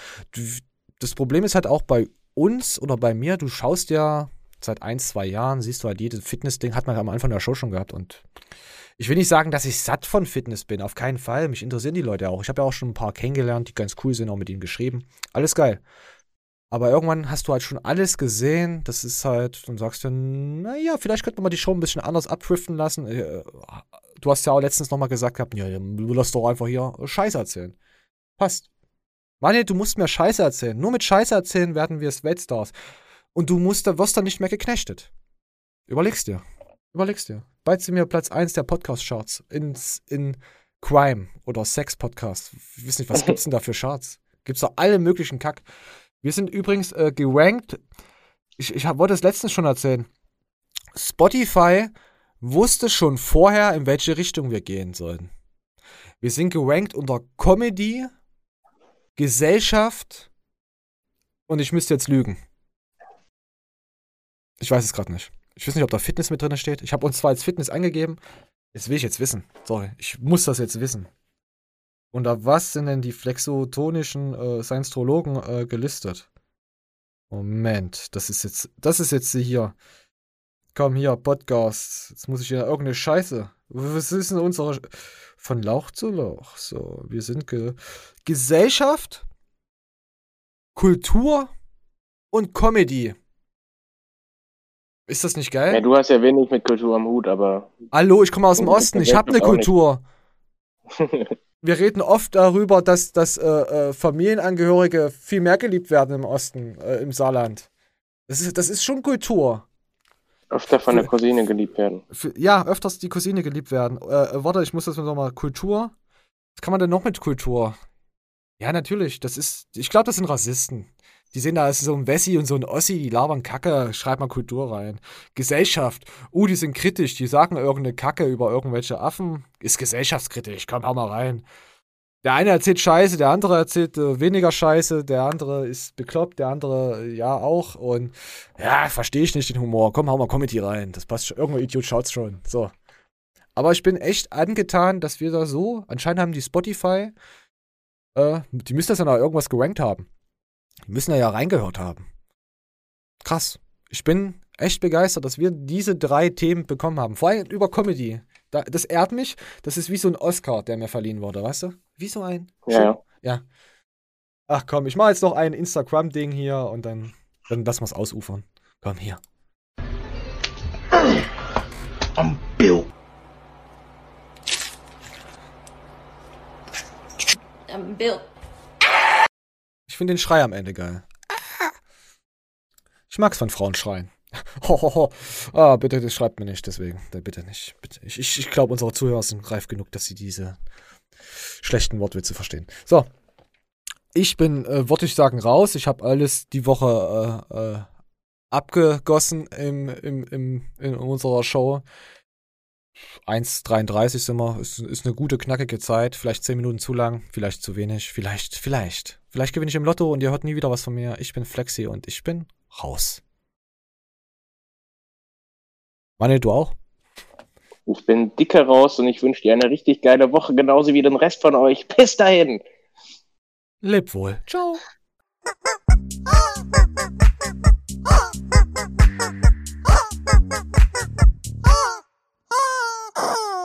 Das Problem ist halt auch bei uns oder bei mir, du schaust ja seit ein, zwei Jahren, siehst du halt jedes Fitness-Ding, hat man am Anfang der Show schon gehabt und ich will nicht sagen, dass ich satt von Fitness bin, auf keinen Fall. Mich interessieren die Leute auch. Ich habe ja auch schon ein paar kennengelernt, die ganz cool sind, auch mit ihnen geschrieben. Alles geil. Aber irgendwann hast du halt schon alles gesehen. Das ist halt, dann sagst du, naja, vielleicht könnte man mal die Show ein bisschen anders abdriften lassen. Äh, du hast ja auch letztens nochmal gesagt gehabt, ja, du lass doch einfach hier Scheiße erzählen. Passt. Manuel, du musst mir Scheiße erzählen. Nur mit Scheiße erzählen werden wir es Weltstars. Und du musst, wirst dann nicht mehr geknechtet. Überlegst dir. Überlegst dir. Bald sind wir Platz 1 der Podcast-Charts in, Crime oder Sex-Podcast. Ich weiß nicht, was gibt's denn da für Charts? Gibt's da alle möglichen Kack. Wir sind übrigens äh, gerankt. Ich, ich wollte es letztens schon erzählen. Spotify wusste schon vorher, in welche Richtung wir gehen sollen. Wir sind gerankt unter Comedy, Gesellschaft und ich müsste jetzt lügen. Ich weiß es gerade nicht. Ich weiß nicht, ob da Fitness mit drin steht. Ich habe uns zwar als Fitness eingegeben. Das will ich jetzt wissen. Sorry, ich muss das jetzt wissen. Unter was sind denn die flexotonischen äh, Scientologen äh, gelistet? Moment, das ist jetzt, das ist jetzt hier. Komm hier, Podcast. Jetzt muss ich ja irgendeine Scheiße. Was ist denn unsere. Von Lauch zu Lauch. So, wir sind Ge Gesellschaft, Kultur und Comedy. Ist das nicht geil? Ja, du hast ja wenig mit Kultur am Hut, aber. Hallo, ich komme aus dem Osten, ich habe eine Kultur. Wir reden oft darüber, dass, dass äh, äh, Familienangehörige viel mehr geliebt werden im Osten, äh, im Saarland. Das ist, das ist schon Kultur. Öfter von der Cousine geliebt werden. Für, ja, öfters die Cousine geliebt werden. Äh, äh warte, ich muss das nochmal. Kultur? Was kann man denn noch mit Kultur? Ja, natürlich. Das ist. Ich glaube, das sind Rassisten. Die sehen da als so ein Wessi und so ein Ossi, die labern Kacke, schreibt mal Kultur rein. Gesellschaft, uh, die sind kritisch, die sagen irgendeine Kacke über irgendwelche Affen. Ist gesellschaftskritisch, komm, hau mal rein. Der eine erzählt Scheiße, der andere erzählt äh, weniger Scheiße, der andere ist bekloppt, der andere äh, ja auch. Und ja, verstehe ich nicht den Humor. Komm, hau mal Comedy rein. Das passt schon. Irgendwo Idiot schaut's schon. So. Aber ich bin echt angetan, dass wir da so, anscheinend haben die Spotify, äh, die müssen das ja noch irgendwas gerankt haben. Die müssen da ja reingehört haben. Krass. Ich bin echt begeistert, dass wir diese drei Themen bekommen haben. Vor allem über Comedy. das ehrt mich. Das ist wie so ein Oscar, der mir verliehen wurde, weißt du? Wie so ein. Ja. Ja. Ach komm, ich mache jetzt noch ein Instagram-Ding hier und dann, dann lassen wir es ausufern. Komm hier. I'm Bill. I'm Bill. Ich finde den Schrei am Ende geil. Ich mag's von Frauen schreien. Hohoho. Ah, bitte, das schreibt mir nicht, deswegen. Bitte nicht. Bitte. Ich, ich, ich glaube, unsere Zuhörer sind reif genug, dass sie diese schlechten Wortwitze verstehen. So. Ich bin, äh, würde ich sagen, raus. Ich habe alles die Woche äh, äh, abgegossen im, im, im, in unserer Show. 1,33 sind wir. Ist, ist eine gute, knackige Zeit. Vielleicht 10 Minuten zu lang, vielleicht zu wenig. Vielleicht, vielleicht. Vielleicht gewinne ich im Lotto und ihr hört nie wieder was von mir. Ich bin Flexi und ich bin raus. Manuel, du auch? Ich bin dicker raus und ich wünsche dir eine richtig geile Woche, genauso wie den Rest von euch. Bis dahin. Leb wohl. Ciao.